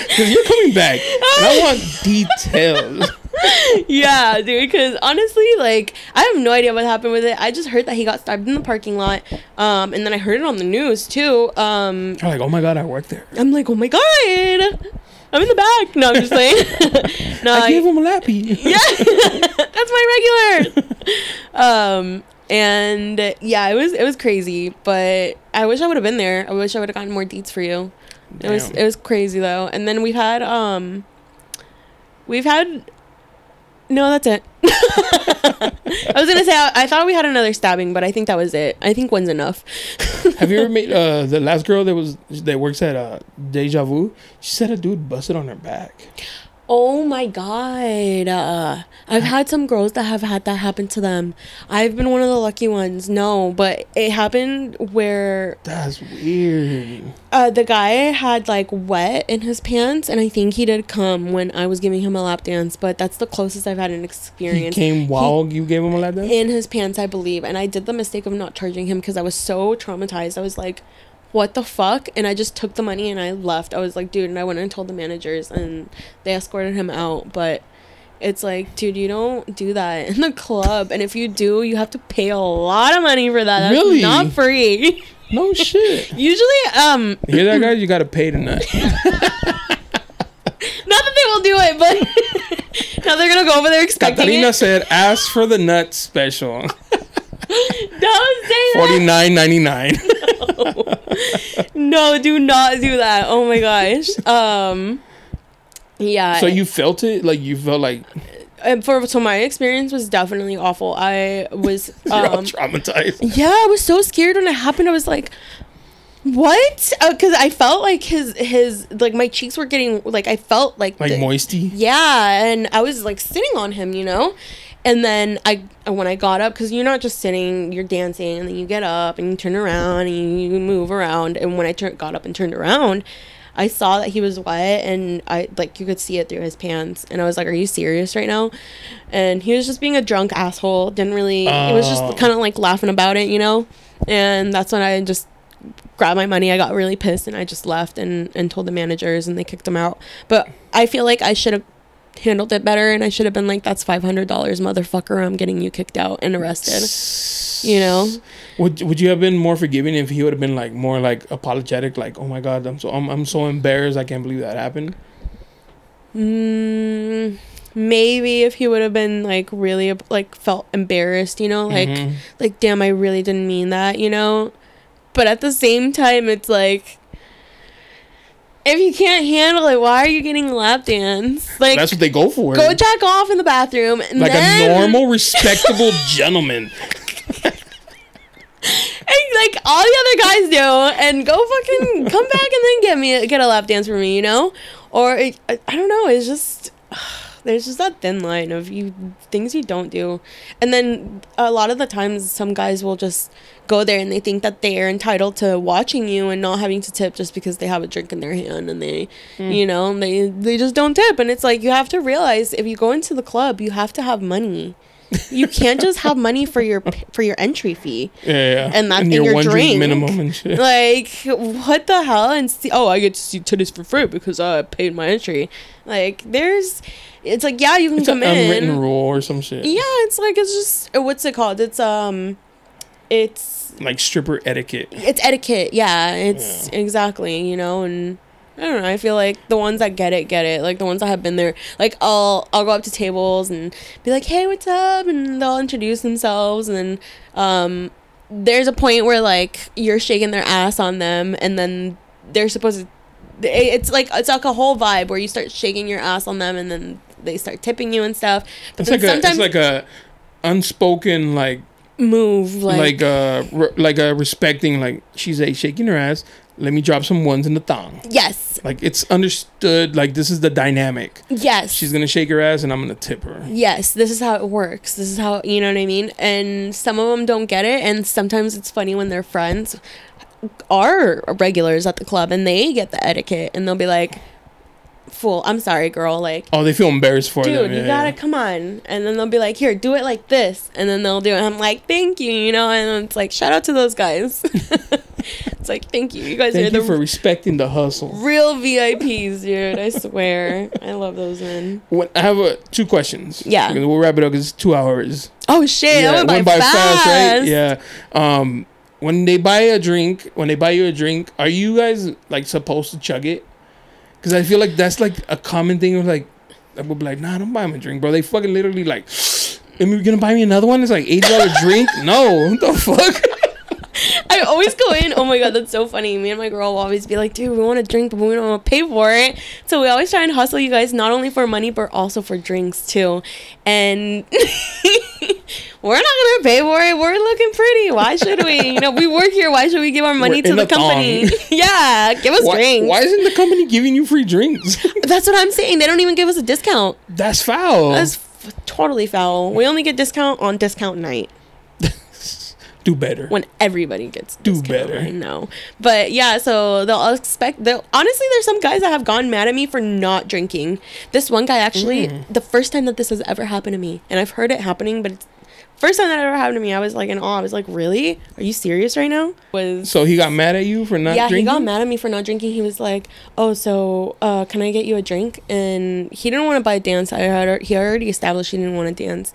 Because you're coming back, and I want details. Yeah, dude. Because honestly, like, I have no idea what happened with it. I just heard that he got stabbed in the parking lot, um, and then I heard it on the news too. Um, You're like, oh my god, I work there. I'm like, oh my god, I'm in the back. No, I'm just saying. no, I I- gave him a lappy. yeah, that's my regular. um, and yeah, it was it was crazy, but I wish I would have been there. I wish I would have gotten more deets for you. It was it was crazy though. And then we've had um, we've had. No, that's it. I was gonna say I, I thought we had another stabbing, but I think that was it. I think one's enough. Have you ever met uh, the last girl that was that works at uh, Deja Vu? She said a dude busted on her back. Oh my god. Uh, I've had some girls that have had that happen to them. I've been one of the lucky ones. No, but it happened where That's weird. uh, the guy had like wet in his pants, and I think he did come when I was giving him a lap dance, but that's the closest I've had an He experience. came while you gave him a lap dance. in his pants, I believe. And I did the mistake of not charging him because I was so traumatized. I was like, what the fuck? And I just took the money and I left. I was like, dude, and I went and told the managers and they escorted him out. But it's like, dude, you don't do that in the club. And if you do, you have to pay a lot of money for that. That's Really? not free. No shit. Usually, um, You hear that, guys? You got to pay tonight. not that they will do it, but now they're gonna go over there expecting Catalina it. said, "Ask for the nut special, Don't say forty that. nine ninety nine. No, do not do that. Oh my gosh. Um, yeah. So you felt it, like you felt like and for so my experience was definitely awful. I was you're all um traumatized. yeah, I was so scared when it happened. I was like, what? Because I felt like his his like my cheeks were getting like I felt like Like the- moisty. Yeah, and I was like sitting on him, you know, And then I when I got up because you're not just sitting, you're dancing, and then you get up and you turn around and you move around. And when I tur- got up and turned around, I saw that he was wet and I like you could see it through his pants. And I was like, "Are you serious right now?" And he was just being a drunk asshole. Didn't really. It was Oh. just kind of like laughing about it, you know. And that's when I just grabbed my money. I got really pissed and I just left and, and told the managers and they kicked him out. But I feel like I should have handled it better and I should have been like, that's $500, motherfucker. I'm getting you kicked out and arrested. You know? Would Would you have been more forgiving if he would have been like more like apologetic, like, "Oh my god, I'm so I'm, I'm so embarrassed. I can't believe that happened." Mm, maybe if he would have been like really like felt embarrassed, you know, like Mhm. like damn, I really didn't mean that, you know. But at the same time, it's like if you can't handle it, why are you getting lap dance? Like That's what they go for. go jack off in the bathroom and like then, a normal, respectable gentleman. and, like all the other guys do and go fucking come back and then get me get a lap dance for me you know or it, I, I don't know it's just there's just that thin line of you things you don't do and then a lot of the times some guys will just go there and they think that they're entitled to watching you and not having to tip just because they have a drink in their hand and they you know they they just don't tip and it's like you have to realize if you go into the club you have to have money you can't just have money for your for your entry fee Yeah, yeah. And that's- and your one drink. minimum and shit. like what the hell and see oh i get to see titties for free because i paid my entry like there's it's like yeah you can it's an come in unwritten rule or some shit. yeah it's like it's just what's it called it's um it's Like stripper etiquette. it's etiquette yeah it's exactly you know and I don't know. I feel like the ones that get it get it. Like the ones that have been there. Like I'll I'll go up to tables and be like, "Hey, what's up?" and they'll introduce themselves and um there's a point where like you're shaking their ass on them and then they're supposed to it's like it's like a whole vibe where you start shaking your ass on them and then they start tipping you and stuff. But It's like a it's like a unspoken like move like, like uh re- like a respecting like she's a shaking her ass. Let me drop some ones in the thong. yes, Like it's understood. Like this is the dynamic. yes. She's gonna shake her ass and I'm gonna tip her. yes, this is how it works. This is how you know what I mean. And some of them don't get it, and sometimes it's funny when their friends are regulars at the club and they get the etiquette, and they'll be like, "Fool, I'm sorry, girl. Like, Oh, they feel embarrassed for you, dude, them. you yeah, gotta yeah. come on." And then they'll be like, "Here, do it like this," and then they'll do it. I'm like, "Thank you," you know. And it's like, shout out to those guys. it's like, thank you, you guys Thank are you the for respecting the hustle. real VIPs, dude. I swear, I love those men. When, I have uh, two questions. Yeah. We'll wrap it up because it's two hours. Oh shit, that went by, fast. right? Yeah. Um, when they buy a drink, when they buy you a drink, are you guys like supposed to chug it? Because I feel like that's like a common thing of like, I would be like, nah, don't buy me a drink, bro. They fucking literally like, am you gonna buy me another one? It's like eight dollar drink. No, what the fuck? I always go in. Oh my god, that's so funny. Me and my girl will always be like, dude, we want a drink, but we don't want to pay for it. So we always try and hustle you guys not only for money but also for drinks too. And we're not gonna pay for it. We're looking pretty. Why should we? You know, we work here. Why should we give our money We're to the company? yeah, give us Why, drinks. why isn't the company giving you free drinks? That's what I'm saying. They don't even give us a discount. That's foul. That's f- totally foul. We only get discount on discount night. Do better. when everybody gets Do better. I know, but yeah. So they'll expect. They'll, honestly, there's some guys that have gone mad at me for not drinking. This one guy actually, Mm. the first time that this has ever happened to me, and I've heard it happening, but it's, first time that ever happened to me, I was like in awe. I was like, really? Are you serious right now? Was so he got mad at you for not yeah, drinking? he got mad at me for not drinking. He was like, "Oh, so uh, can I get you a drink?" And he didn't want to buy a dance. I had he already established he didn't want to dance,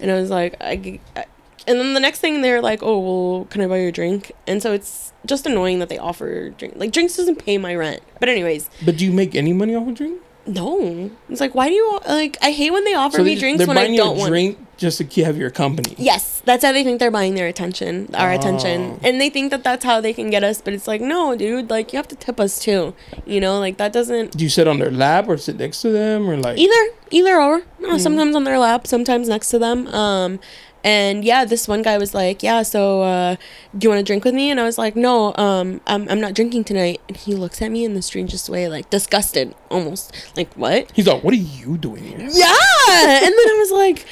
and I was like, I, I- and then the next thing they're like, "Oh, well, can I buy you a drink?" And so it's just annoying that they offer drink. Like drinks doesn't pay my rent. But anyways, But do you make any money off a drink? no, it's like why do you like? I hate when they offer me they- drinks they're when I don't you a want. drink just to have your company. Yes, that's how they think they're buying their attention, our Oh. attention, and they think that that's how they can get us. But it's like, no, dude, like you have to tip us too. You know, like that doesn't Do you sit on their lap or sit next to them or like? either, either or. No, Mm-hmm. sometimes on their lap, sometimes next to them. Um, and yeah, this one guy was like, yeah, so uh, do you want to drink with me? And I was like, no, um, I'm I'm not drinking tonight. And he looks at me in the strangest way, like disgusted, almost like what? He's like, "What are you doing here?" Yeah. and then I was like,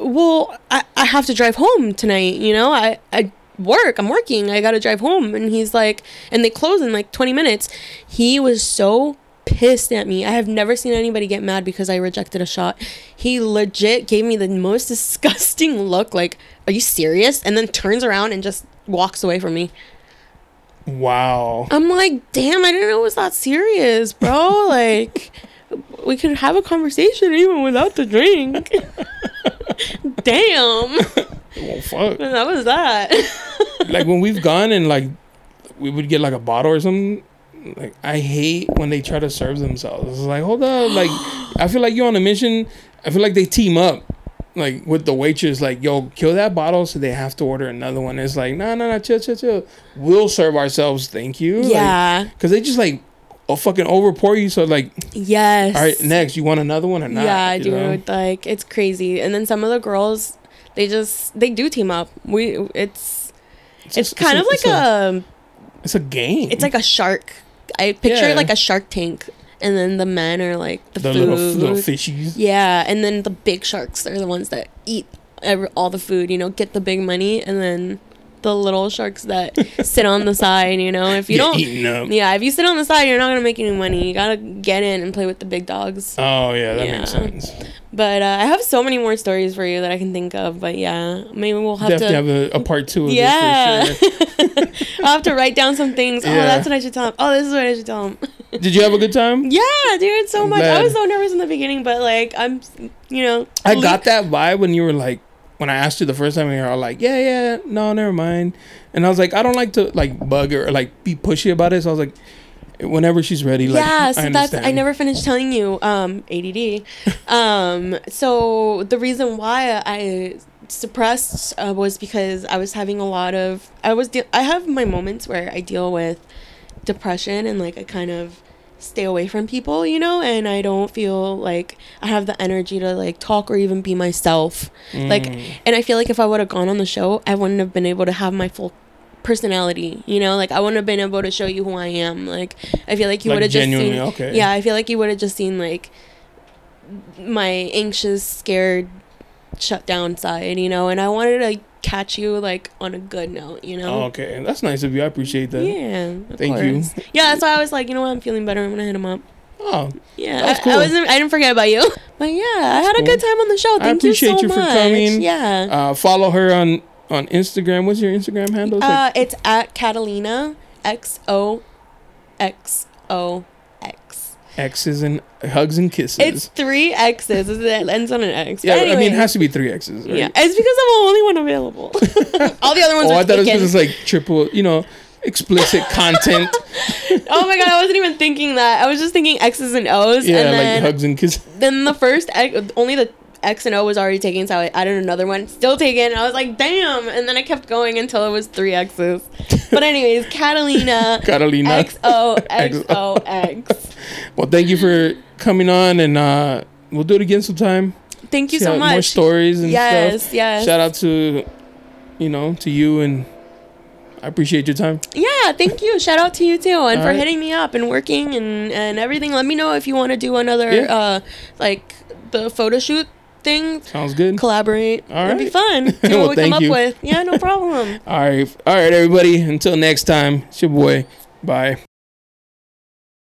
well, I, I have to drive home tonight, you know? I, I work, I'm working, I gotta drive home. And he's like, and they close in like 20 minutes. He was so pissed at me. I have never seen anybody get mad because I rejected a shot. He legit gave me the most disgusting look, like, are you serious? And then turns around and just walks away from me. Wow. I'm like, damn, I didn't know it was that serious, bro. like, we could have a conversation even without the drink. damn. Well, fuck. That was that. like when we've gone and like we would get like a bottle or something. Like I hate when they try to serve themselves. It's like hold up, like I feel like you're on a mission. I feel like they team up, like with the waitress. Like yo, kill that bottle, so they have to order another one. It's like no, no, no, chill, chill, chill. We'll serve ourselves, thank you. Yeah. because they just like oh fucking over pour you. So like, yes. all right, next you want another one or not? yeah, dude. know? Like, it's crazy. And then some of the girls, they just, they do team up. We, it's, it's, just- kind a- of like it's a, a, it's a game. it's like a shark. I picture Yeah. like a shark tank. And then the men are like the, the food. little little fishies. Yeah, and then the big sharks are the ones that eat every, all the food, you know, get the big money, and then the little sharks that sit on the side, you know. If you Get don't, yeah, if you sit on the side, you're not gonna make any money. You gotta get in and play with the big dogs. Oh yeah, that Yeah. makes sense. But uh, I have so many more stories for you that I can think of. But yeah, maybe we'll have Definitely to. have a, a part two of yeah, this for sure. I'll have to write down some things. Oh, that's what I should tell him. Oh, this is what I should tell him. Did you have a good time? yeah, dude, so I'm much. I was so nervous in the beginning, but like I'm, you know, I le- got that vibe when you were like, when I asked you the first time, you were all like, yeah, yeah, no, never mind. And I was like, I don't like to like bug her or like be pushy about it. So I was like, whenever she's ready, like, yeah, so I that's I never finished telling you. Um, ADD. um, so the reason why I suppressed uh, was because I was having a lot of I was de- I have my moments where I deal with depression and like I kind of stay away from people, you know, and I don't feel like I have the energy to like talk or even be myself. Like Mm. and I feel like if I would have gone on the show, I wouldn't have been able to have my full personality, you know? Like I wouldn't have been able to show you who I am. Like I feel like you Like, would have just seen okay. Yeah, I feel like you would have just seen like my anxious, scared, shut down side, you know, and I wanted to catch you like on a good note, you know? Oh, okay, that's nice of you. I appreciate that. Yeah, Thank you. Yeah, that's why I was like, you know what, I'm feeling better. I'm gonna hit him up. Oh, Yeah, That's I, cool. I wasn't. I didn't forget about you. But yeah, I had a good time on the show. Thank appreciate you so you for much. coming. Yeah. uh, follow her on on Instagram. What's your Instagram handle? It's Uh, like- it's at Catalina X O X O. X's and hugs and kisses. It's three X's. It ends on an X. yeah, But I mean, it has to be three X's. Right? yeah, it's because I'm the only one available. All the other ones Oh, I thought it was taken. because it's like triple, you know, explicit content. oh my god, I wasn't even thinking that. I was just thinking X's and O's, Yeah, and like hugs and kisses. then the first X, only the X and O was already taken, so I added another one, still taken. I was like, damn, and then I kept going until it was three X's. But anyways, Catalina. Catalina. X O X O X. Well, thank you for coming on, and uh, we'll do it again sometime. Thank you See so much. More stories and Yes, stuff. yes. Shout out to, you know, to you, and I appreciate your time. Yeah, thank you. Shout out to you too, and All for right. hitting me up and working and and everything. Let me know if you want to do another Yeah. uh like the photo shoot thing. Sounds good. Collaborate. All It'd be fun. See Well, what we come thank up with. Yeah, no problem. All right, all right, everybody. Until next time, it's your boy. Bye.